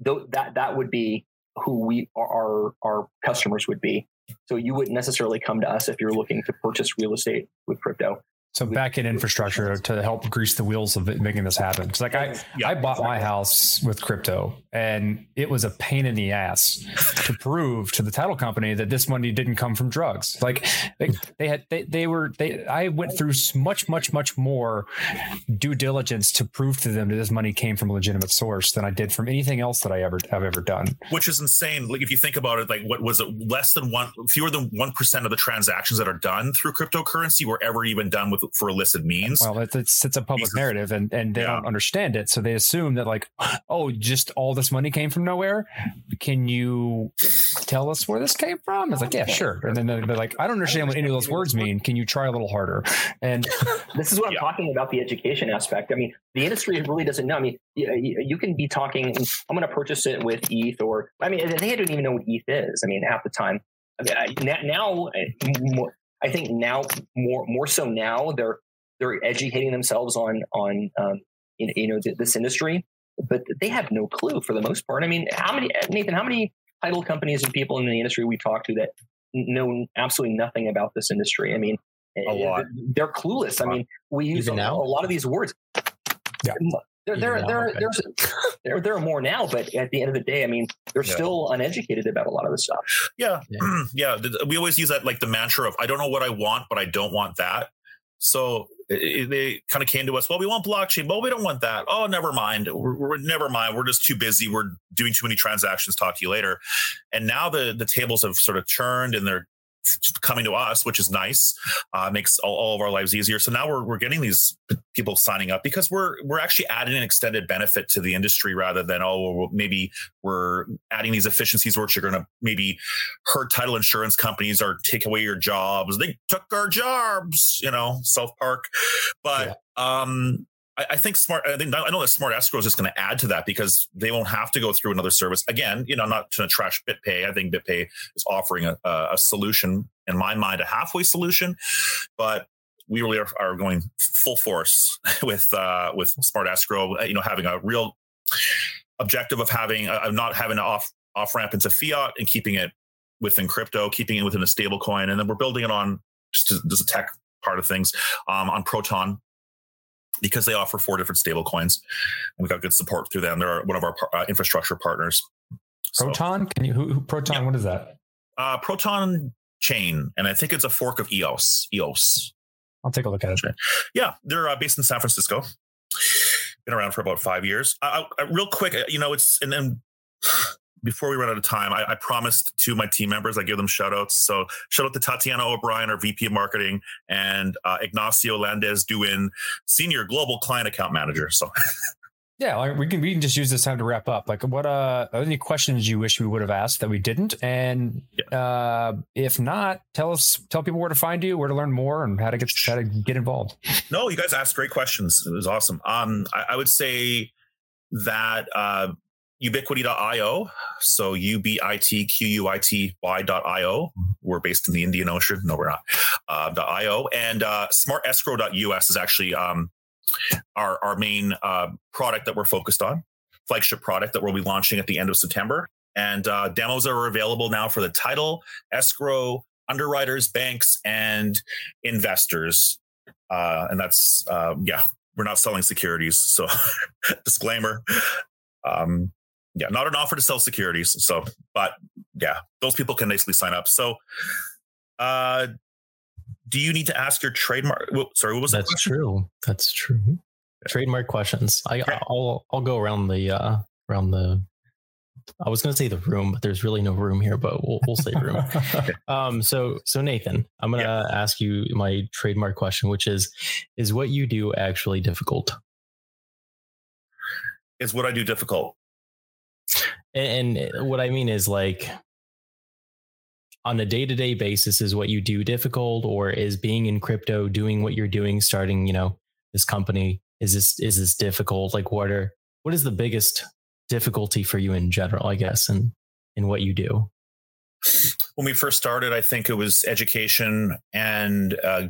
[SPEAKER 7] That that would be who we our our customers would be. So you wouldn't necessarily come to us if you're looking to purchase real estate with crypto.
[SPEAKER 1] So back in infrastructure to help grease the wheels of it, making this happen. Like I,
[SPEAKER 5] Yeah,
[SPEAKER 1] I bought my house with crypto and it was a pain in the ass to prove to the title company that this money didn't come from drugs. Like they, they had, they, they were, they, I went through much, much, much more due diligence to prove to them that this money came from a legitimate source than I did from anything else that I ever have ever done.
[SPEAKER 5] which is insane. Like if you think about it, like what was it? Less than one, fewer than one percent of the transactions that are done through cryptocurrency were ever even done with for illicit means.
[SPEAKER 1] Well, it's it's, it's a public narrative, and and they
[SPEAKER 5] Yeah.
[SPEAKER 1] don't understand it, so they assume that like, oh, just all this money came from nowhere. Can you tell us where this came from? It's like, yeah, sure. And then they're like, I don't understand what any of those words mean. Can you try a little harder? And
[SPEAKER 7] this is what I'm talking about the education aspect. I mean, the industry really doesn't know. I mean, you, can be talking, I'm going to purchase it with ETH, or I mean, they don't even know what ETH is. I mean, half the time. I mean, I- now, I think now more more so now they're they're educating themselves on on um, you know this industry, but they have no clue for the most part. I mean, how many Nathan? How many title companies and people in the industry we talk to that know absolutely nothing about this industry? I mean, eh,
[SPEAKER 5] A lot.
[SPEAKER 7] They're clueless. I mean, we use a,
[SPEAKER 4] now?
[SPEAKER 7] a lot of these words.
[SPEAKER 1] Yeah.
[SPEAKER 7] There, there,
[SPEAKER 4] now,
[SPEAKER 7] there,
[SPEAKER 4] okay.
[SPEAKER 7] there's, there, there are more now, but at the end of the day, I mean, they're
[SPEAKER 5] Yeah.
[SPEAKER 7] still uneducated about a lot of this stuff.
[SPEAKER 5] Yeah.
[SPEAKER 4] Yeah.
[SPEAKER 5] Yeah. We always use that like the mantra of I don't know what I want, but I don't want that. So i- i- they kind of came to us. Well, we want blockchain, but we don't want that. Oh, never mind. We're, we're never mind. We're just too busy. We're doing too many transactions. Talk to you later. And now the the tables have sort of churned and they're coming to us, which is nice. Uh, makes all, all of our lives easier. So now we're we're getting these people signing up because we're we're actually adding an extended benefit to the industry rather than oh well, maybe we're adding these efficiencies which are going to maybe hurt title insurance companies or take away your jobs. They took our jobs, you know, South Park. But um, I, I think smart. I think I know that Smart Escrow is just going to add to that because they won't have to go through another service again. You know, not to trash BitPay. I think BitPay is offering a, a, solution, in my mind, a halfway solution, but we really are, are going full force with uh, with Smart Escrow. uh, You know, having a real objective of having uh, of not having an off off ramp into fiat and keeping it within crypto, keeping it within a stable coin, and then we're building it on just a tech part of things um, on Proton because they offer four different stable coins, and we got good support through them. They're one of our uh, infrastructure partners. So,
[SPEAKER 1] Proton, can you who, who Proton?
[SPEAKER 5] Yeah.
[SPEAKER 1] What is that?
[SPEAKER 5] uh, Proton chain, and I think it's a fork of EOS. EOS.
[SPEAKER 1] I'll take a look at it.
[SPEAKER 5] Yeah, they're uh, based in San Francisco. Been around for about five years. Uh, uh, real quick, uh, you know, it's and then before we run out of time, I, I promised to my team members I give them shout outs. So shout out to Tatiana O'Brien, our VP of Marketing, and uh, Ignacio Landez Duin, Senior Global Client Account Manager. So
[SPEAKER 1] Yeah, like we can we can just use this time to wrap up. Like, what uh, are any questions you wish we would have asked that we didn't? And uh, if not, tell us, tell people where to find you, where to learn more, and how to get how to get involved.
[SPEAKER 5] No, you guys asked great questions. It was awesome. Um, I, I would say that uh, ubitquity.io. So U B I T Q U I T Y.io. We're based in the Indian Ocean. No, we're not. Uh, .io and uh, smartescrow.us is actually um, our our main uh, product that we're focused on, flagship product that we'll be launching at the end of September. And uh, demos are available now for the title, escrow, underwriters, banks, and investors. Uh, and that's uh, yeah, we're not selling securities. So disclaimer. Um, yeah, not an offer to sell securities. So, but yeah, those people can basically sign up. So, uh, do you need to ask your trademark? Well, sorry, what was that?
[SPEAKER 3] That's true. That's true. Trademark questions. I,
[SPEAKER 5] Okay.
[SPEAKER 3] I'll I'll go around the uh around the. I was going to say the room, but there's really no room here. But we'll we'll say room. um. So so Nathan, I'm going to ask you my trademark question, which is, is what you do actually difficult?
[SPEAKER 5] Is what I do difficult?
[SPEAKER 3] And, and what I mean is like on a day to day basis, is what you do difficult, or is being in crypto, doing what you're doing, starting, you know, this company, is this is this difficult? Like, what are what is the biggest difficulty for you in general? I guess, and in what you do.
[SPEAKER 5] When we first started, I think it was education and uh,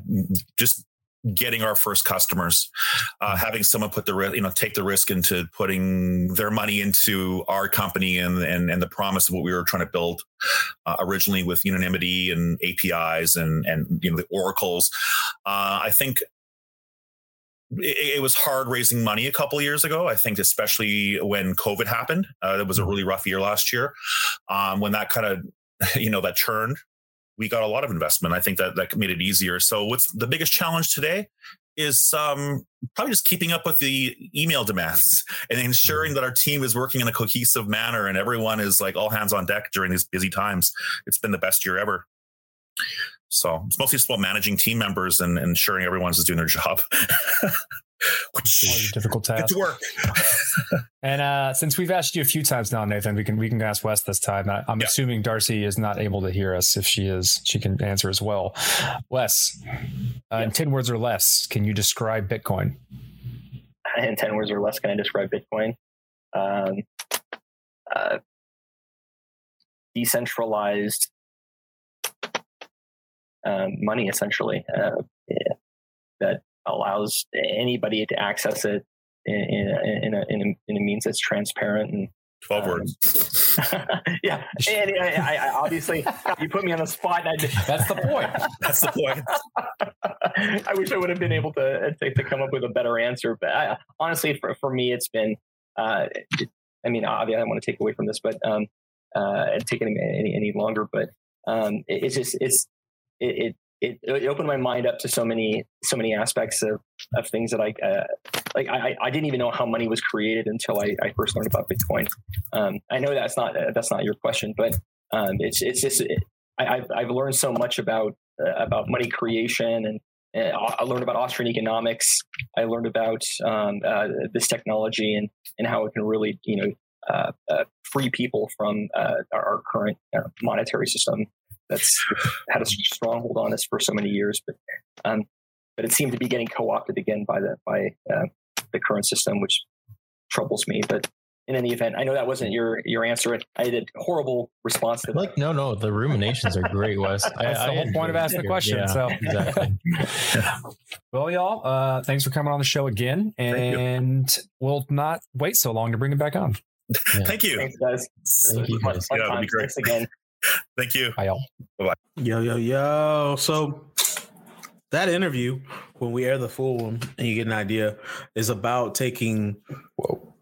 [SPEAKER 5] just getting our first customers, uh, having someone put the risk, you know, take the risk into putting their money into our company and and and the promise of what we were trying to build uh, originally with unanimity and APIs and and you know the oracles. Uh, I think it, it was hard raising money a couple of years ago. I think, especially when COVID happened, uh, it was a really rough year last year. Um, when that kind of, you know, that churned, we got a lot of investment. I think that that made it easier. So, what's the biggest challenge today? Is um, probably just keeping up with the email demands and ensuring that our team is working in a cohesive manner and everyone is like all hands on deck during these busy times. It's been the best year ever. So it's mostly just about managing team members and, and ensuring everyone's doing their job.
[SPEAKER 1] Always a
[SPEAKER 5] Which
[SPEAKER 1] difficult
[SPEAKER 5] get
[SPEAKER 1] task.
[SPEAKER 5] to work.
[SPEAKER 1] And uh, since we've asked you a few times now, Nathan, we can we can ask Wes this time. I, I'm
[SPEAKER 5] Yeah.
[SPEAKER 1] assuming Darcy is not able to hear us. If she is, she can answer as well. Wes, uh, in ten words or less, can you describe Bitcoin?
[SPEAKER 7] in 10 words or less can I describe Bitcoin? Um, uh, decentralized um, money, essentially, uh, yeah, that allows anybody to access it in, in, a, in, a, in, a, in a means that's transparent and
[SPEAKER 5] 12
[SPEAKER 7] Um,
[SPEAKER 5] words.
[SPEAKER 7] yeah, and I, I, I obviously you put me on the spot. And I,
[SPEAKER 1] That's the point.
[SPEAKER 5] That's the point.
[SPEAKER 7] I wish I would have been able to to, to come up with a better answer. But I, honestly, for, for me, it's been. Uh, I mean, obviously, I don't want to take away from this, but um, uh, and take it any any longer. But um, it, it's just it's it, it it it opened my mind up to so many so many aspects of of things that I uh, like. I I didn't even know how money was created until I, I first learned about Bitcoin. Um, I know that's not uh, that's not your question, but um, it's it's just it, I, I've I've learned so much about uh, about money creation and. uh, I learned about Austrian economics. I learned about um, uh, this technology and, and how it can really, you know, free people from our, current monetary system that's had a stronghold on us for so many years. But um, but it seemed to be getting co-opted again by the by uh, the current system, which troubles me. But in any event, I know that wasn't your your answer. I had a horrible response to that.
[SPEAKER 3] Like, no, no, the ruminations are great, Wes. I-
[SPEAKER 1] That's the
[SPEAKER 3] I
[SPEAKER 1] whole point of asking the question.
[SPEAKER 3] Yeah,
[SPEAKER 1] so
[SPEAKER 3] exactly.
[SPEAKER 1] well, y'all, uh, thanks for coming on the show again, and we'll not wait so long to bring it back on.
[SPEAKER 3] Yeah.
[SPEAKER 5] Thank you.
[SPEAKER 7] Thanks, guys.
[SPEAKER 3] Thank you, guys.
[SPEAKER 7] fun
[SPEAKER 5] Yeah, that'd be great.
[SPEAKER 7] Thanks again.
[SPEAKER 5] Thank you.
[SPEAKER 1] Bye, y'all. Bye.
[SPEAKER 2] Yo, yo, yo. So that interview, when we air the full one and you get an idea, is about taking
[SPEAKER 1] Whoa.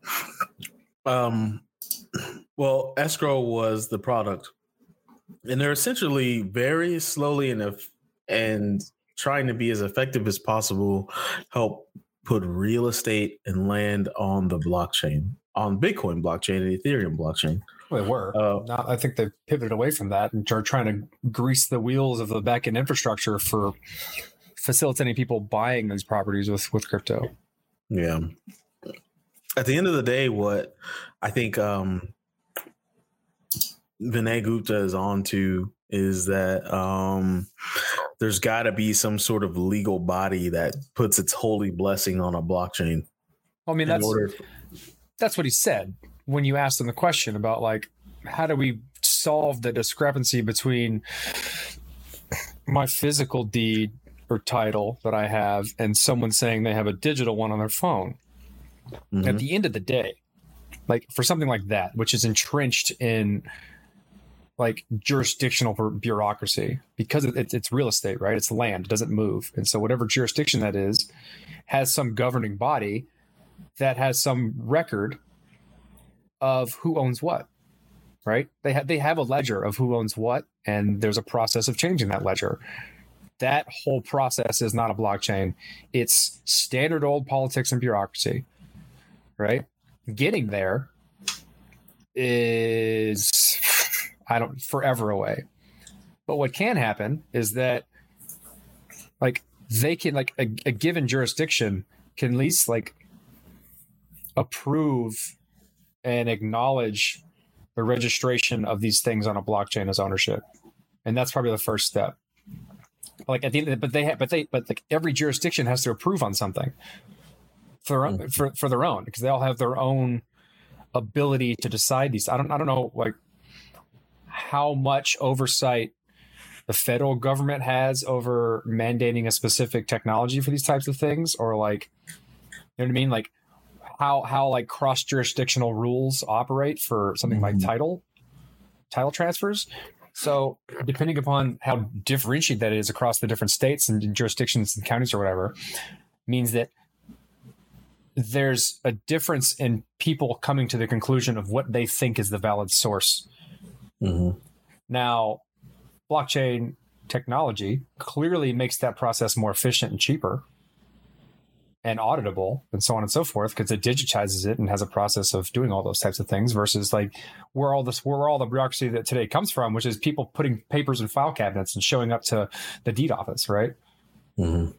[SPEAKER 2] um well, escrow was the product. And they're essentially very slowly enough and trying to be as effective as possible, help put real estate and land on the blockchain, on Bitcoin blockchain and Ethereum blockchain.
[SPEAKER 1] They were.
[SPEAKER 2] Uh,
[SPEAKER 1] I think they've pivoted away from that and are trying to grease the wheels of the back end infrastructure for facilitating people buying these properties with, with crypto.
[SPEAKER 2] Yeah. At the end of the day, what I think um Vinay Gupta is on to is that um there's got to be some sort of legal body that puts its holy blessing on a blockchain.
[SPEAKER 1] I mean, that's
[SPEAKER 2] order
[SPEAKER 1] that's what he said when you asked them the question about like how do we solve the discrepancy between my physical deed or title that I have and someone saying they have a digital one on their phone.
[SPEAKER 2] Mhm.
[SPEAKER 1] At the end of the day, like for something like that, which is entrenched in like jurisdictional bureaucracy, because it's, it's real estate, right? It's land, it doesn't move, and so whatever jurisdiction that is has some governing body that has some record of who owns what right? They have they have a ledger of who owns what and there's a process of changing that ledger. That whole process is not a blockchain. It's standard old politics and bureaucracy right? Getting there is i don't forever away. But what can happen is that like they can like a, a given jurisdiction can at least like approve and acknowledge the registration of these things on a blockchain as ownership. And that's probably the first step. Like at the end of the, but they have but they but like every jurisdiction has to approve on something for their own, for, for their own because they all have their own ability to decide these. I don't i don't know like how much oversight the federal government has over mandating a specific technology for these types of things or like you know what i mean? Like how how like cross jurisdictional rules operate for something like
[SPEAKER 2] Mhm.
[SPEAKER 1] title title transfers. So depending upon how differentiated that is across the different states and jurisdictions and counties or whatever, means that there's a difference in people coming to the conclusion of what they think is the valid source.
[SPEAKER 2] Mhm.
[SPEAKER 1] Now, blockchain technology clearly makes that process more efficient and cheaper and auditable and so on and so forth because it digitizes it and has a process of doing all those types of things versus like where all this where all the bureaucracy that today comes from which is people putting papers in file cabinets and showing up to the deed office right
[SPEAKER 2] Mhm.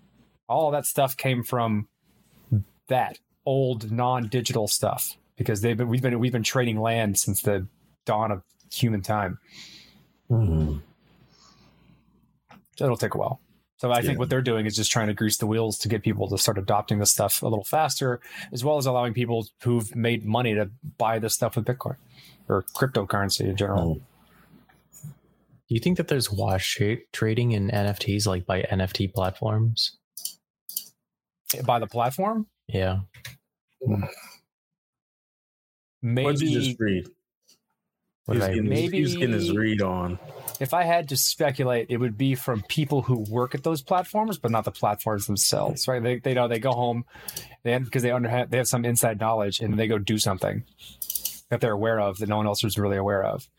[SPEAKER 1] all that stuff came from that old non-digital stuff because they've been we've been we've been trading land since the dawn of human time
[SPEAKER 2] Mhm.
[SPEAKER 1] So it'll take a while. So I
[SPEAKER 2] Yeah.
[SPEAKER 1] think what they're doing is just trying to grease the wheels to get people to start adopting this stuff a little faster, as well as allowing people who've made money to buy this stuff with Bitcoin or cryptocurrency in general.
[SPEAKER 3] Do you think that there's wash tra- trading in NFTs like by NFT platforms?
[SPEAKER 1] By the platform,
[SPEAKER 3] Yeah.
[SPEAKER 2] What'd you
[SPEAKER 1] maybe
[SPEAKER 2] just read?
[SPEAKER 3] What
[SPEAKER 2] He was,
[SPEAKER 3] did I
[SPEAKER 2] getting,
[SPEAKER 3] read?
[SPEAKER 2] he was getting his read on.
[SPEAKER 1] If I had to speculate, it would be from people who work at those platforms, but not the platforms themselves, right? They, they know they go home, they because they under they have some inside knowledge and they go do something that they're aware of that no one else is really aware of.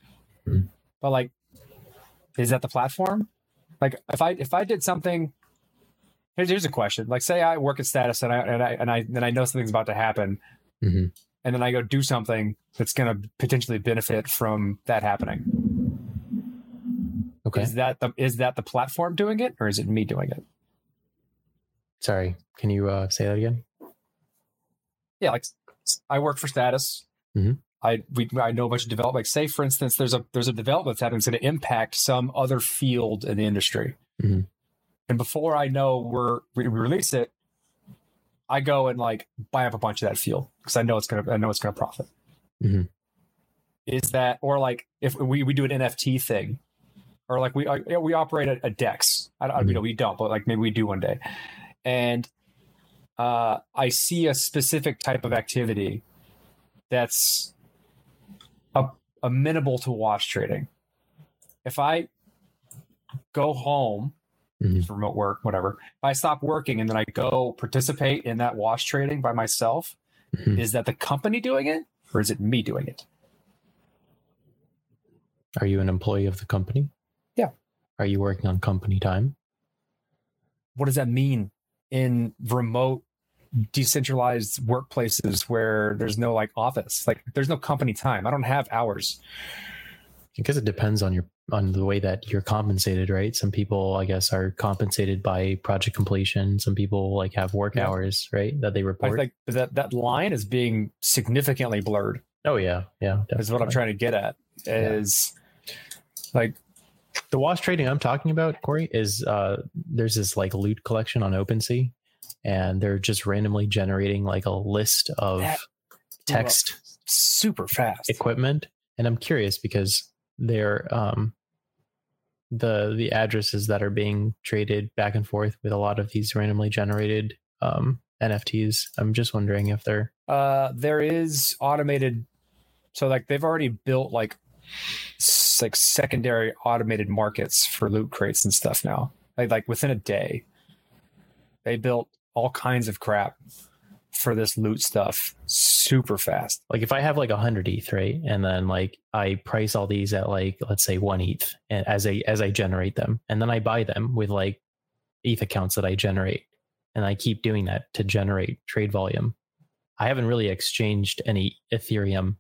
[SPEAKER 3] Hmm.
[SPEAKER 1] But like, is that the platform? Like, if I if I did something, here's here's a question. Like, say I work at Status and I and I and I and I know something's about to happen,
[SPEAKER 3] Mhm.
[SPEAKER 1] and then I go do something that's going to potentially benefit from that happening.
[SPEAKER 3] Okay.
[SPEAKER 1] Is that the is that the platform doing it, or is it me doing it?
[SPEAKER 3] Sorry. Can you uh, say that again?
[SPEAKER 1] Yeah, like I work for Status.
[SPEAKER 3] Mhm.
[SPEAKER 1] I we I know a bunch of development. Like say, for instance, there's a there's a development that's happening that's going to impact some other field in the industry.
[SPEAKER 3] Mhm.
[SPEAKER 1] And before I know we're we release it, I go and like buy up a bunch of that field because I know it's gonna I know it's gonna profit.
[SPEAKER 3] Mhm.
[SPEAKER 1] Is that or like if we we do an NFT thing, or like we uh, yeah, we operate a, a Dex. I, I you
[SPEAKER 3] Mhm.
[SPEAKER 1] know we don't, but like maybe we do one day, and uh, I see a specific type of activity that's a, amenable to wash trading. If I go home,
[SPEAKER 3] Mhm.
[SPEAKER 1] for remote work, whatever, if I stop working and then I go participate in that wash trading by myself,
[SPEAKER 3] Mhm.
[SPEAKER 1] is that the company doing it or is it me doing it?
[SPEAKER 3] Are you an employee of the company?
[SPEAKER 1] Yeah.
[SPEAKER 3] Are you working on company time?
[SPEAKER 1] What does that mean in remote, decentralized workplaces where there's no like office? Like there's no company time. I don't have hours.
[SPEAKER 3] Because it depends on your on the way that you're compensated, right? Some people, I guess, are compensated by project completion. Some people like have work
[SPEAKER 1] Yeah.
[SPEAKER 3] hours, right? That they
[SPEAKER 1] I
[SPEAKER 3] report.
[SPEAKER 1] think that that line is being significantly blurred.
[SPEAKER 3] oh yeah, yeah.
[SPEAKER 1] Is what I'm trying to get at. Is like
[SPEAKER 3] The wash trading I'm talking about, Corey, is uh there's this like loot collection on OpenSea, and they're just randomly generating like a list of
[SPEAKER 1] That-
[SPEAKER 3] text
[SPEAKER 1] super fast.
[SPEAKER 3] equipment. And I'm curious because they're um the the addresses that are being traded back and forth with a lot of these randomly generated um NFTs. I'm just wondering if they're
[SPEAKER 1] Uh, there is automated. So like they've already built like like secondary automated markets for loot crates and stuff now. Like like within a day, they built all kinds of crap for this loot stuff super fast.
[SPEAKER 3] like if I have like a hundred ETH, right? And then like I price all these at like let's say one ETH and as I as I generate them. And then I buy them with like ETH accounts that I generate. And I keep doing that to generate trade volume. I haven't really exchanged any Ethereum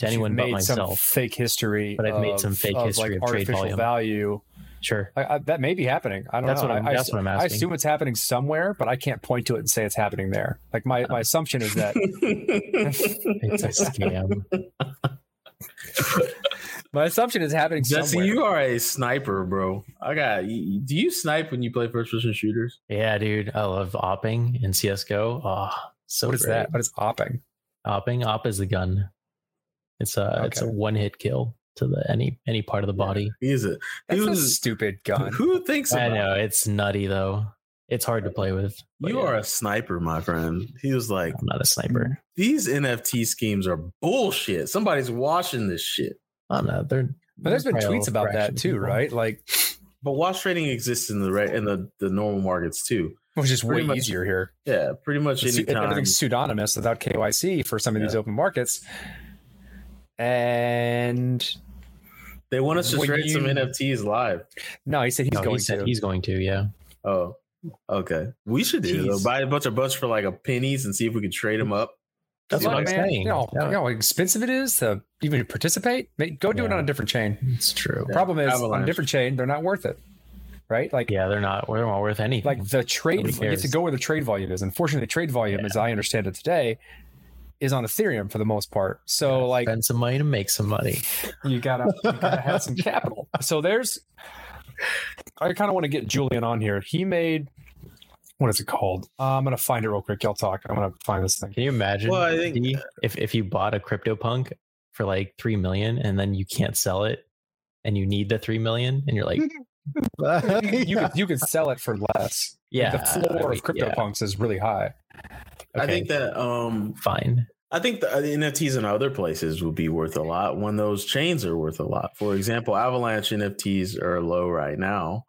[SPEAKER 3] to anyone
[SPEAKER 1] You've
[SPEAKER 3] but
[SPEAKER 1] made some
[SPEAKER 3] myself.
[SPEAKER 1] fake history,
[SPEAKER 3] But I've made
[SPEAKER 1] of-
[SPEAKER 3] some fake
[SPEAKER 1] of,
[SPEAKER 3] history
[SPEAKER 1] like
[SPEAKER 3] of trade
[SPEAKER 1] artificial
[SPEAKER 3] volume.
[SPEAKER 1] value.
[SPEAKER 3] Sure.
[SPEAKER 1] I, I, that may be happening. I don't
[SPEAKER 3] That's
[SPEAKER 1] know.
[SPEAKER 3] what I'm-
[SPEAKER 1] I, I
[SPEAKER 3] that's what I'm asking.
[SPEAKER 1] I assume it's happening somewhere, but I can't point to it and say it's happening there. Like my, my assumption is that
[SPEAKER 3] It's a scam.
[SPEAKER 1] my assumption is happening
[SPEAKER 2] Jesse,
[SPEAKER 1] somewhere.
[SPEAKER 2] you are a sniper, bro. I got. you- Do you snipe when you play first person shooters?
[SPEAKER 3] yeah, dude. I love opping in CSGO. Oh, ah, so
[SPEAKER 1] what is
[SPEAKER 3] great.
[SPEAKER 1] that? What is opping?
[SPEAKER 3] Opping. Op is a gun. It's a it's a one hit kill to the any any part of the body.
[SPEAKER 2] He's a.
[SPEAKER 1] That's
[SPEAKER 2] He
[SPEAKER 1] a stupid gun.
[SPEAKER 2] who thinks
[SPEAKER 3] I
[SPEAKER 2] about?
[SPEAKER 3] know it's nutty though. It's hard to play with.
[SPEAKER 2] You
[SPEAKER 3] yeah,
[SPEAKER 2] are a sniper, my friend. He was like,
[SPEAKER 3] I'm not a sniper.
[SPEAKER 2] these NFT schemes are bullshit. Somebody's watching this shit.
[SPEAKER 3] Oh no, they're.
[SPEAKER 1] But there's been tweets about that too,
[SPEAKER 3] people.
[SPEAKER 1] right? Like,
[SPEAKER 2] But wash trading exists in the right in the, the normal markets too.
[SPEAKER 1] which is way
[SPEAKER 2] Pretty much-
[SPEAKER 1] easier here.
[SPEAKER 2] Yeah, pretty much
[SPEAKER 1] It's-
[SPEAKER 2] anytime.
[SPEAKER 1] Everything's pseudonymous without KYC for some of these open markets. And
[SPEAKER 2] They want us to
[SPEAKER 1] When
[SPEAKER 2] trade some NFTs live.
[SPEAKER 1] no, he said he's
[SPEAKER 3] No,
[SPEAKER 1] going
[SPEAKER 3] he said
[SPEAKER 1] to.
[SPEAKER 3] he's going to. Yeah.
[SPEAKER 2] Oh, okay. We should do it, though. Buy a bunch of bunch for like a pennies and see if we can trade them up.
[SPEAKER 3] That's
[SPEAKER 2] See
[SPEAKER 3] what I'm
[SPEAKER 1] man,
[SPEAKER 3] saying.
[SPEAKER 1] You know,
[SPEAKER 3] Yeah.
[SPEAKER 1] you know how expensive it is to even participate. Go do it on a different chain.
[SPEAKER 3] It's true.
[SPEAKER 2] Yeah.
[SPEAKER 1] Problem is, on a different chain, they're not worth it. Right? Like,
[SPEAKER 3] Yeah, they're not. They're not worth anything.
[SPEAKER 1] like the trade,
[SPEAKER 3] Nobody
[SPEAKER 1] you have to go where the trade volume is. Unfortunately, trade volume,
[SPEAKER 3] Yeah.
[SPEAKER 1] as I understand it today, is on Ethereum for the most part. So, like,
[SPEAKER 3] spend some money to make some money.
[SPEAKER 1] you gotta, you gotta have some capital. So there's, I kind of want to get Julian on here. He made, what is it called? Uh, I'm gonna find it real quick. Y'all talk. I'm gonna find this thing.
[SPEAKER 3] Can you imagine
[SPEAKER 2] Well, I think-
[SPEAKER 3] if if you bought a CryptoPunk for like three million and then you can't sell it and you need the three million and you're like,
[SPEAKER 1] You could you could sell it for less.
[SPEAKER 3] Yeah,
[SPEAKER 1] the floor
[SPEAKER 3] I
[SPEAKER 1] of CryptoPunks is really high.
[SPEAKER 2] I think that um
[SPEAKER 3] fine.
[SPEAKER 2] I think the, uh, the NFTs in other places would be worth a lot when those chains are worth a lot. For example, Avalanche NFTs are low right now.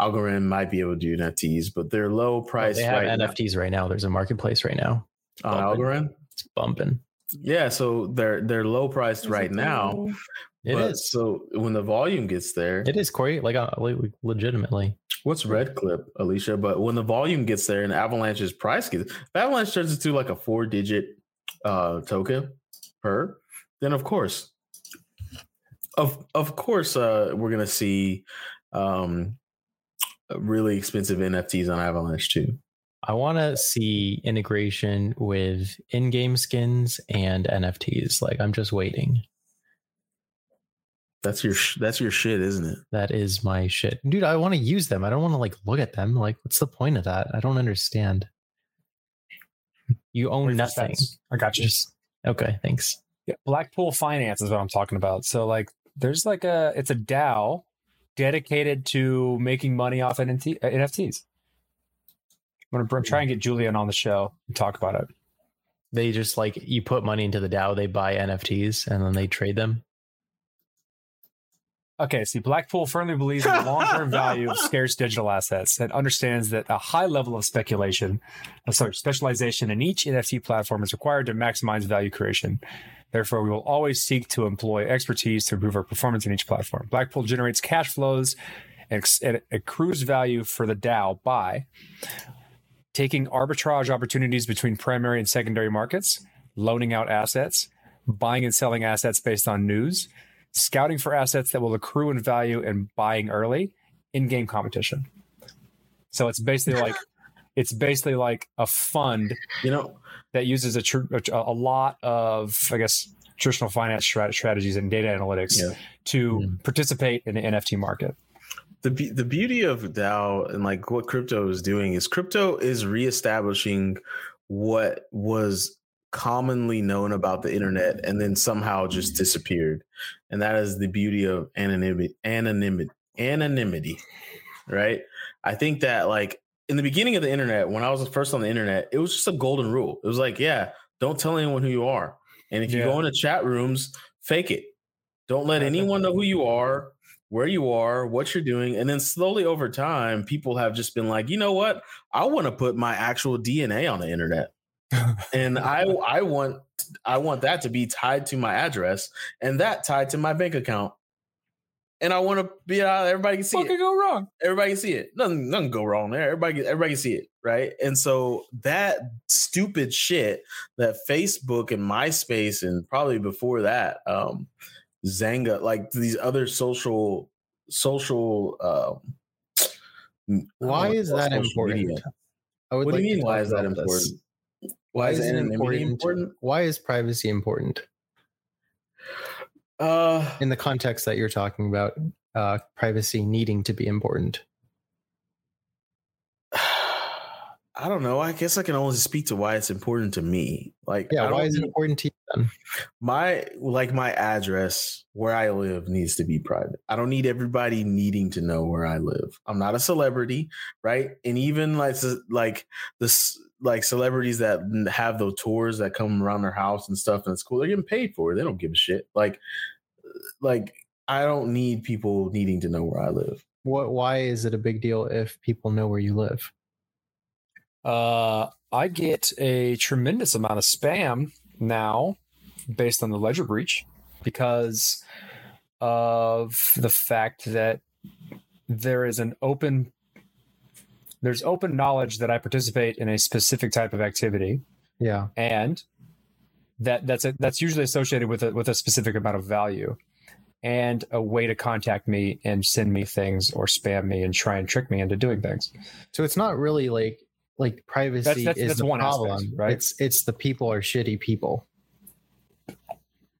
[SPEAKER 2] Algorand might be able to do NFTs, but they're low
[SPEAKER 3] Well,
[SPEAKER 2] price
[SPEAKER 3] they have
[SPEAKER 2] right now
[SPEAKER 3] NFTs right now. There's a marketplace right now.
[SPEAKER 2] on
[SPEAKER 3] bumping.
[SPEAKER 2] Algorand.
[SPEAKER 3] It's bumping.
[SPEAKER 2] Yeah, so they're they're low priced right now.
[SPEAKER 3] It
[SPEAKER 2] but
[SPEAKER 3] is.
[SPEAKER 2] So when the volume gets there,
[SPEAKER 3] It is Corey. Like, uh, like, legitimately.
[SPEAKER 2] what's Red Clip, Alicia? But when the volume gets there and Avalanche's price gets, if Avalanche turns into like a four digit uh token per, then of course, of of course, uh we're gonna see um really expensive NFTs on Avalanche too.
[SPEAKER 3] I want to see integration with in-game skins and NFTs. Like, I'm just waiting.
[SPEAKER 2] That's your sh- that's your shit, isn't it?
[SPEAKER 3] That is my shit, dude. I want to use them. I don't want to like look at them. Like, what's the point of that? I don't understand. You own
[SPEAKER 1] Wait
[SPEAKER 3] nothing.
[SPEAKER 1] I got you.
[SPEAKER 3] Just okay. Thanks.
[SPEAKER 1] Yeah, Blackpool Finance is what I'm talking about. So like there's like a it's a DAO dedicated to making money off NFT, uh, NFTs. I'm gonna br- try and get Julian on the show and talk about it.
[SPEAKER 3] They just like you put money into the DAO. They buy NFTs and then they trade them.
[SPEAKER 1] Okay, see, Blackpool firmly believes in the long-term value of scarce digital assets and understands that a high level of speculation, uh, sorry, specialization in each NFT platform is required to maximize value creation. Therefore, we will always seek to employ expertise to improve our performance in each platform. Blackpool generates cash flows and and accrues value for the DAO by taking arbitrage opportunities between primary and secondary markets, loaning out assets, buying and selling assets based on news, scouting for assets that will accrue in value and buying early in-game competition. So it's basically like it's basically like a fund
[SPEAKER 2] You know,
[SPEAKER 1] that uses a tr- a, lot of I guess traditional finance strat- strategies and data analytics
[SPEAKER 2] Yeah.
[SPEAKER 1] to
[SPEAKER 3] Mm.
[SPEAKER 1] participate in the NFT market.
[SPEAKER 2] the be- the beauty of DAO and like what crypto is doing is crypto is reestablishing what was commonly known about the internet and then somehow just disappeared, and that is the beauty of anonymity. Anonymity. Anonymity. Right. I think that like in the beginning of the internet, when I was first on the internet, it was just a golden rule. It was like, yeah, don't tell anyone who you are, and if you go into chat rooms, fake it. Don't let anyone know who you are where you are, what you're doing, and then slowly over time, people have just been like, you know what? I want to put my actual DNA on the internet, and I I want I want that to be tied to my address, and that tied to my bank account, and I want to be out. Everybody can see
[SPEAKER 1] What
[SPEAKER 2] it.
[SPEAKER 1] could go wrong?
[SPEAKER 2] Everybody can see it. Nothing nothing go wrong there. Everybody everybody can see it, right? And so that stupid shit that Facebook and MySpace and probably before that, um, Xanga, like these other social social. Um,
[SPEAKER 4] Why is that important?
[SPEAKER 2] media.
[SPEAKER 4] I would
[SPEAKER 2] What do
[SPEAKER 4] like
[SPEAKER 2] you mean? Why is that
[SPEAKER 4] about this.
[SPEAKER 2] important?
[SPEAKER 4] Why is it
[SPEAKER 2] anonymity
[SPEAKER 4] important?
[SPEAKER 2] important?
[SPEAKER 4] Why is privacy important
[SPEAKER 2] Uh,
[SPEAKER 4] in the context that you're talking about? Uh, privacy needing to be important.
[SPEAKER 2] I don't know. I guess I can only speak to why it's important to me. Like,
[SPEAKER 4] Yeah, why is it important to you then?
[SPEAKER 2] my like my address where I live needs to be private. I don't need everybody needing to know where I live. I'm not a celebrity, right? And even like like this like celebrities that have those tours that come around their house and stuff and it's cool. They're getting paid for it. They don't give a shit. Like like I don't need people needing to know where I live.
[SPEAKER 4] What? Why is it a big deal if people know where you live?
[SPEAKER 1] Uh, I get a tremendous amount of spam now based on the ledger breach because of the fact that there is an open there's open knowledge that I participate in a specific type of activity
[SPEAKER 4] Yeah.
[SPEAKER 1] and that that's a, that's usually associated with a with a specific amount of value and a way to contact me and send me things or spam me and try and trick me into doing things.
[SPEAKER 4] So it's not really like like privacy
[SPEAKER 1] That's- that's-
[SPEAKER 4] is
[SPEAKER 1] that's
[SPEAKER 4] the
[SPEAKER 1] one aspect,
[SPEAKER 4] problem,
[SPEAKER 1] right?
[SPEAKER 4] It's it's the people are shitty people.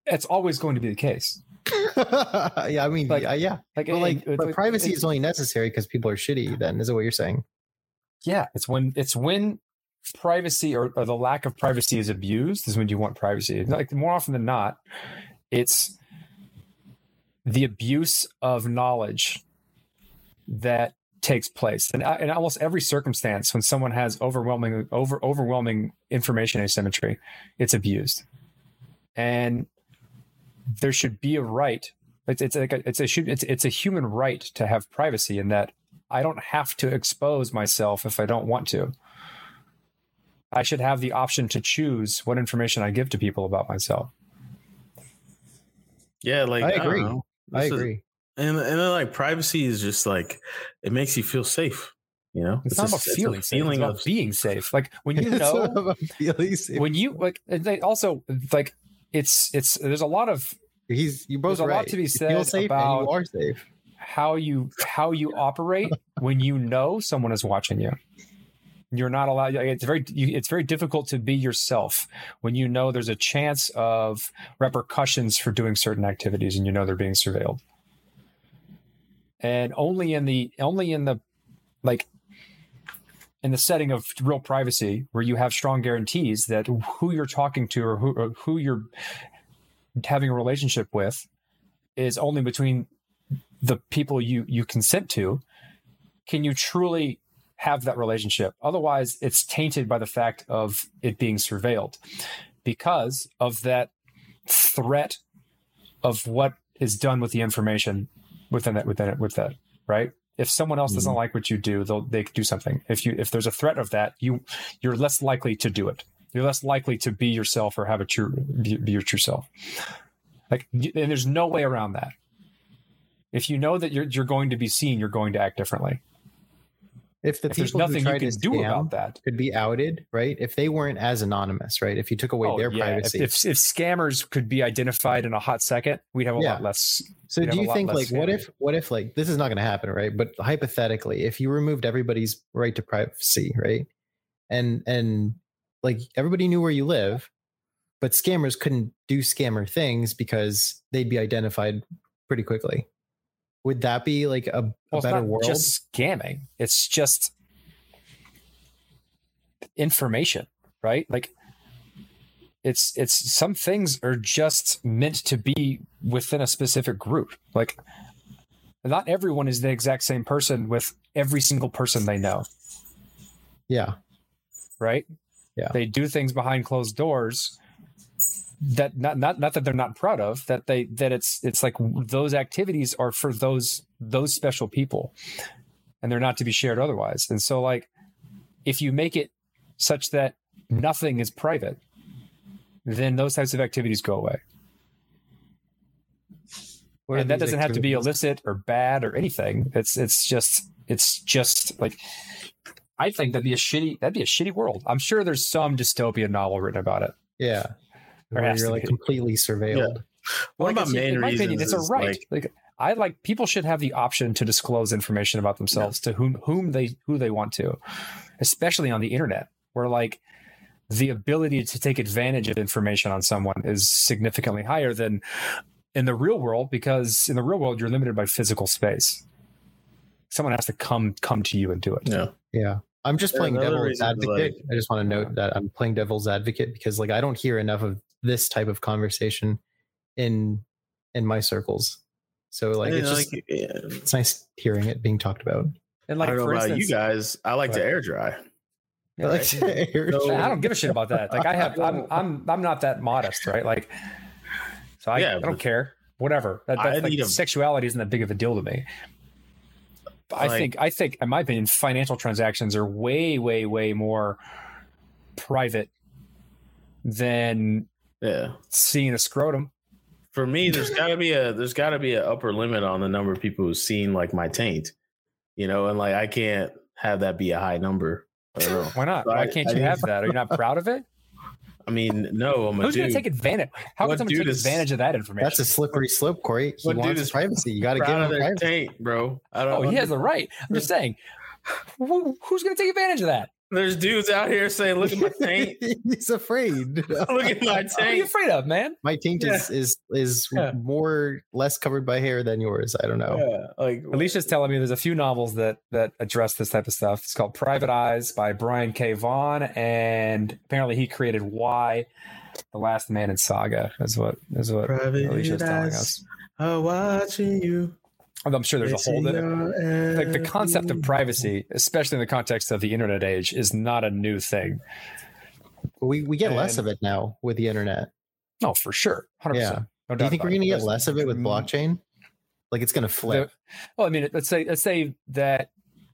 [SPEAKER 1] It's always going to be the case.
[SPEAKER 4] yeah, I mean,
[SPEAKER 1] Like-
[SPEAKER 4] yeah, yeah.
[SPEAKER 1] Like,
[SPEAKER 4] But like, but
[SPEAKER 1] it-
[SPEAKER 4] privacy
[SPEAKER 1] it-
[SPEAKER 4] is only necessary because people are shitty. Then is that what you're saying?
[SPEAKER 1] Yeah, it's when it's when privacy or, or the lack of privacy is abused is when you want privacy. Like more often than not, it's the abuse of knowledge that takes place and in almost every circumstance when someone has overwhelming over overwhelming information asymmetry it's abused and there should be a right it's, it's like a, it's a it's, it's a human right to have privacy in that i don't have to expose myself if i don't want to i should have the option to choose what information i give to people about myself
[SPEAKER 2] Yeah, like
[SPEAKER 4] I
[SPEAKER 2] don't
[SPEAKER 4] agree.
[SPEAKER 2] know.
[SPEAKER 4] I
[SPEAKER 2] This is-
[SPEAKER 4] agree.
[SPEAKER 2] and and then like privacy is just like it makes you feel safe. You know,
[SPEAKER 1] it's, not
[SPEAKER 2] just-
[SPEAKER 1] about
[SPEAKER 2] a
[SPEAKER 1] feeling safe,
[SPEAKER 2] feeling
[SPEAKER 1] it's about
[SPEAKER 2] of
[SPEAKER 1] being safe like when you know
[SPEAKER 4] feeling safe.
[SPEAKER 1] when you like they also like it's it's there's a lot of
[SPEAKER 4] He's you both
[SPEAKER 1] There's a lot to be
[SPEAKER 4] You
[SPEAKER 1] said
[SPEAKER 4] feel safe and
[SPEAKER 1] about-
[SPEAKER 4] you are safe.
[SPEAKER 1] How you how you operate when you know someone is watching you. You're not allowed it's very you, it's very difficult to be yourself when you know there's a chance of repercussions for doing certain activities and you know they're being surveilled. And only in the only in the like in the setting of real privacy where you have strong guarantees that who you're talking to or who, or who you're having a relationship with is only between the people you you consent to can you truly have that relationship? Otherwise it's tainted by the fact of it being surveilled because of that threat of what is done with the information within that within it with that right? If someone else doesn't mm-hmm. like what you do they'll they could do something. If you if there's a threat of that you you're less likely to do it. You're less likely to be yourself or have a true be, be your true self. Like and there's no way around that if you know that you're you're going to be seen you're going to act differently
[SPEAKER 4] If the
[SPEAKER 1] if there's
[SPEAKER 4] people who
[SPEAKER 1] nothing you can do about that
[SPEAKER 4] could be outed, right? If they weren't as anonymous, right? If you took away
[SPEAKER 1] oh,
[SPEAKER 4] their
[SPEAKER 1] yeah.
[SPEAKER 4] Privacy.
[SPEAKER 1] If, if scammers could be identified in a hot second we'd have a
[SPEAKER 4] Yeah.
[SPEAKER 1] lot less
[SPEAKER 4] So do you think like what if what if like this is not going to happen, right? But hypothetically, if you removed everybody's right to privacy, right? And and like everybody knew where you live, but scammers couldn't do scammer things because they'd be identified pretty quickly. Would that be like a, a
[SPEAKER 1] well,
[SPEAKER 4] better world?
[SPEAKER 1] just scamming it's just information right like it's it's some things are just meant to be within a specific group like not everyone is the exact same person with every single person they know
[SPEAKER 4] yeah.
[SPEAKER 1] right
[SPEAKER 4] Yeah.
[SPEAKER 1] they do things behind closed doors that not not not that they're not proud of that they that it's it's like those activities are for those those special people. And they're not to be shared otherwise. And so like if you make it such that nothing is private then those types of activities go away. And that doesn't have to be illicit or bad or anything. It's it's just it's just like i think that'd be a shitty that'd be a shitty world. I'm sure there's some dystopian novel written about it.
[SPEAKER 4] Yeah.
[SPEAKER 1] There
[SPEAKER 4] Where you're
[SPEAKER 1] to
[SPEAKER 4] like
[SPEAKER 1] be.
[SPEAKER 4] completely surveilled.
[SPEAKER 2] What
[SPEAKER 1] Like,
[SPEAKER 2] about
[SPEAKER 1] it's-
[SPEAKER 2] main
[SPEAKER 1] in my
[SPEAKER 2] reasons?
[SPEAKER 1] opinion, it's a right.
[SPEAKER 2] like-
[SPEAKER 1] Like, I like people should have the option to disclose information about themselves to whom whom they who they want to, especially on the internet, where like the ability to take advantage of information on someone is significantly higher than in the real world because in the real world you're limited by physical space. Someone has to come come to you and do it.
[SPEAKER 2] yeah.
[SPEAKER 4] Yeah. I'm just
[SPEAKER 2] There's
[SPEAKER 4] playing devil's advocate.
[SPEAKER 2] like-
[SPEAKER 4] I just want to note that I'm playing devil's advocate because like I don't hear enough of this type of conversation in in my circles. So like it's just
[SPEAKER 2] like, yeah,
[SPEAKER 4] it's nice hearing it being talked about.
[SPEAKER 1] And
[SPEAKER 2] I
[SPEAKER 1] like
[SPEAKER 2] don't know about
[SPEAKER 1] instance,
[SPEAKER 2] you guys. I like to air dry.
[SPEAKER 4] I like to hear-
[SPEAKER 2] So-
[SPEAKER 1] I don't give a shit about that. Like I have, I'm, I'm, I'm not that modest, right? Like, so I,
[SPEAKER 2] Yeah,
[SPEAKER 1] I don't care. Whatever. That, that's like,
[SPEAKER 2] a-
[SPEAKER 1] sexuality isn't that big of a deal to me. I
[SPEAKER 2] Like-
[SPEAKER 1] think I think in my opinion, financial transactions are way, way, way more private than
[SPEAKER 2] Yeah.
[SPEAKER 1] seeing a scrotum.
[SPEAKER 2] For me, there's gotta be a there's gotta be an upper limit on the number of people who've seen like my taint. You know, and like I can't have that be a high number. I don't know.
[SPEAKER 1] Why not?
[SPEAKER 2] I-
[SPEAKER 1] Why can't
[SPEAKER 2] I
[SPEAKER 1] you
[SPEAKER 2] think-
[SPEAKER 1] have that? Are you not proud of it?
[SPEAKER 2] I mean, no, I'm a
[SPEAKER 1] Who's going to take advantage? How
[SPEAKER 2] What
[SPEAKER 1] can someone take
[SPEAKER 2] is-
[SPEAKER 1] advantage of that information?
[SPEAKER 4] That's a slippery slope, Corey. He
[SPEAKER 2] What dude
[SPEAKER 4] wants
[SPEAKER 2] is
[SPEAKER 4] privacy. You got to give
[SPEAKER 2] proud
[SPEAKER 4] him
[SPEAKER 2] of their
[SPEAKER 4] privacy.
[SPEAKER 2] taint, bro. I don't.
[SPEAKER 1] oh, he has the right. I'm just saying. Who, who's going to take advantage of that?
[SPEAKER 2] There's dudes out here saying, "Look at my taint.
[SPEAKER 4] He's afraid.
[SPEAKER 2] Look at my taint.
[SPEAKER 1] What are you afraid of, man?
[SPEAKER 4] My taint is is is
[SPEAKER 2] Yeah.
[SPEAKER 4] more less covered by hair than yours. I don't know.
[SPEAKER 2] Yeah, like
[SPEAKER 1] Alicia's telling me there's a few novels that that address this type of stuff. It's called Private Eyes by Brian K. Vaughan, and apparently he created Y, the Last Man in Saga. Is what is what
[SPEAKER 2] private
[SPEAKER 1] Alicia's telling us.
[SPEAKER 2] are watching you.
[SPEAKER 1] I'm sure there's a whole that
[SPEAKER 2] like
[SPEAKER 1] like the concept of privacy, especially in the context of the internet age, is not a new thing.
[SPEAKER 4] We we get less of it now with the internet.
[SPEAKER 1] No, for sure, hundred
[SPEAKER 4] Yeah.
[SPEAKER 1] percent. No
[SPEAKER 4] Do you think we're going to get less of it with blockchain? Like it's going to flip.
[SPEAKER 1] Well, I mean, let's say let's say that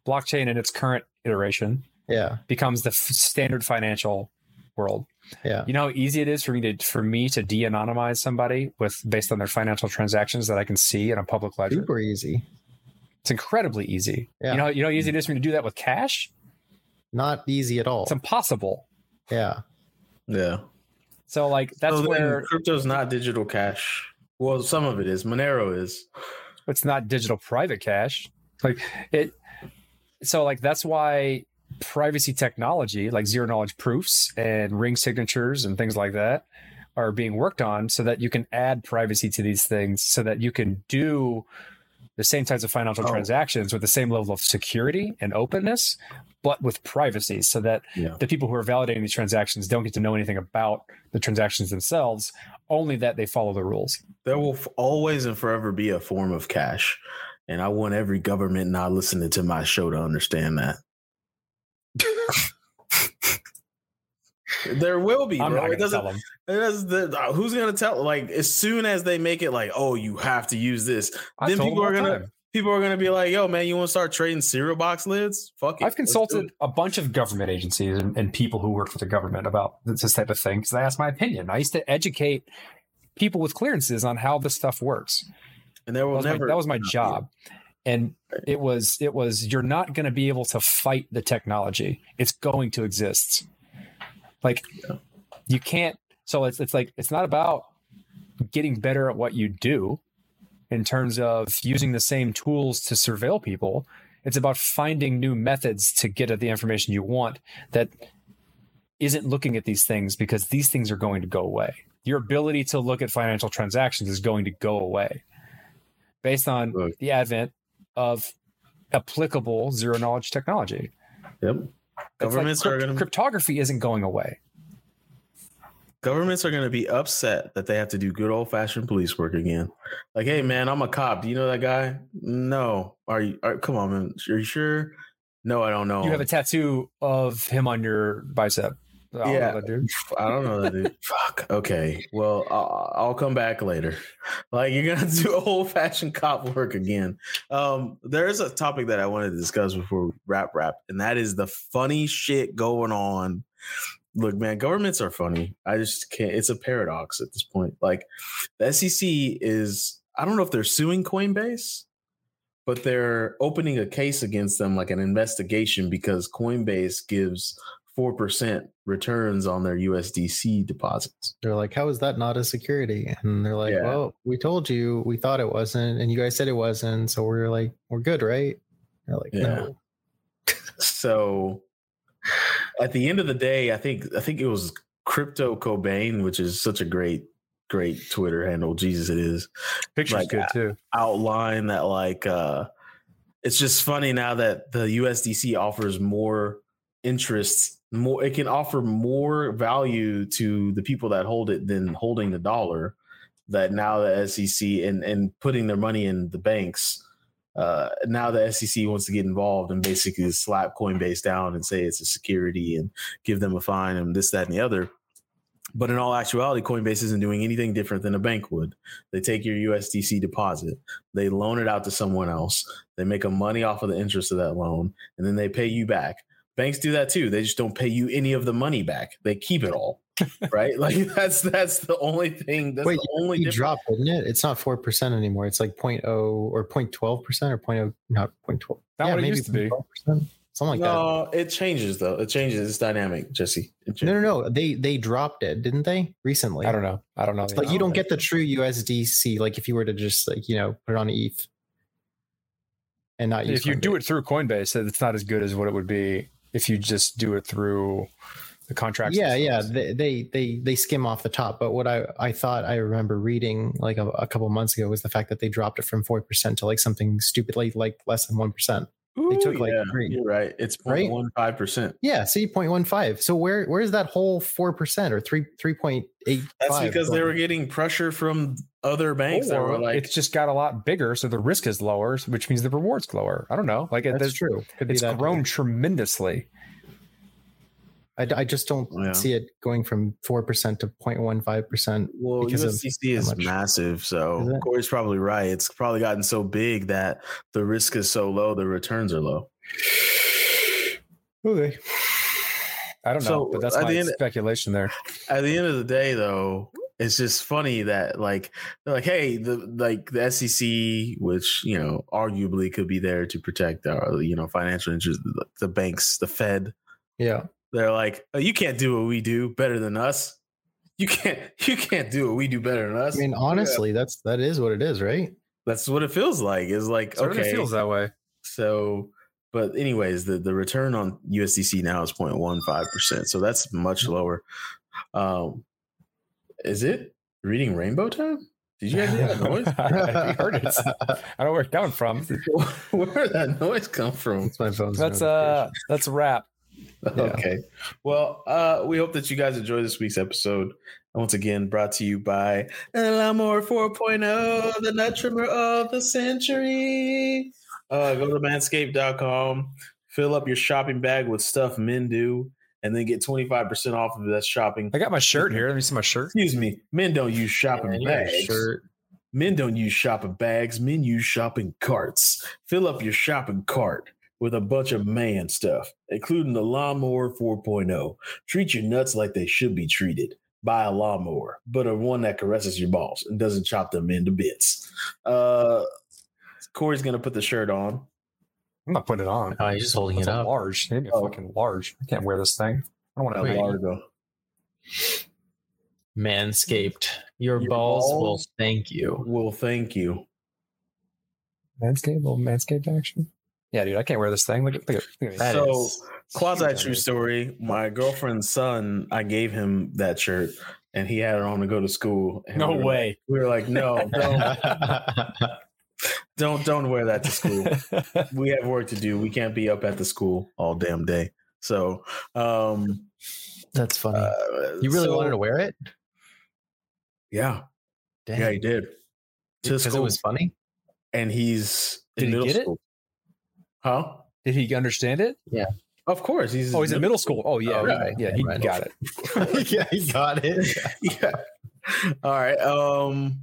[SPEAKER 1] blockchain in its current iteration
[SPEAKER 4] yeah,
[SPEAKER 1] becomes the f- standard financial world.
[SPEAKER 4] Yeah.
[SPEAKER 1] You know how easy it is for me to for me to de-anonymize somebody with based on their financial transactions that I can see in a public ledger.
[SPEAKER 4] Super easy.
[SPEAKER 1] It's incredibly easy.
[SPEAKER 4] Yeah.
[SPEAKER 1] You know, you know how easy it is for me to do that with cash?
[SPEAKER 4] Not easy at all.
[SPEAKER 1] It's impossible.
[SPEAKER 4] Yeah.
[SPEAKER 2] yeah.
[SPEAKER 1] So like that's
[SPEAKER 2] So then
[SPEAKER 1] where
[SPEAKER 2] crypto's not digital cash. Well, some of it is. Monero is.
[SPEAKER 1] it's not digital private cash. Like it so like that's why privacy technology like zero knowledge proofs and ring signatures and things like that are being worked on so that you can add privacy to these things so that you can do the same types of financial
[SPEAKER 2] Oh.
[SPEAKER 1] transactions with the same level of security and openness but with privacy so that
[SPEAKER 2] Yeah.
[SPEAKER 1] the people who are validating these transactions don't get to know anything about the transactions themselves only that they follow the rules
[SPEAKER 2] There will always and forever be a form of cash. And I want every government not listening to my show to understand that. There will be,
[SPEAKER 1] i'm
[SPEAKER 2] bro. It
[SPEAKER 1] going to
[SPEAKER 2] doesn't,
[SPEAKER 1] tell them
[SPEAKER 2] it doesn't- who's gonna tell? Like, as soon as they make it like, oh, you have to use this,
[SPEAKER 1] I
[SPEAKER 2] then people are gonna
[SPEAKER 1] time.
[SPEAKER 2] people are gonna be like, yo, man, you want to start trading cereal box lids? Fuck it.
[SPEAKER 1] I've consulted a bunch of government agencies and, and people who work for the government about this, type of thing because they asked my opinion. I used to educate people with clearances on how this stuff works.
[SPEAKER 2] and there
[SPEAKER 1] That
[SPEAKER 2] will
[SPEAKER 1] was,
[SPEAKER 2] never.
[SPEAKER 1] my, that was my job. And it was it was you're not going to be able to fight the technology. It's going to exist. Like you can't. So it's it's like it's not about getting better at what you do in terms of using the same tools to surveil people. It's about finding new methods to get at the information you want that isn't looking at these things because these things are going to go away. Your ability to look at financial transactions is going to go away based on the advent of applicable zero knowledge technology.
[SPEAKER 2] Yep.
[SPEAKER 1] It's like
[SPEAKER 2] Governments are gonna
[SPEAKER 1] cryptography isn't going away.
[SPEAKER 2] governments are gonna be upset that they have to do good old fashioned police work again. Like, hey man, I'm a cop. Do you know that guy? No. Are you? Are, come on, man. Are you sure? No, I don't know.
[SPEAKER 1] You have a tattoo of him on your bicep. I don't know
[SPEAKER 2] Yeah.
[SPEAKER 1] dude.
[SPEAKER 2] I don't know that dude. Fuck. Okay. Well, I'll, I'll come back later. Like you're gonna do old fashioned cop work again. Um, there is a topic that I wanted to discuss before we wrap wrap, and that is the funny shit going on. Look, man, governments are funny. I just can't. It's a paradox at this point. Like the SEC is. I don't know if they're suing Coinbase, but they're opening a case against them, like an investigation, because Coinbase gives four percent returns on their USDC deposits.
[SPEAKER 4] They're like, how is that not a security? And they're like,
[SPEAKER 2] Yeah.
[SPEAKER 4] well, we told you, we thought it wasn't, and you guys said it wasn't. So we're like, we're good, right? They're like,
[SPEAKER 2] Yeah.
[SPEAKER 4] no.
[SPEAKER 2] So at the end of the day, I think I think it was Crypto Cobain, which is such a great, great Twitter handle. Jesus, it is.
[SPEAKER 1] Picture's
[SPEAKER 2] Like,
[SPEAKER 1] good too.
[SPEAKER 2] Outline that like uh it's just funny now that the USDC offers more interest, more it can offer more value to the people that hold it than holding the dollar. That now the SEC and and putting their money in the banks uh, now the SEC wants to get involved and basically slap Coinbase down and say it's a security and give them a fine and this, that, and the other. But in all actuality, Coinbase isn't doing anything different than a bank would. They take your USDC deposit, they loan it out to someone else, they make a money off of the interest of that loan, and then they pay you back. Banks do that too. They just don't pay you any of the money back. They keep it all. right? Like that's that's the only thing. That's
[SPEAKER 4] Wait,
[SPEAKER 2] the only
[SPEAKER 4] you
[SPEAKER 2] difference.
[SPEAKER 4] dropped, didn't it? It's not four percent anymore. It's like 0.0 or 0.12 percent or 0.0, not 0.12.
[SPEAKER 1] Not what it used to be.
[SPEAKER 4] 0.12%, something like that.
[SPEAKER 2] no, it changes though. It changes. It's dynamic, Jesse. It
[SPEAKER 4] No, no, no. They they dropped it, didn't they? Recently.
[SPEAKER 1] I don't know. I don't know.
[SPEAKER 4] Like you don't get the true USDC. Like if you were to just like you know put it on ETH and not use.
[SPEAKER 1] if you do it through Coinbase, it's not as good as what it would be if you just do it through the contracts.
[SPEAKER 4] yeah, yeah, they, they they they skim off the top. But what I I thought I remember reading like a, a couple months ago was the fact that they dropped it from four percent to like something stupidly like less than one percent. They took like
[SPEAKER 2] yeah,
[SPEAKER 4] three.
[SPEAKER 2] you're right. It's
[SPEAKER 4] Right?
[SPEAKER 2] 0.15 percent.
[SPEAKER 4] Yeah, see, 0.15. So where where's that whole four percent or three three point eight?
[SPEAKER 2] That's because they were getting pressure from other banks that were
[SPEAKER 1] Or
[SPEAKER 2] like,
[SPEAKER 1] it's just got a lot bigger, so the risk is lower, which means the reward's lower. I don't know. Like it,
[SPEAKER 4] That's
[SPEAKER 1] there's-
[SPEAKER 4] true. Could be
[SPEAKER 1] it's
[SPEAKER 4] that.
[SPEAKER 1] grown tremendously.
[SPEAKER 4] I, I just don't oh,
[SPEAKER 2] Yeah.
[SPEAKER 4] see it going from four percent to 0.15 percent.
[SPEAKER 2] well,
[SPEAKER 4] because of
[SPEAKER 2] USDC is
[SPEAKER 4] much-
[SPEAKER 2] massive. So
[SPEAKER 4] it?
[SPEAKER 2] Corey's probably right. It's probably gotten so big that the risk is so low, the returns are low.
[SPEAKER 4] Okay.
[SPEAKER 1] I don't know, but that's my
[SPEAKER 2] the end-
[SPEAKER 1] speculation there.
[SPEAKER 2] At the end of the day, though, it's just funny that like they're like, hey, the like the SEC, which you know arguably could be there to protect our you know financial interests, the, the banks, the Fed,
[SPEAKER 4] Yeah.
[SPEAKER 2] They're like, oh, you can't do what we do better than us. You can't you can't do what we do better than us.
[SPEAKER 4] I mean, honestly, that's that is what it is, right?
[SPEAKER 2] That's what it feels like. Is like
[SPEAKER 1] Sort of
[SPEAKER 2] okay,
[SPEAKER 1] feels that way.
[SPEAKER 2] so. But anyways, the, the return on USDC now is 0.15 percent, so that's much lower. Um, is it reading rainbow time? Did you guys hear that noise?
[SPEAKER 1] I heard it. I don't know where it's coming from.
[SPEAKER 2] Where did that noise come from?
[SPEAKER 4] It's my phone.
[SPEAKER 1] That's uh that's a wrap.
[SPEAKER 2] Okay. Well, uh, we hope that you guys enjoy this week's episode. Once again, brought to you by Lawnmower 4.0, the nut trimmer of the century. Uh, go to manscaped.com, fill up your shopping bag with stuff men do, and then get 25% off of that shopping.
[SPEAKER 1] I got my shirt here. Let me see my shirt.
[SPEAKER 2] Excuse me, men don't use shopping
[SPEAKER 4] Man, you got a
[SPEAKER 2] bags.
[SPEAKER 4] shirt.
[SPEAKER 2] Men don't use shopping bags. Men use shopping carts. Fill up your shopping cart with a bunch of man stuff, including the Lawnmower 4.0. Treat your nuts like they should be treated. Buy a lawnmower, but a one that caresses your balls and doesn't chop them into bits. Uh, Corey's gonna put the shirt on.
[SPEAKER 1] I'm not putting it on.
[SPEAKER 3] Oh, he's just holding
[SPEAKER 1] It's
[SPEAKER 3] it
[SPEAKER 1] a
[SPEAKER 3] up.
[SPEAKER 1] large. Maybe
[SPEAKER 2] Oh.
[SPEAKER 1] fucking large. I can't wear this thing. I don't want to.
[SPEAKER 2] How
[SPEAKER 3] Wait.
[SPEAKER 2] far to go?
[SPEAKER 3] Manscaped. Your,
[SPEAKER 2] Your
[SPEAKER 3] balls, will thank you.
[SPEAKER 2] Well, thank you.
[SPEAKER 1] Manscaped, little Manscaped action. Yeah, dude, I can't wear this thing. Look at, look at, look at
[SPEAKER 3] That
[SPEAKER 2] So, Quasi true story. My girlfriend's son, I gave him that shirt, and he had it on to go to school. And
[SPEAKER 1] No
[SPEAKER 2] we were like-
[SPEAKER 1] way.
[SPEAKER 2] we were like, no, don't, don't, don't wear that to school. we have work to do. We can't be up at the school all damn day. So, um,
[SPEAKER 4] That's funny.
[SPEAKER 2] uh,
[SPEAKER 4] you really
[SPEAKER 2] so-
[SPEAKER 4] wanted to wear it?
[SPEAKER 2] Yeah,
[SPEAKER 4] Dang.
[SPEAKER 2] yeah, he did. To
[SPEAKER 4] because it
[SPEAKER 2] school,
[SPEAKER 4] was funny.
[SPEAKER 2] and he's
[SPEAKER 1] Did
[SPEAKER 2] in
[SPEAKER 1] he
[SPEAKER 2] middle
[SPEAKER 1] get it?
[SPEAKER 2] School. Huh?
[SPEAKER 1] Did he understand it? Yeah.
[SPEAKER 2] Of course, he's.
[SPEAKER 1] Oh, he's in middle school. Oh, yeah.
[SPEAKER 4] Oh,
[SPEAKER 1] yeah,
[SPEAKER 4] right.
[SPEAKER 1] yeah, he
[SPEAKER 4] Right.
[SPEAKER 1] got it.
[SPEAKER 4] yeah, he got it.
[SPEAKER 2] yeah. All right. Um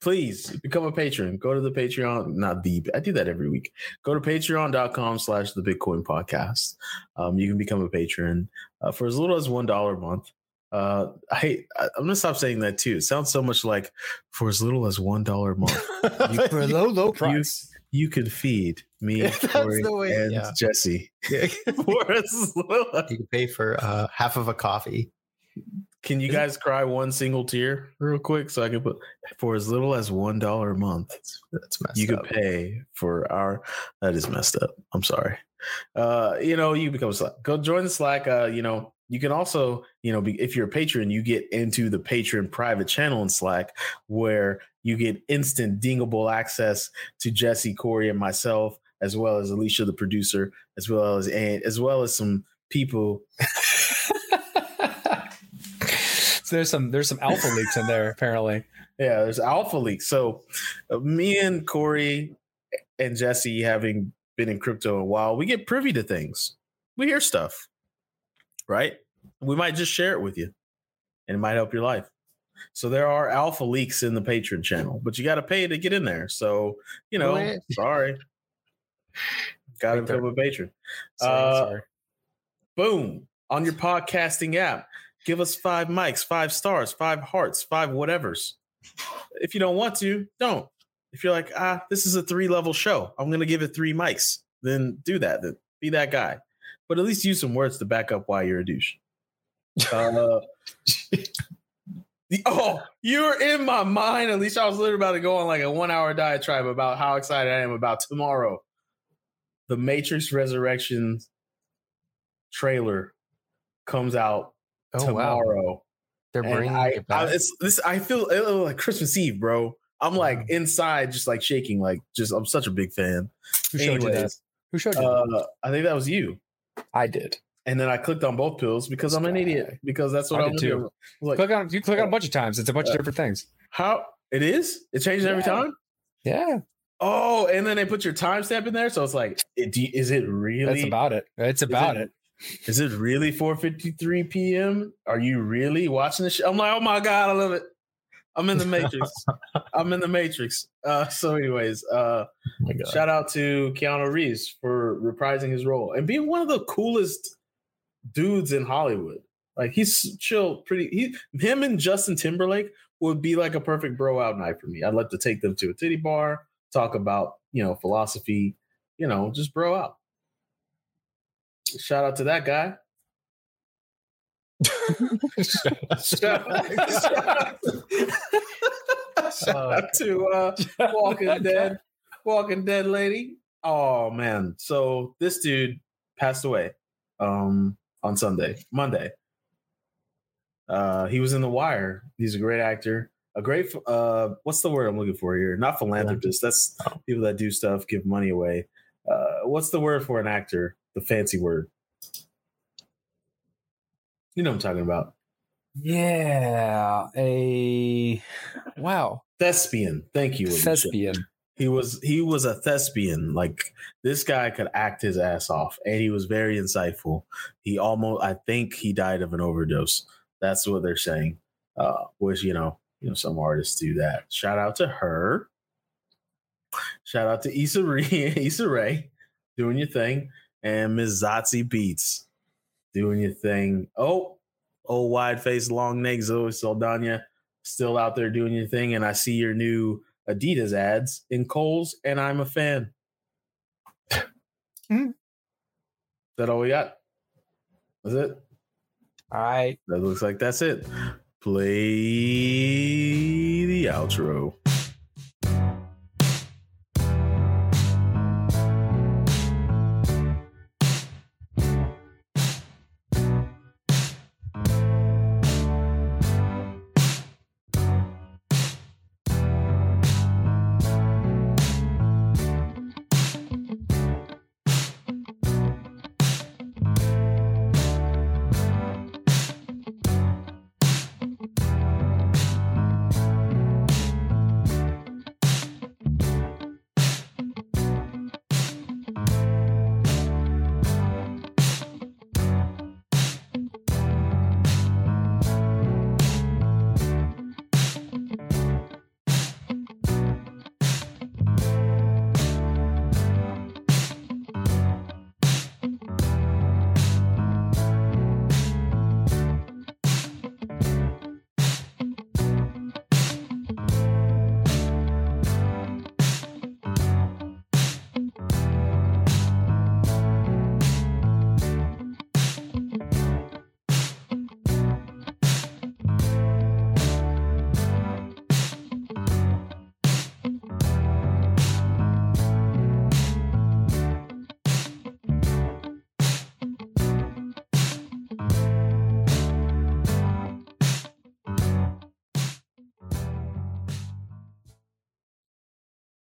[SPEAKER 2] please become a patron. Go to the Patreon, not the I do that every week. Go to patreon.com slash the Bitcoin podcast. Um, you can become a patron uh, for as little as one dollar a month. Uh I hate I, I'm gonna stop saying that too. It sounds so much like for as little as one dollar a month.
[SPEAKER 1] You, for a low, low price.
[SPEAKER 2] You could feed me, Corey,
[SPEAKER 4] the way-
[SPEAKER 2] and
[SPEAKER 4] yeah.
[SPEAKER 2] Jesse. for as little
[SPEAKER 4] you can pay for uh, half of a coffee.
[SPEAKER 2] Can you guys cry one single tear real quick so I can put for as little as one dollar a month?
[SPEAKER 4] That's, that's messed
[SPEAKER 2] You could
[SPEAKER 4] up.
[SPEAKER 2] pay for our that is messed up. I'm sorry. Uh, you know, you become a Slack. Go join the Slack. Uh, you know, you can also, you know, be, if you're a patron, you get into the patron private channel in Slack where you get instant dingable access to Jesse, Corey, and myself, as well as Alicia, the producer, as well as and as well as some people
[SPEAKER 1] so there's some there's some alpha leaks in there apparently.
[SPEAKER 2] Yeah, there's Alpha leaks. So, uh, me and Corey and Jesse, having been in crypto a while, we get privy to things. We hear stuff, right? We might just share it with you. and it might help your life. So there are alpha leaks in the patron channel, but you got to pay to get in there. So you know,
[SPEAKER 4] What?
[SPEAKER 2] sorry, got to become a patron.
[SPEAKER 3] Sorry,
[SPEAKER 2] Uh,
[SPEAKER 3] sorry.
[SPEAKER 2] Boom on your podcasting app. Give us five mics, five stars, five hearts, five whatevers. If you don't want to, don't. If you're like, ah, this is a three level show, I'm gonna give it three mics. Then do that. Then be that guy. But at least use some words to back up why you're a douche. Uh, oh, you're in my mind. At least I was literally about to go on like a one hour diatribe about how excited I am about tomorrow. The Matrix Resurrection trailer comes out
[SPEAKER 4] Oh wow,
[SPEAKER 2] tomorrow.
[SPEAKER 4] they're bringing
[SPEAKER 2] I,
[SPEAKER 4] it
[SPEAKER 2] I,
[SPEAKER 4] back.
[SPEAKER 2] it's this. I feel like Christmas Eve, bro. I'm like inside, just like shaking, like just. I'm such a big fan.
[SPEAKER 1] Who showed you that? Who showed you?
[SPEAKER 2] uh, I think that was you.
[SPEAKER 1] I did.
[SPEAKER 2] And then I clicked on both pills because I'm an idiot. Because that's what
[SPEAKER 1] I did
[SPEAKER 2] gonna do. Like
[SPEAKER 1] click on you click on a bunch of times. It's a bunch of
[SPEAKER 2] Uh,
[SPEAKER 1] different things.
[SPEAKER 2] how it is? It changes every time.
[SPEAKER 1] Yeah,
[SPEAKER 2] Oh, and then they put your timestamp in there, so it's like, it, do is it really?
[SPEAKER 1] that's about it. It's about
[SPEAKER 2] it-
[SPEAKER 1] it.
[SPEAKER 2] Is it really 4:53 p.m.? Are you really watching this? Show? I'm like, oh my god, I love it. I'm in the Matrix. I'm in the Matrix. Uh, so, anyways, uh,
[SPEAKER 3] Oh
[SPEAKER 2] shout out to Keanu Reeves for reprising his role and being one of the coolest dudes in Hollywood. Like he's chill, pretty. He, him and Justin Timberlake would be like a perfect bro out night for me. I'd love to take them to a titty bar, talk about you know philosophy, you know, just bro out. Shout out to that guy. Shout out, shout out to uh, Walking Dead, Walking Dead lady. Oh man, so this dude passed away um on Sunday, Monday. Uh he was in The Wire. He's a great actor. A great uh what's the word I'm looking for here? Not philanthropist. That's people that do stuff, give money away. Uh what's the word for an actor? The fancy word. You know what I'm talking about.
[SPEAKER 1] Yeah, a wow
[SPEAKER 2] Thespian. Thank you.
[SPEAKER 1] Thespian.
[SPEAKER 2] He was he was a thespian like this guy could act his ass off and he was very insightful. He almost i think he died of an overdose. That's what they're saying uh which you know you know some artists do that. Shout out to her. Shout out to Issa Rae, Issa Rae doing your thing and Ms. Zazie Beetz doing your thing. Oh old wide face long neck Zoe Saldana still out there doing your thing and I see your new Adidas ads in Kohl's, and I'm a fan.
[SPEAKER 1] Hmm.
[SPEAKER 2] Is that all we got? That's it.
[SPEAKER 1] All right.
[SPEAKER 2] That looks like that's it. Play the outro.